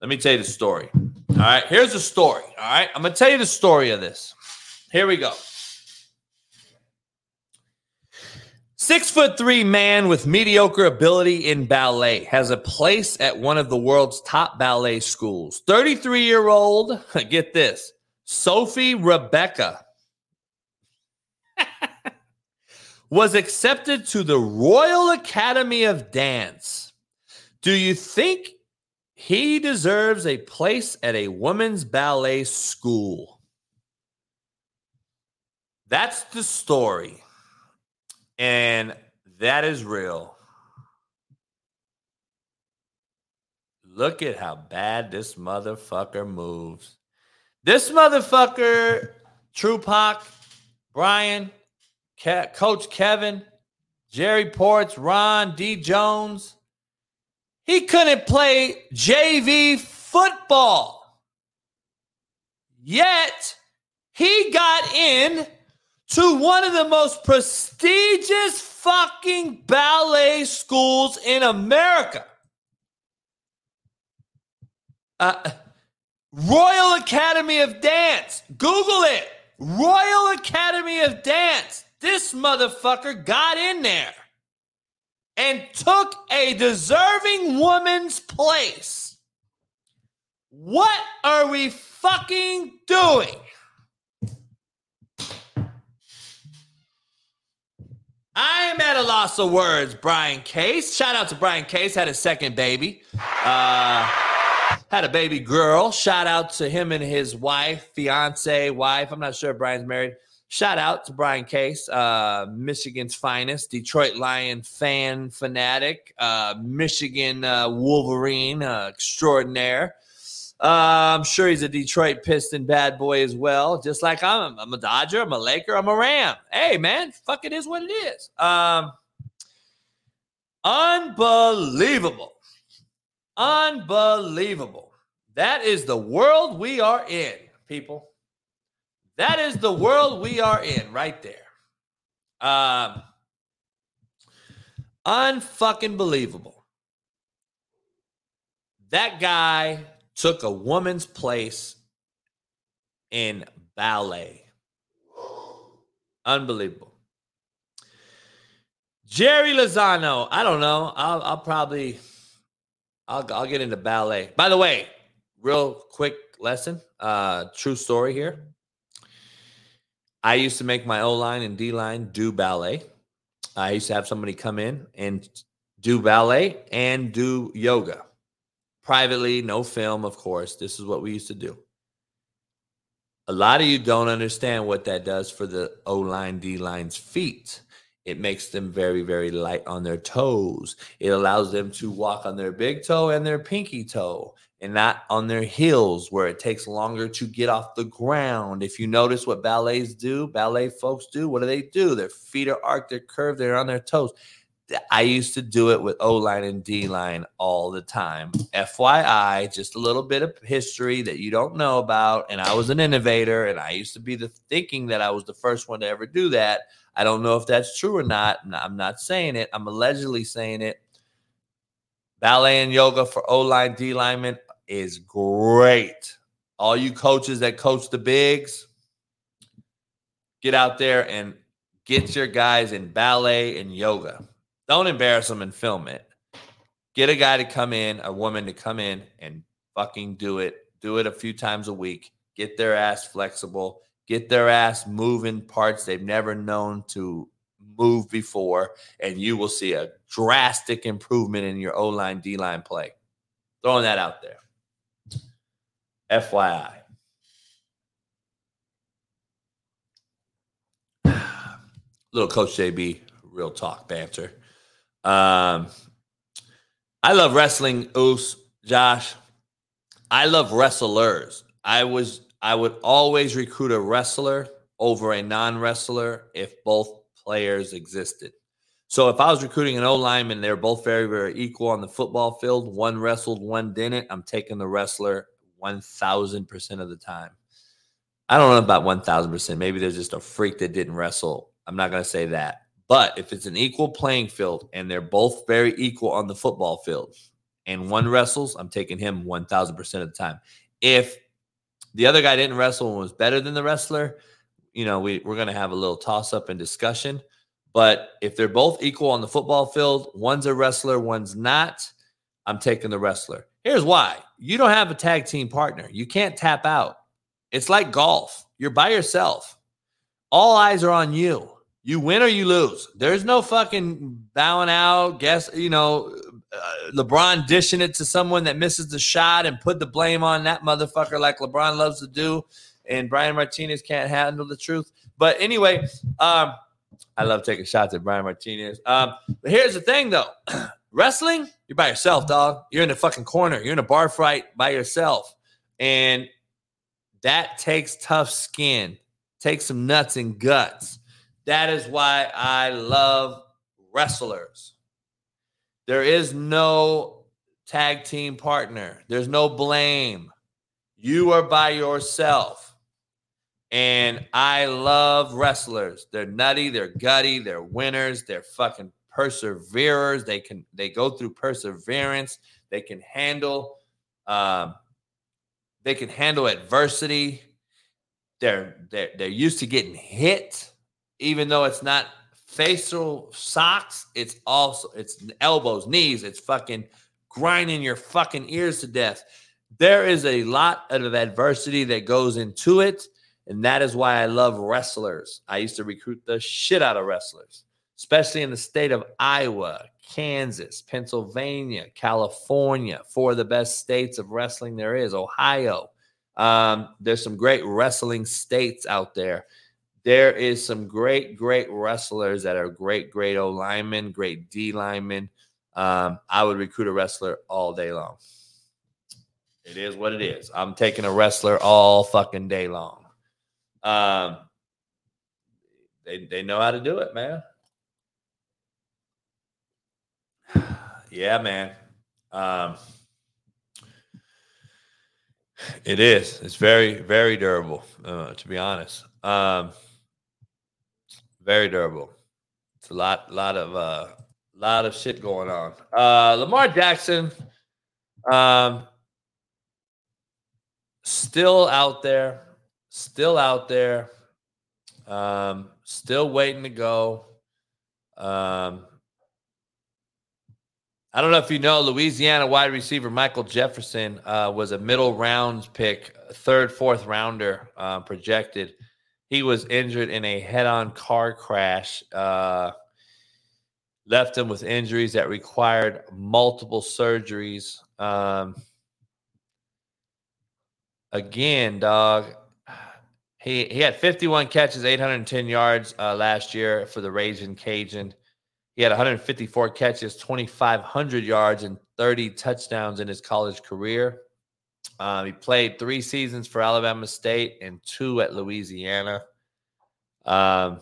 let me tell you the story. All right, here's the story. All right, I'm gonna tell you the story of this. Here we go. Six foot three man with mediocre ability in ballet has a place at one of the world's top ballet schools. 33 year old, get this, Sophie Rebecca. was accepted to the Royal Academy of Dance. Do you think he deserves a place at a women's ballet school? That's the story. And that is real. Look at how bad this motherfucker moves. This motherfucker, Trupac, Brian, Ke- Coach Kevin, Jerry Ports, Ron, D. Jones, he couldn't play JV football. Yet he got in to one of the most prestigious fucking ballet schools in America. Uh, Royal Academy of Dance. Google it. Royal Academy of Dance. This motherfucker got in there and took a deserving woman's place. What are we fucking doing? I am at a loss of words, Brian Case. Shout out to Brian Case, had a second baby. Uh, had a baby girl. Shout out to him and his wife, fiance, wife. I'm not sure if Brian's married. Shout out to Brian Case, uh, Michigan's finest, Detroit Lion fan fanatic, uh, Michigan uh, Wolverine uh, extraordinaire. Uh, I'm sure he's a Detroit Piston bad boy as well, just like I'm. I'm a Dodger, I'm a Laker, I'm a Ram. Hey, man, fuck it is what it is. Um, unbelievable. Unbelievable. That is the world we are in, people. That is the world we are in right there. Um, unfucking believable. That guy took a woman's place in ballet. Unbelievable. Jerry Lozano. I don't know. I'll, I'll probably I'll, I'll get into ballet. By the way, real quick lesson, uh, true story here. I used to make my O line and D line do ballet. I used to have somebody come in and do ballet and do yoga privately, no film, of course. This is what we used to do. A lot of you don't understand what that does for the O line, D line's feet. It makes them very, very light on their toes. It allows them to walk on their big toe and their pinky toe and not on their heels where it takes longer to get off the ground. If you notice what ballets do, ballet folks do, what do they do? Their feet are arched, they're curved, they're on their toes. I used to do it with O line and D line all the time. FYI, just a little bit of history that you don't know about. And I was an innovator, and I used to be the thinking that I was the first one to ever do that. I don't know if that's true or not. I'm not saying it. I'm allegedly saying it. Ballet and yoga for O line, D linemen is great. All you coaches that coach the bigs, get out there and get your guys in ballet and yoga. Don't embarrass them and film it. Get a guy to come in, a woman to come in and fucking do it. Do it a few times a week. Get their ass flexible. Get their ass moving parts they've never known to move before, and you will see a drastic improvement in your O line, D line play. Throwing that out there. FYI. Little Coach JB, real talk banter. Um, I love wrestling, Oos, Josh. I love wrestlers. I was I would always recruit a wrestler over a non-wrestler if both players existed. So if I was recruiting an O lineman, they're both very, very equal on the football field. One wrestled, one didn't. I'm taking the wrestler 1000% of the time. I don't know about 1000%. Maybe there's just a freak that didn't wrestle. I'm not going to say that. But if it's an equal playing field and they're both very equal on the football field and one wrestles, I'm taking him 1000% of the time. If the other guy didn't wrestle and was better than the wrestler, you know, we, we're going to have a little toss up and discussion. But if they're both equal on the football field, one's a wrestler, one's not, I'm taking the wrestler. Here's why you don't have a tag team partner. You can't tap out. It's like golf, you're by yourself. All eyes are on you. You win or you lose. There's no fucking bowing out. Guess you know, uh, LeBron dishing it to someone that misses the shot and put the blame on that motherfucker like LeBron loves to do. And Brian Martinez can't handle the truth. But anyway, um, I love taking shots at Brian Martinez. Um, but here's the thing, though. Wrestling, you're by yourself, dog. You're in the fucking corner. You're in a bar fight by yourself. And that takes tough skin, takes some nuts and guts. That is why I love wrestlers. There is no tag team partner, there's no blame. You are by yourself. And I love wrestlers. They're nutty, they're gutty, they're winners, they're fucking perseverers. They can they go through perseverance. They can handle um, they can handle adversity. They're they're they're used to getting hit, even though it's not facial socks. It's also it's elbows, knees. It's fucking grinding your fucking ears to death. There is a lot of adversity that goes into it. And that is why I love wrestlers. I used to recruit the shit out of wrestlers, especially in the state of Iowa, Kansas, Pennsylvania, California, four of the best states of wrestling there is, Ohio. Um, there's some great wrestling states out there. There is some great, great wrestlers that are great, great O linemen, great D linemen. Um, I would recruit a wrestler all day long. It is what it is. I'm taking a wrestler all fucking day long. Um, they they know how to do it, man. Yeah, man. Um, it is. It's very very durable. Uh, to be honest, um, very durable. It's a lot lot of uh, lot of shit going on. Uh, Lamar Jackson. Um, still out there still out there, um, still waiting to go. Um, I don't know if you know, Louisiana wide receiver Michael Jefferson uh, was a middle rounds pick, third, fourth rounder uh, projected. He was injured in a head on car crash, uh, left him with injuries that required multiple surgeries. Um, again, dog, he he had 51 catches, 810 yards uh, last year for the Raging Cajun. He had 154 catches, 2,500 yards, and 30 touchdowns in his college career. Um, he played three seasons for Alabama State and two at Louisiana. Um,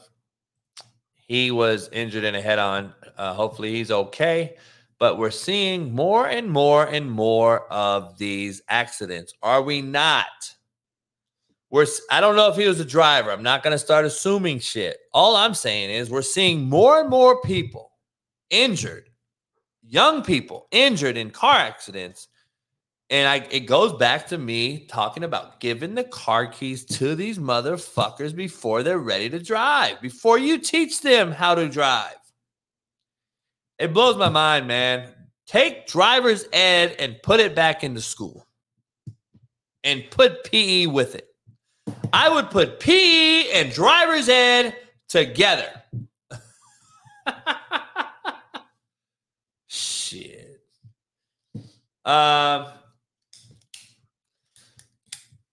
he was injured in a head on. Uh, hopefully, he's okay. But we're seeing more and more and more of these accidents. Are we not? We're I don't know if he was a driver. I'm not going to start assuming shit. All I'm saying is we're seeing more and more people injured, young people injured in car accidents. And I, it goes back to me talking about giving the car keys to these motherfuckers before they're ready to drive, before you teach them how to drive. It blows my mind, man. Take driver's ed and put it back into school and put PE with it. I would put PE and driver's ed together. Shit. Um.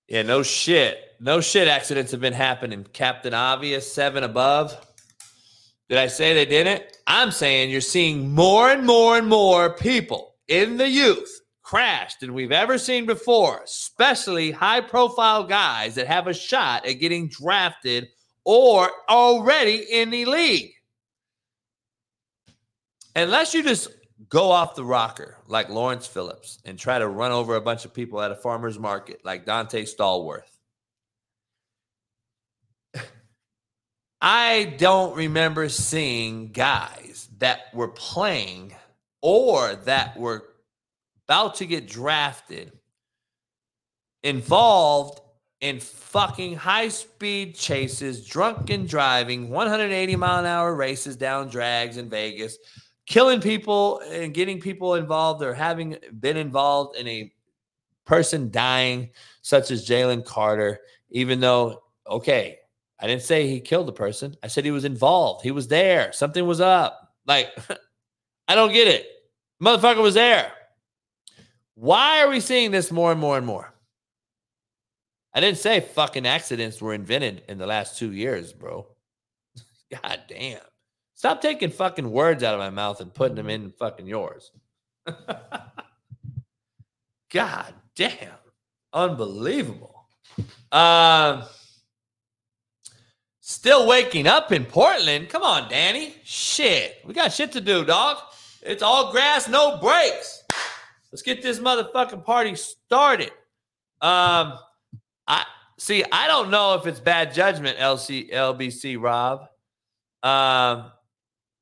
Yeah, no shit. No shit accidents have been happening. Captain Obvious, seven above. Did I say they didn't? I'm saying you're seeing more and more and more people in the youth crashed than we've ever seen before, especially high profile guys that have a shot at getting drafted or already in the league. Unless you just go off the rocker like Lawrence Phillips and try to run over a bunch of people at a farmer's market like Donté Stallworth. I don't remember seeing guys that were playing or that were about to get drafted, involved in fucking high speed chases, drunken driving, 180 mile an hour races down drags in Vegas, killing people and getting people involved or having been involved in a person dying, such as Jalen Carter, even though, okay, I didn't say he killed the person. I said he was involved. He was there. Something was up. Like, I don't get it. Motherfucker was there. Why are we seeing this more and more and more? I didn't say fucking accidents were invented in the last two years, bro. God damn. Stop taking fucking words out of my mouth and putting them in fucking yours. God damn. Unbelievable. Um, still waking up in Portland. Come on, Danny. Shit. We got shit to do, dog. It's all grass, no breaks. Let's get this motherfucking party started. Um, I see. I don't know if it's bad judgment, LC LBC Rob. Um,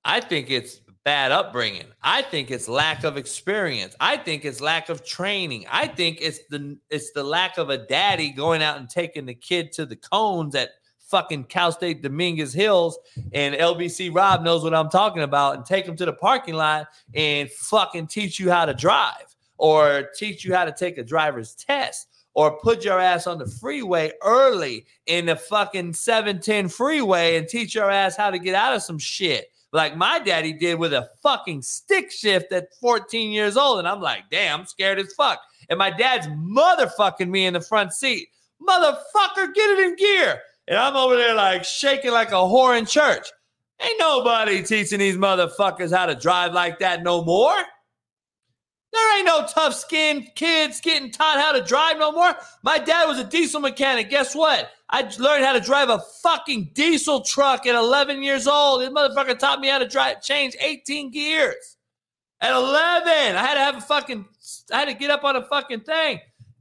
I think it's bad upbringing. I think it's lack of experience. I think it's lack of training. I think it's the it's the lack of a daddy going out and taking the kid to the cones at fucking Cal State Dominguez Hills and LBC Rob knows what I'm talking about and take him to the parking lot and fucking teach you how to drive or teach you how to take a driver's test or put your ass on the freeway early in the fucking 710 freeway and teach your ass how to get out of some shit like my daddy did with a fucking stick shift at 14 years old. And I'm like, damn, I'm scared as fuck. And my dad's motherfucking me in the front seat. Motherfucker, get it in gear. And I'm over there like shaking like a whore in church. Ain't nobody teaching these motherfuckers how to drive like that no more. There ain't no tough skinned kids getting taught how to drive no more. My dad was a diesel mechanic. Guess what? I learned how to drive a fucking diesel truck at 11 years old. This motherfucker taught me how to drive, change 18 gears at 11. I had to have a fucking, I had to get up on a fucking thing.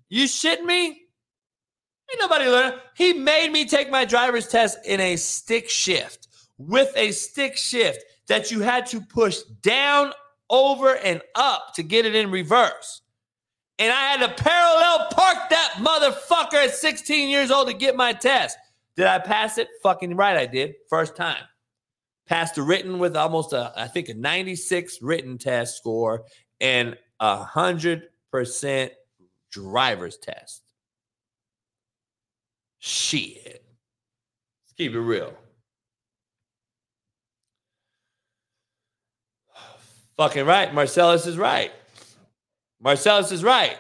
You shitting me? Ain't nobody learn. He made me take my driver's test in a stick shift with a stick shift that you had to push down, over, and up to get it in reverse and I had to parallel park that motherfucker at 16 years old to get my test. Did I pass it? Fucking right, I did. First time. Passed a written with almost a, I think, a 96 written test score and a hundred percent driver's test. Shit. Let's keep it real. Fucking right. Marcellus is right. Marcellus is right.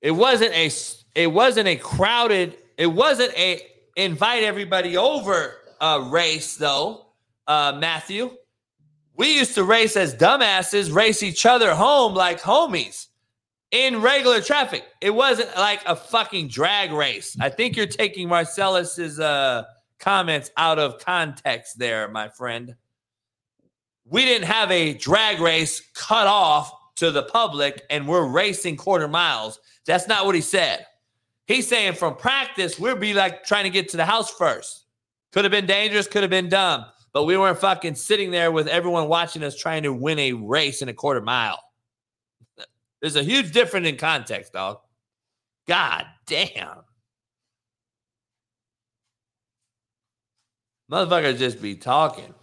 It wasn't a it wasn't a crowded, it wasn't a invite everybody over uh race though, uh Matthew. We used to race as dumbasses, race each other home like homies in regular traffic. It wasn't like a fucking drag race. I think you're taking Marcellus's uh comments out of context there, my friend. We didn't have a drag race cut off to the public and we're racing quarter miles. That's not what he said. He's saying from practice, we'll be like trying to get to the house first. Could have been dangerous, could have been dumb, but we weren't fucking sitting there with everyone watching us trying to win a race in a quarter mile. There's a huge difference in context, dog. God damn. Motherfuckers just be talking.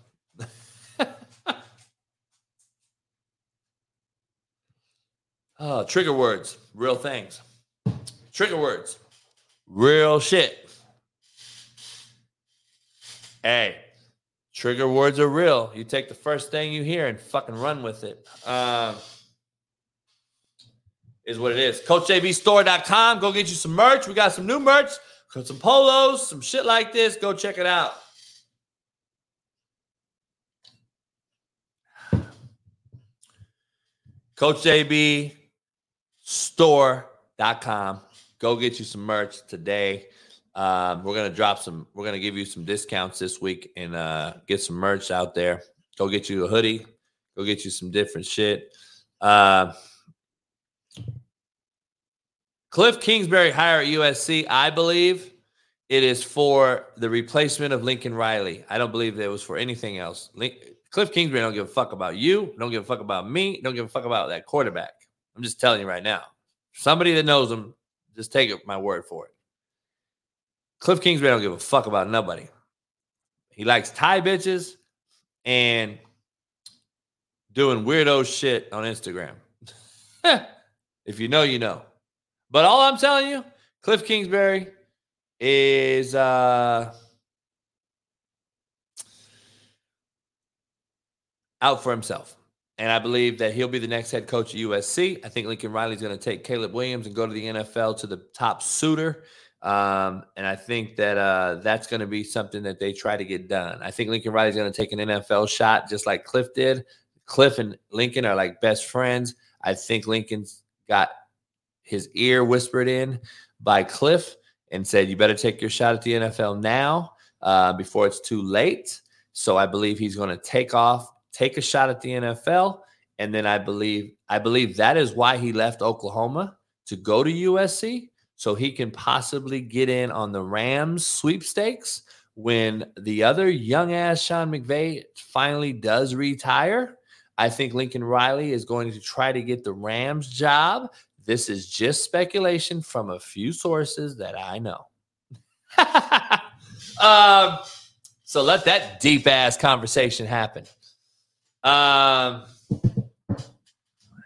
Oh, trigger words, real things. Trigger words, real shit. Hey, trigger words are real. You take the first thing you hear and fucking run with it. Um, is what it is. CoachJBStore.com. Go get you some merch. We got some new merch, some polos, some shit like this. Go check it out. Coach JB store.com. Go get you some merch today. Um, we're gonna drop some. We're gonna give you some discounts this week and uh, get some merch out there. Go get you a hoodie. Go get you some different shit. Uh, Cliff Kingsbury hire at USC. I believe it is for the replacement of Lincoln Riley. I don't believe it was for anything else. Link, Cliff Kingsbury don't give a fuck about you. Don't give a fuck about me. Don't give a fuck about that quarterback. I'm just telling you right now. Somebody that knows him, just take my word for it. Cliff Kingsbury don't give a fuck about nobody. He likes tie bitches and doing weirdo shit on Instagram. if you know, you know. But all I'm telling you, Cliff Kingsbury is uh, out for himself. And I believe that he'll be the next head coach at USC. I think Lincoln Riley's going to take Caleb Williams and go to the NFL to the top suitor. Um, and I think that uh, that's going to be something that they try to get done. I think Lincoln Riley's going to take an NFL shot just like Cliff did. Cliff and Lincoln are like best friends. I think Lincoln's got his ear whispered in by Cliff and said, You better take your shot at the NFL now uh, before it's too late. So I believe he's going to take off, take a shot at the NFL. And then I believe I believe that is why he left Oklahoma to go to USC so he can possibly get in on the Rams sweepstakes when the other young ass Sean McVay finally does retire. I think Lincoln Riley is going to try to get the Rams job. This is just speculation from a few sources that I know. um, so let that deep ass conversation happen. Um,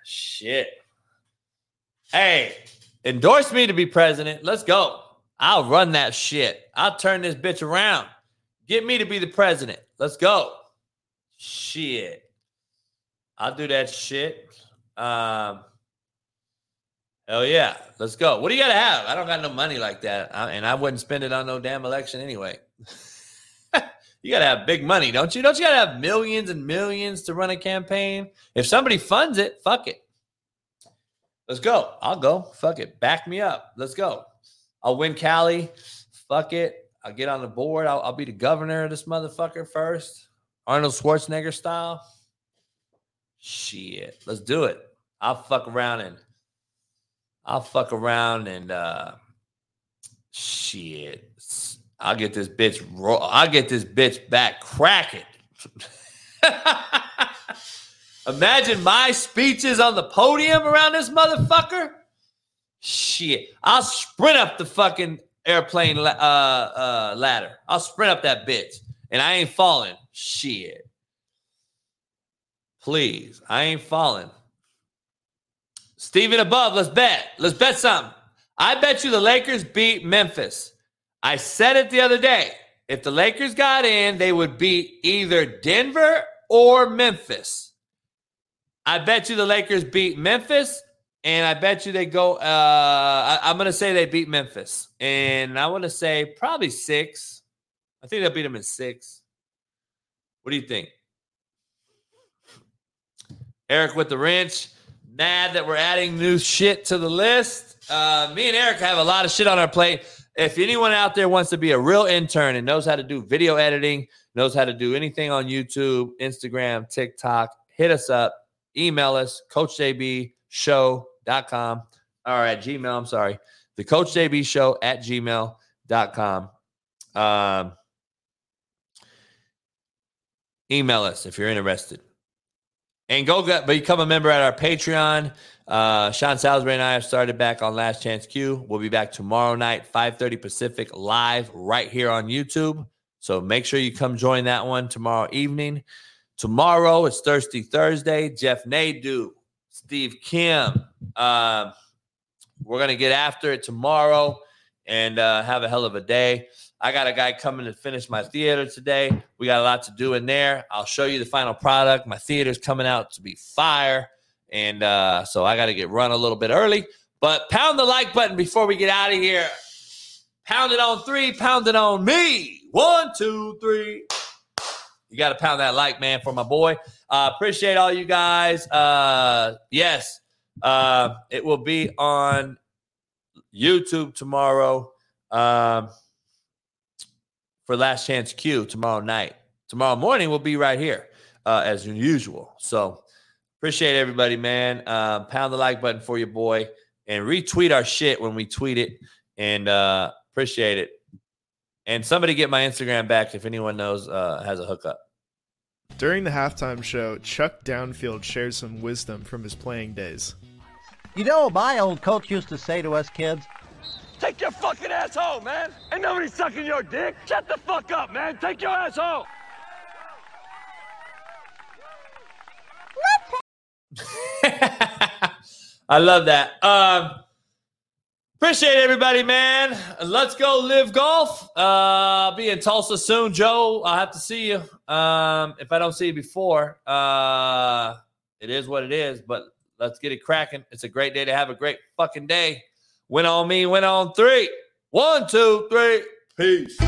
shit. Hey, endorse me to be president. Let's go. I'll run that shit. I'll turn this bitch around. Get me to be the president. Let's go. Shit. I'll do that shit. Um, hell yeah. Let's go. What do you got to have? I don't got no money like that. I, and I wouldn't spend it on no damn election anyway. you got to have big money, don't you? Don't you got to have millions and millions to run a campaign? If somebody funds it, fuck it. Let's go. I'll go. Fuck it. Back me up. Let's go. I'll win Cali. Fuck it. I'll get on the board. I'll, I'll be the governor of this motherfucker first. Arnold Schwarzenegger style. Shit. Let's do it. I'll fuck around and I'll fuck around and uh shit. I'll get this bitch ro- I'll get this bitch back cracking. Imagine my speeches on the podium around this motherfucker. Shit. I'll sprint up the fucking airplane la- uh, uh, ladder. I'll sprint up that bitch and I ain't falling. Shit. Please, I ain't falling. Steven above, let's bet. Let's bet something. I bet you the Lakers beat Memphis. I said it the other day. If the Lakers got in, they would beat either Denver or Memphis. I bet you the Lakers beat Memphis, and I bet you they go. Uh, I, going to say they beat Memphis, and I want to say probably six. I think they'll beat them in six. What do you think? Eric with the wrench. Mad that we're adding new shit to the list. Uh, me and Eric have a lot of shit on our plate. If anyone out there wants to be a real intern and knows how to do video editing, knows how to do anything on YouTube, Instagram, TikTok, hit us up. Email us, coachjbshow.com or at Gmail. I'm sorry. The Coach JB Show at gmail.com. Um, email us if you're interested and go get, become a member at our Patreon. Uh, Sean Salisbury and I have started back on Last Chance U. We'll be back tomorrow night, 5:30 Pacific, live right here on YouTube. So make sure you come join that one tomorrow evening. Tomorrow it's Thirsty Thursday. Jeff Nadu, Steve Kim. Uh, we're gonna get after it tomorrow and uh, have a hell of a day. I got a guy coming to finish my theater today. We got a lot to do in there. I'll show you the final product. My theater's coming out to be fire. And uh, so I got to get run a little bit early. But pound the like button before we get out of here. Pound it on three, pound it on me. One, two, three. You got to pound that like, man, for my boy. Uh, appreciate all you guys. Uh, yes, uh, it will be on YouTube tomorrow. Um, for Last Chance U tomorrow night. Tomorrow morning, we'll be right here uh, as usual. So appreciate everybody, man. Uh, pound the like button for your boy and retweet our shit when we tweet it. And uh, appreciate it. And somebody get my Instagram back if anyone knows uh, has a hookup. During the halftime show, Chuck Downfield shares some wisdom from his playing days. You know, my old coach used to say to us kids, Take your fucking ass home, man. Ain't nobody sucking your dick. Shut the fuck up, man. Take your ass home. I love that. Um, Appreciate everybody, man. Let's go LIV golf. Uh, be in Tulsa soon, Joe. I'll have to see you. Um, if I don't see you before, uh, it is what it is. But let's get it cracking. It's a great day to have a great fucking day. Win on me, win on three. One, two, three. Peace.